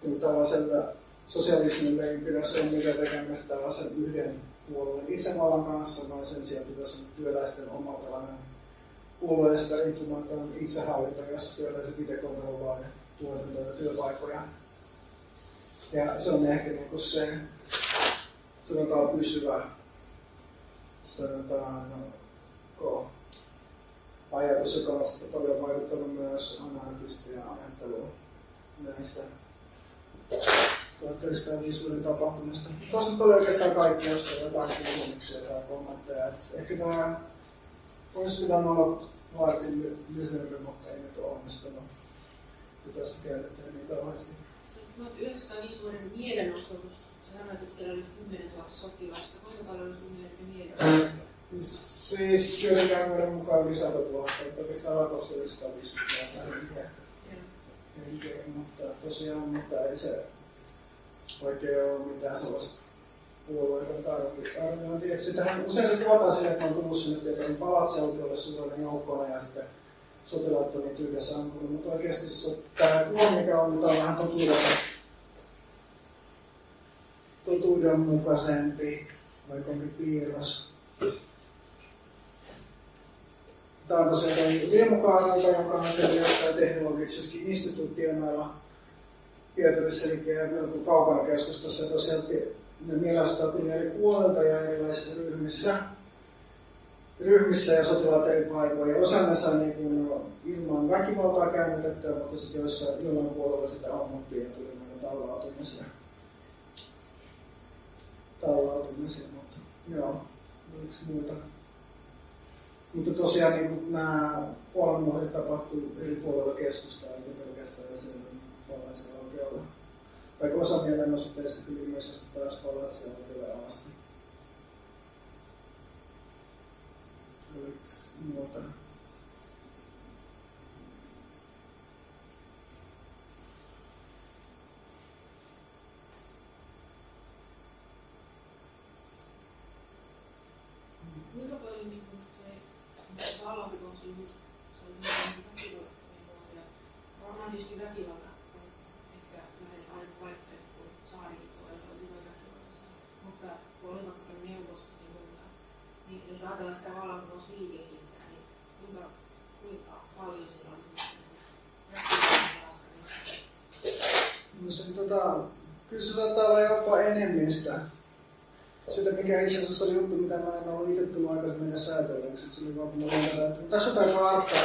niin tällaisella sosialismilla ei pitäisi olla mitään tekemistä tällaisen yhden puolueen itsevallan kanssa, vaan sen sijaan pitäisi olla työläisten oma tällainen puolueesta riippumaton itsehallinto, jossa työläiset itse kontrolloivat tuotantoja ja työpaikkoja ja se on ehkä niin kuin se, sanotaan pysyvä, sanotaan no, ajatus, joka on sitten paljon vaikuttanut myös anarkistia ajatteluun näistä 1950 tapahtumista. Tuossa nyt oli oikeastaan kaikki, jos on jotain kysymyksiä tai kommentteja. Et ehkä tämä olisi pitänyt olla vartin lyhyempi, mutta ei nyt onnistunut. Tässä kerrottiin niin kauheasti. 1905 vuoden mielenosoitus, sä sanoit, että siellä oli 10 000 sotilasta. Kuinka paljon oli sun mielenosoitus? Siis joidenkin arvioiden mukaan yli 100 000, että oikeastaan alkossa yli 150 000 henkeä. Mutta tosiaan, mutta ei se oikein ole mitään sellaista puolueita arviointia. Sitähän usein se tuotaan sille, että on tullut sinne tietenkin palatseutiolle suuren joukkona ja sitten sotilaat on yhdessä ampunut, mutta oikeasti se, tämä kuva, mikä on, tämä on vähän totuuden, totuudenmukaisempi, vaikka onkin piirros. Tämä on tosiaan Liemukaaralta, joka on siellä jossain teknologisessakin instituutioilla Pietarissa, eli melko kaukana keskustassa. Tosiaan ne tuli eri puolelta ja erilaisissa ryhmissä ryhmissä ja sotilaat eri paikoilla. Osa ne sai niin kuin ilman väkivaltaa käännytettyä, mutta sitten joissa jollain puolella sitä ammuttiin ja tuli näitä tallautumisia. Tallautumisia, mutta joo, yksi muuta. Mutta tosiaan niin nämä kuolemuohjat tapahtuu eri puolilla keskustaa, eikä pelkästään siellä Palatsella oikealla. Vaikka osa mielenosoitteista kyllä ilmeisesti pääsi Palatsella oikealle asti. Oliko muuta? tietysti väkivalta on ehkä lähes aina vaihtoehto, kun saarikin puolella oltiin väkivaltaisia. Mutta kun oli vaikka neuvostot ja muuta, niin jos ajatellaan sitä vallankumousliikehdintää, niin kuinka, kuinka paljon siinä oli väkivaltaista? No se, tota, kyllä se saattaa olla jopa enemmän sitä sitä, mikä itse asiassa oli juttu, mitä mä en ollut itse tullut aikaisemmin edes säätelleeksi, se oli vaan kun mä että tässä on tämä kartta,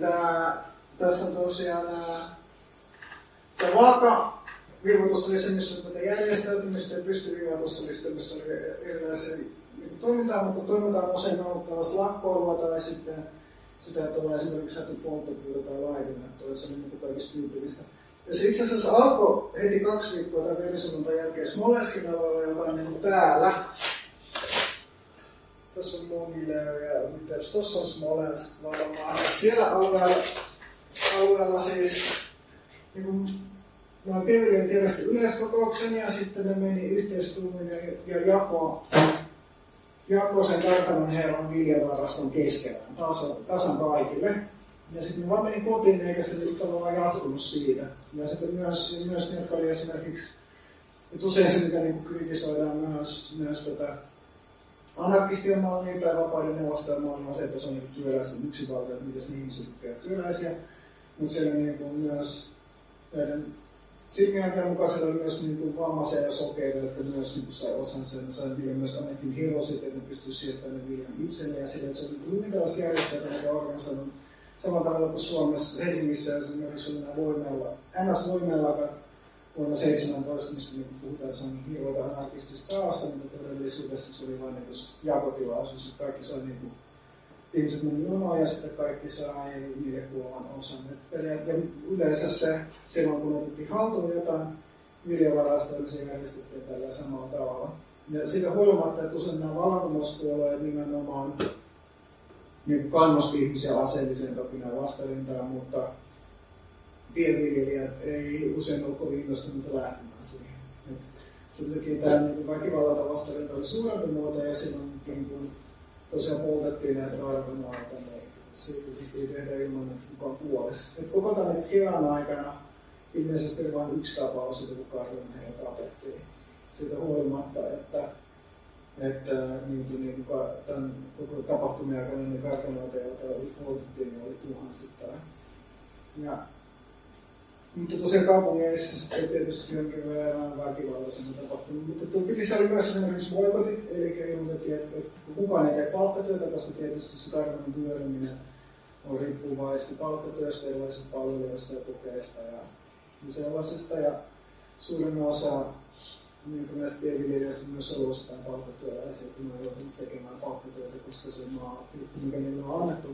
tää, tässä on tosiaan tämä vaaka viivotus oli se, missä tätä järjestäytymistä ja pystyviiva tuossa oli sitä, missä oli erilaisia niin toimintaa, mutta toimintaa on usein ollut lakkoilua tai sitten sitä, että on esimerkiksi saatu polttopuuta tai laivennettua, että se on niin kaikista tyypillistä. Ja se itse asiassa alkoi heti kaksi viikkoa tämän verisunnuntain jälkeen Smolenskin alueella, joka on niin täällä. Tässä on Mogileo ja Vitebs. Tuossa on Smolensk varmaan. Siellä alueella, alueella siis niin kuin, noin Pivilien järjesti yleiskokouksen ja sitten ne meni yhteistuumin ja, ja jako, jako sen kartanon herran viljavaraston keskellä tasan, tasan kaikille. Ja sitten vaan meni kotiin, eikä se nyt tavallaan jatkunut siitä. Ja sitten myös, myös ne, jotka oli esimerkiksi, että usein se, mitä niin kritisoidaan myös, myös tätä anarkistien mallia tai vapaiden neuvostojen mallia on se, että se on niin työläisen yksinvalta, että miten ihmiset tykkää työläisiä. Mutta siellä niin kuin myös näiden silmiäkään mukaan siellä oli myös niin kuin vammaisia ja sokeita, jotka myös niin kuin sai osan sen, sai vielä myös annettiin hirosit, että ne pystyisi siirtämään ne viljan itselleen ja sille, että se on hyvin tällaista järjestelmää ja organisoinut samalla tavalla kuin Suomessa, Helsingissä esimerkiksi oli nämä voimella, NS-voimellakat vuonna 17, mistä niin puhutaan, että se on hirveätä anarkistista taasta, mutta todellisuudessa se oli vain niin jakotilaisuus, että kaikki sai niin kuin, ihmiset meni jonoon ja sitten kaikki sai niiden kuolevan osan. Ja yleensä se, silloin kun otettiin haltuun jotain viljavarastoja, niin se järjestettiin tällä samalla tavalla. Ja siitä huolimatta, että usein nämä vallankumouspuolueet nimenomaan niin kannusti ihmisiä aseelliseen kapinaan vastarintaan, mutta pienviljelijät ei usein ole kovin innostuneita lähtemään siihen. Et sen takia tämä niin väkivallalta vastarinta oli suurempi muoto ja silloinkin kun tosiaan poltettiin näitä raivamaita, niin se piti tehdä ilman, että kukaan kuolisi. Et koko tämän kevään aikana ilmeisesti oli vain yksi tapaus, kun Karlin heillä tapettiin. Siitä huolimatta, että että niin kuin, niin kuin, tämän koko tapahtumien aikana niin kartanoita, joita poltettiin, niin oli tuhansittain. Ja, mutta tosiaan kaupungeissa sitten tietysti jonkin verran väkivaltaisena tapahtunut. Mutta Tupilissa oli myös esimerkiksi boikotit, eli ilmoitettiin, että, että kukaan ei tee palkkatyötä, koska tietysti se tarkoitan pyöriminen on riippuvaista palkkatyöstä, erilaisista palveluista ja tukeista ja, ja sellaisesta. Ja suurin osa niin kuin näistä pienviljelijöistä myös on palkkatyöläisiä, että ne on joutunut tekemään palkkatyötä, koska se maa, mikä niille on annettu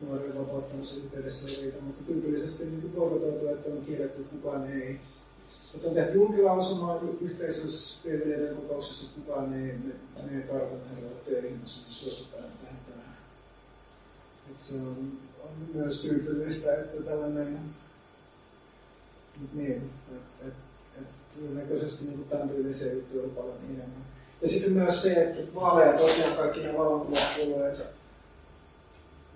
nuorien vapauttamisen yhteydessä ei riitä, mutta tyypillisesti niin korkotoitu, että on kielletty, että kukaan ei. Että on tehty julkilausuma yhteisössä pienviljelijöiden kokouksessa, että kukaan ei mene kartan herralle töihin, jos suositaan tähän. Että se on, on myös tyypillistä, että tällainen niin, että, että todennäköisesti niin tämän tyylisiä juttuja on paljon enemmän. Ja sitten myös se, että vaaleja tosiaan kaikki ne vallankumouspuolueet,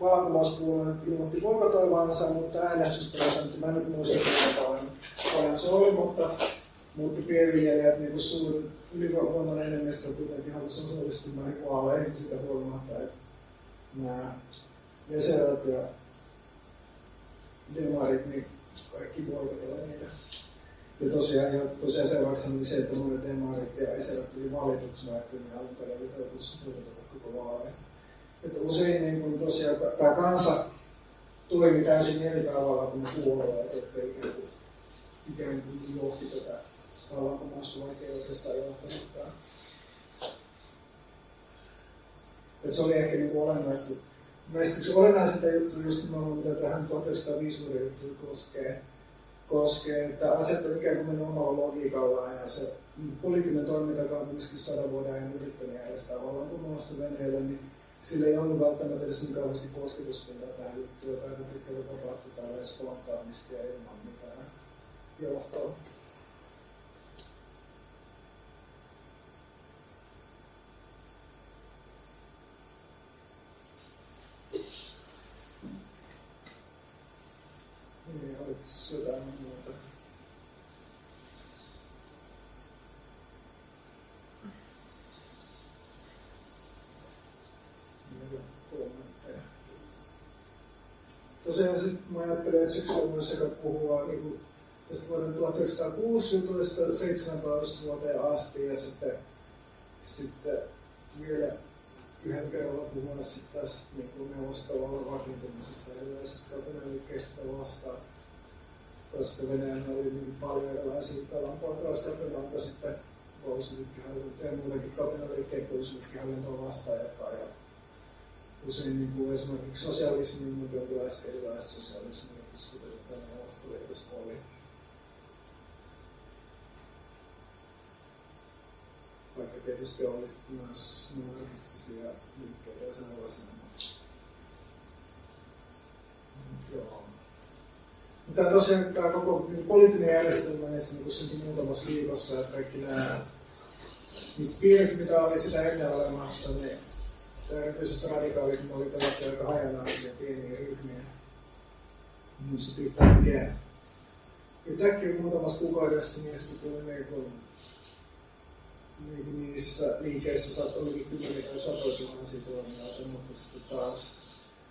vallankumouspuolueet ilmoitti boikotoivansa, mutta äänestysprosentti, mä en nyt muista kuinka paljon, paljon se oli, mutta, mutta pienviljelijät niin kuin suuri ylivoimainen enemmistö kuitenkin halusi osallistua näihin vaaleihin sitä huolimatta, että nämä Veserot ja demarit, niin kaikki boikotoivat niitä. Ja tosiaan, ja tosiaan seuraavaksi oli se, että monet demarit ja eselät tuli valituksi, vaikka ne alun perin oli tarkoitus koko vaaleja. Että usein niin kun tosiaan tämä kansa toimi täysin eri tavalla kuin puolueet, jotka ikään kuin, ikään kuin johti tätä vallankumousta, vaikka ei oikeastaan johtanutkaan. Että se oli ehkä niin olennaista. Mielestäni yksi olennaisinta juttu, just mitä tähän 1905 juttuun koskee, koskee, että asiat on ikään kuin mennyt omalla logiikallaan ja se poliittinen toiminta, joka on myöskin sadan vuoden ajan yrittänyt järjestää vallankumousta Venäjällä, niin sillä ei ollut välttämättä edes niin kauheasti kosketuspintaa tähän juttuun, joka aika pitkälle vapautui tällä spontaanisti ja ilman mitään johtoa. Oliko jotain muuta? Tosiaan sit mä ajattelen, että syksyllä myös sekä puhua niin kuin tästä vuoden 1906 jutuista 17 vuoteen asti ja sitten, sitten vielä yhden puhua sitten tästä niin neuvostovallan vakiintumisesta ja yleisestä kapinaliikkeestä vastaan. Koska Venäjällä oli niin paljon erilaisia tavan poikkauskapinalta sitten bolshevikkihallintoa ja muutakin kapinaliikkeen bolshevikkihallintoa vastaan, jotka ajaa usein niin kuin esimerkiksi sosialismi, mutta jonkinlaista erilaista sosialismia, kun sitä Neuvostoliitossa oli. Olisi myös monarkistisia liikkeitä ja sellaisia. Joo. Mutta tosiaan tämä koko niin poliittinen järjestelmä niin niin syntyi muutamassa viikossa, että kaikki nämä niin piirit, mitä oli sitä ennen olemassa, niin erityisesti radikaalismi oli tällaisia aika hajanaisia pieniä ryhmiä. Minusta yhtäkkiä, yhtäkkiä muutamassa kuukaudessa niistä tuli niin niin kuin niissä liikeissä saattoi olikin kymmeniä tai satoja tuhansia tuomioita, mutta sitten taas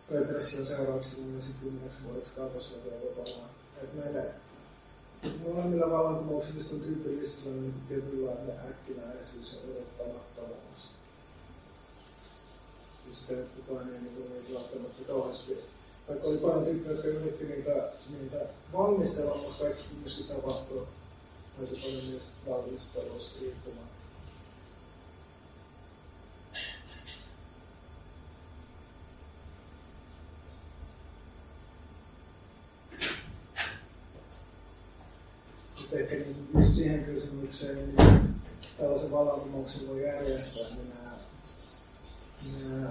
repression seurauksena sitten kymmeneksi vuodeksi kokonaan. Että näille molemmilla vallankumouksilla on tyypillistä sellainen niin tietynlainen äkkinäisyys ja odottamattomuus ja sitä kukaan ei niin niitä välttämättä kauheasti, vaikka oli paljon tyyppejä, jotka yritti niitä, niitä valmistella, mutta kaikki myöskin tapahtuu aika paljon niistä valmisteluista riippumatta. ehkä niin just siihen kysymykseen, niin tällaisen vallankumouksen voi järjestää, niin nämä ja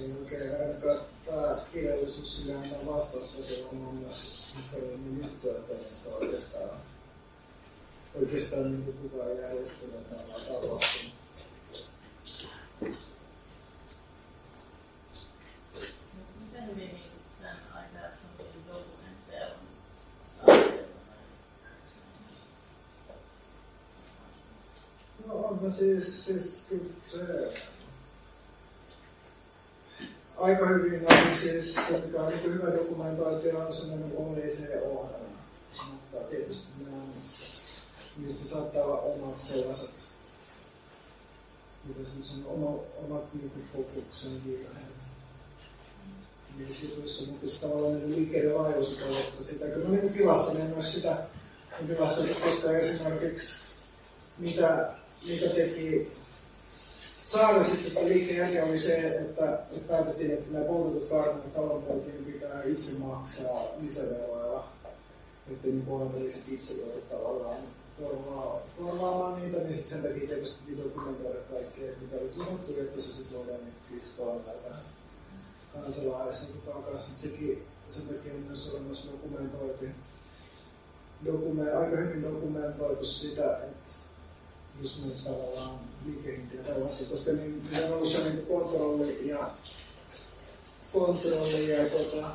ei oikein ainakaan tämä kirjallisuus sillä antaa vastausta, se on myös historiallinen juttu, että, että oikeastaan, oikeastaan niin kukaan järjestelmä on tapahtunut. No on siis, siis kyllä se aika hyvin on siis, mikä on niin hyvä dokumentointi, on semmoinen OEC-ohjelma. Mutta tietysti nämä, missä saattaa olla omat sellaiset, mitä se on, oma, omat niin fokuksen virheet niissä jutuissa, mutta se tavallaan niin liikkeiden laajuus tällaista sitä. Kyllä niin tilastoin myös sitä, tilastoin, koska esimerkiksi mitä, mitä teki saada sitten liikkeen jälkeen oli se, että, että päätettiin, että nämä poltetut karhut talonpoikien pitää itse maksaa lisäveroilla, että niin puolelta lisit itse tavallaan korvaamaan niitä, niin sitten sen takia tietysti pitää dokumentoida kaikkea, mitä oli tuhottu, että se sitten voidaan niin fiskoa näitä kansalaisia takaisin. Sekin sen takia on myös olemassa dokumentoitu, dokument, aika hyvin dokumentoitu sitä, että just myös tavallaan liikehintiä tällaisia, koska niin, niin on ollut sellainen kontrolli ja, kontrolli ja tota,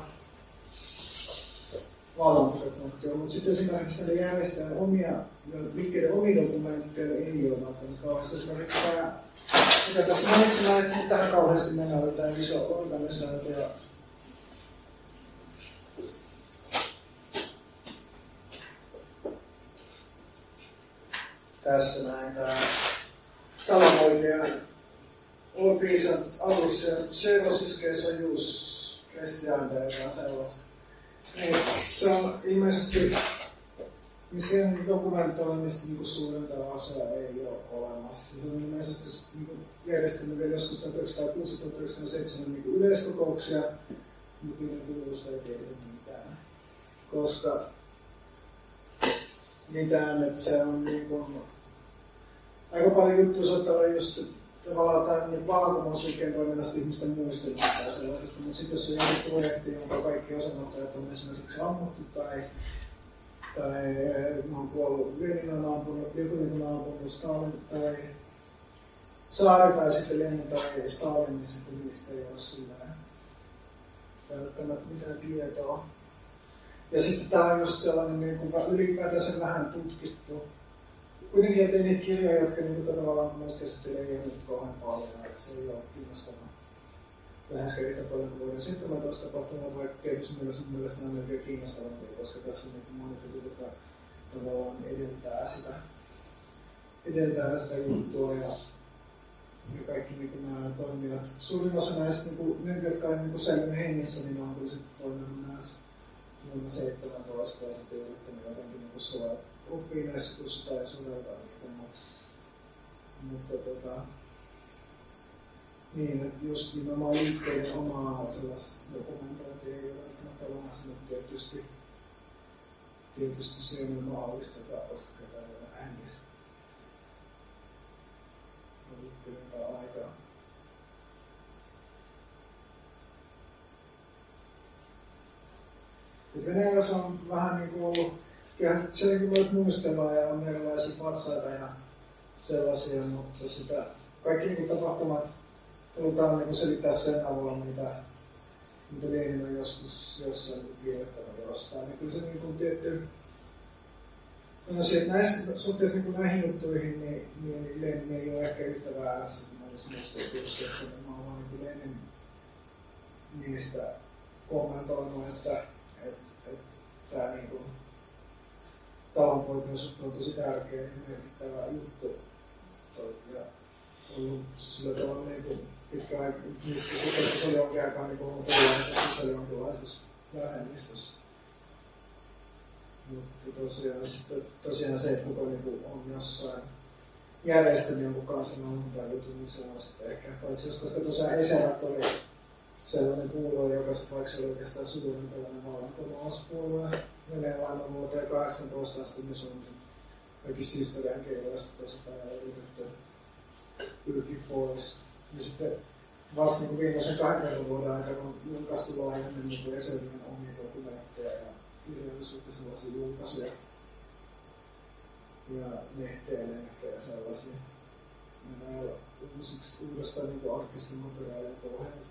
valvontafunktio, mutta sitten esimerkiksi näiden järjestöjen omia, liikkeiden omia dokumentteja ei ole välttämättä kauheasti. Esimerkiksi tämä, mikä tässä mainitsin, että tähän kauheasti mennään, tämä iso organisaatio, tässä näin tämä talonhoitajan Olpiisat alus ja Seurosiskeissa Jus Kristianberg ja sellaista. Niin, se on ilmeisesti niin sen dokumentoinnista niin suurinta osaa ei ole olemassa. Se on ilmeisesti niin järjestänyt vielä joskus 1906-1907 niin yleiskokouksia, mutta niiden kulusta ei tiedä mitään. Koska mitään, että se on niin kuin, aika paljon juttuja saattaa olla just tavallaan tämän niin vallankumousliikkeen toiminnasta ihmisten muistelua tai sellaisesta, mutta sitten jos on joku projekti, jonka kaikki osanottajat on esimerkiksi ammuttu tai tai mä oon kuollut, Lenin on ampunut, on ampunut, Stalin tai Saari tai sitten Lenin tai Stalin, niin sitten niistä ei ole sillä välttämättä mitään tietoa. Ja sitten tämä on just sellainen niin kuin ylipäätään se vähän tutkittu. Kuitenkin ettei niitä kirjoja, jotka niin kuin, tavallaan myös käsittelee nyt kauhean paljon, että se ei ole kiinnostavaa läheskään yhtä paljon kuin vuoden 17 tapahtumat, vaikka tietysti mielessä mun mielestä ne on vielä kiinnostavampia, koska tässä on niin monet jutut, jotka tavallaan edeltää sitä, edeltää sitä juttua ja, ja kaikki niin kuin nämä toimijat. Suurin osa näistä, niin kuin, ne, jotka on niin säilynyt hengissä, niin on kyllä sitten toiminut näissä vuonna 17 ja sitten yrittänyt jotenkin niin soveltaa, oppii näissä jutuissa tai soveltaa niitä, mutta, mutta tota, niin, että just nimenomaan liikkeiden omaa sellaista dokumentointia ei ole välttämättä olemassa, mutta tietysti, tietysti se on mahdollistetaan, koska ketään ei ole aikaa. Venäjällä on vähän niin kuin ollut, kyllä se niin kuin voit muistella ja on erilaisia patsaita ja sellaisia, mutta sitä, kaikki niin tapahtumat halutaan niin selittää sen avulla, mitä, mitä Lenin on joskus jossain kirjoittanut jostain. Niin kyllä se niin kuin tietty, sanoisin, että näissä suhteessa niin kuin näihin juttuihin, niin, niin Lenin ei ole ehkä yhtä väärässä, kun mä olisin muistaa, että se on vaan niin Lenin niistä kommentoinut, että, että, että tämä niin kuin, talonpoikaisuus on tosi tärkeä ja merkittävä juttu. Ja ollut sillä tavalla niin kuin pitkään niissä suhteessa se oli jonkin aikaa niin kuin puolueessa sisällä jonkinlaisessa vähemmistössä. Mutta tosiaan, sitten, tosiaan se, että kuka niin on jossain järjestänyt jonkun kanssa tai jutun, niin se on sitten ehkä paitsi koska tosiaan Eserät oli sellainen puolue, joka sitten vaikka se oli oikeastaan tällainen vallankumouspuolue Venäjän maailman vuoteen 18 asti, niin se on kaikista historian keinoista tosi paljon yritetty pyrkiä pois. Ja sitten vasta niin viimeisen 20 vuoden aikana on julkaistu laajemmin niin Eselmin omia dokumentteja ja kirjallisuutta sellaisia julkaisuja ja lehteä, ja sellaisia. Näillä uusiksi, uudestaan niin arkistomateriaalia pohjalta.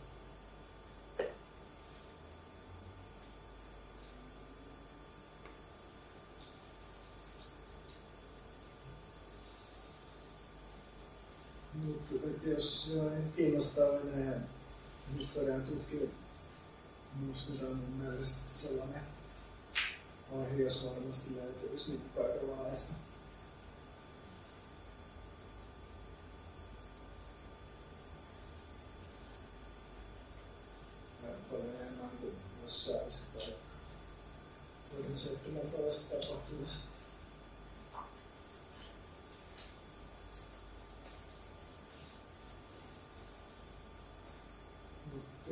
Mutta jos kiinnostaa Venäjän historian tutkimus, niin on mun mielestä sellainen aihe, jossa varmasti löytyisi niin kaikenlaista. Paljon enemmän kuin jossain sitten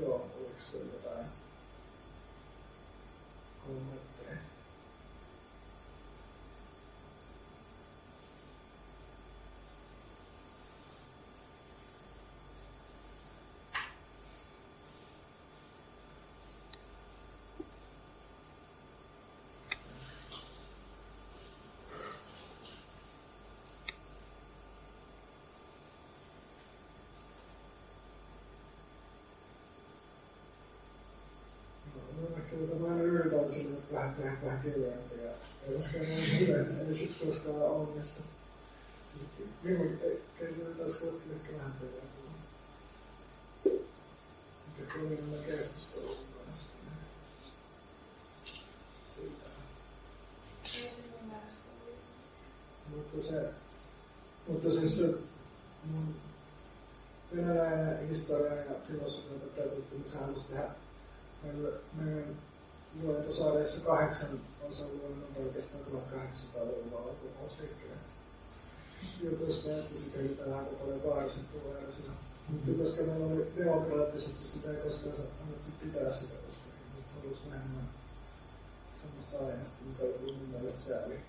vuoden 17 tapahtumassa. Joo, oliko se jotain kommentteja? ehkä jota mä aina yritän sille, että vähän tehdä vähän kevyempiä. Ei koskaan ole hyvä, ei sit koskaan onnistu. Sitten viime kerralla taas koettiin ehkä vähän. Mikä tuli nämä keskustelun kanssa. Siitä. Mutta se, mutta siis se mun venäläinen historia ja filosofia opettaja se halusi tehdä meidän luentosarjassa kahdeksan osan luennot oikeastaan 1800-luvulla alkuvuosliikkeen jutusta, että sitä nyt on aika paljon karsittu versio. Mutta koska meillä oli demokraattisesti sitä ei koskaan annettu pitää sitä, koska ihmiset halusivat vähemmän semmoista aineesta, mikä oli mun mielestä sääli.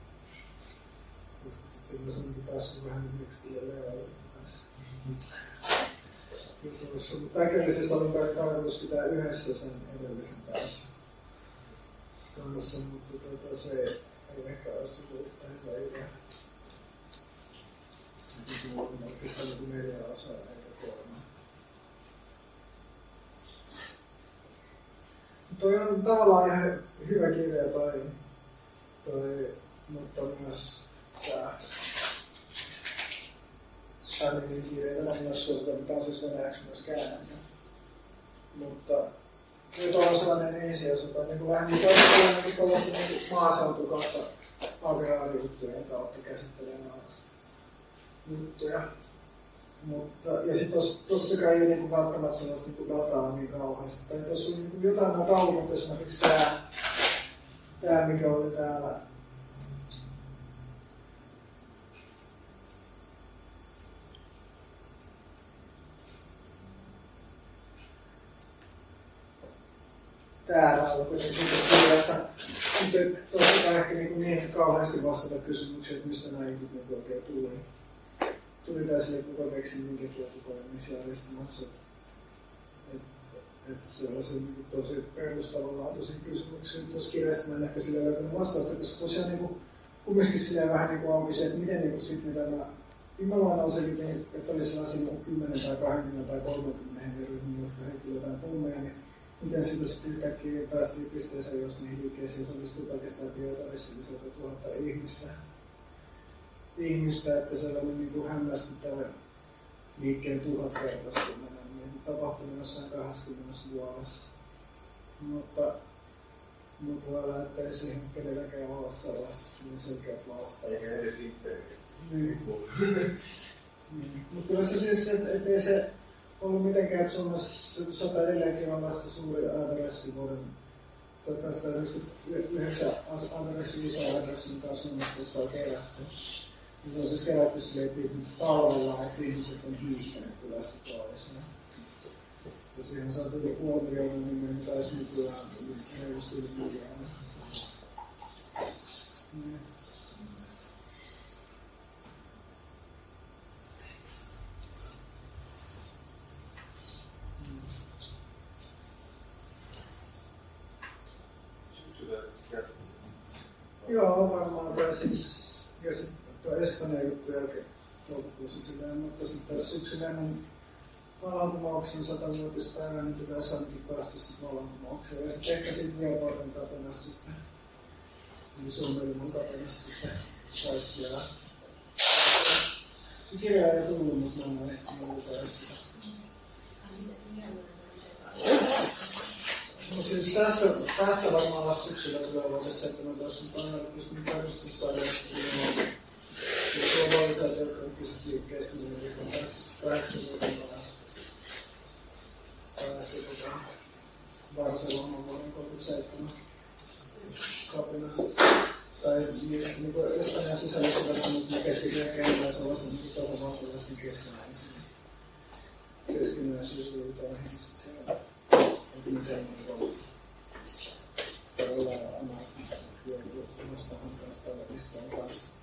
Koska sitten se on päässyt vähän miksi leoille kanssa jutuissa. Mutta äkillisesti alun perin tarkoitus pitää yhdessä sen edellisen kanssa. Kanssa mutta tuota, se ei ehkä ole se yhtä hyvä idea. On oikeastaan niin neljä osaa eikä kolme. toi on tavallaan ihan hyvä kirja toi, toi mutta myös tämä Shaninin kirja, jota myös suosittelen, mitä on siis venäjäksi myös käännetty. Mutta nyt on sellainen ensiosata, niin kuin vähän niin kuin tuollaista niin maaseutu kautta agraariuttuja kautta käsittelee näitä juttuja. Mutta, ja sitten tossakaan ei ole niin välttämättä sellaista niin dataa niin kauheasti. Tai tuossa on niin jotain noita taulukot, esimerkiksi tämä, tämä mikä oli täällä täällä on kuitenkin siitä kirjasta. Sitten tosiaan ehkä niin, niin kauheasti vastata kysymyksiä, että mistä nämä jutut niin oikein tuli. Tuli tämä sille koko tekstin minkä kieltokonemisjärjestelmässä. Että et, et se on se niin tosi perustavanlaatuisia kysymyksiä. Tuossa kirjasta mä en ehkä sille löytänyt vastausta, koska tosiaan niin kuin, kumminkin silleen vähän niin kuin auki se, että miten niin kuin sit, mitä mä Immelaan on se, että oli sellaisia 10 tai 20 tai 30 hengen ryhmiä, jotka heitti jotain pommeja, niin miten siitä sitten yhtäkkiä päästiin pisteeseen, jos niihin liikkeisiin osallistuu pelkästään Pietarissa niin 100 000 ihmistä. ihmistä että sellainen niin kuin hämmästyttävä liikkeen tuhatkertaistuminen niin tapahtunut jossain 20 vuodessa. Mutta, mutta voi olla, että ei siihen kenelläkään ole sellaista niin selkeät vastaukset. Eikä edes itse. Niin. [laughs] niin. Mutta kyllä se siis, että et ei se ollut mitenkään, että Suomessa 104 on vasta suuri adressi vuoden 1999 adressi, iso adressi, mikä on Suomessa koskaan kerätty. Ja se on siis kerätty silleen talvella, että ihmiset on hiihtäneet kylästä toiseen. Ja siihen saa tuli puoli miljoonaa nimeä, mitä olisi nykyään reilusti yli miljoonaa. Niin. Joo, varmaan tämä siis, ja sitten tuo Espanjan juttu jälkeen toukokuussa silleen, mutta sitten tässä syksyllä ennen vallankumouksen satavuotispäivää, niin pitäisi ainakin päästä sitten vallankumoukseen. Ja sitten ehkä sitten Leopoldin tapanasta sitten, niin Suomen tapanasta sitten saisi vielä. Se kirja ei tullut, mutta mä en ehtinyt lukea sitä. No siis tästä, tästä varmaan vasta syksyllä tulee vuodessa 17, mutta on pystynyt perustussarjasta ilman globalisaatiokriittisessä liikkeessä, niin on tästä kahdeksan vuoden päästä. Päästä tota Barcelonan vuoden 37 kapinasta. Tai niin kuin Espanjan sisällissodasta, mutta ne keskitytään kehitään sellaisen niin tohon valtalaisten keskinäisiin. Keskinäisyysriitoihin sitten siellä みたいなこを、これはあの言われておきました。本当はスタバリスタバス。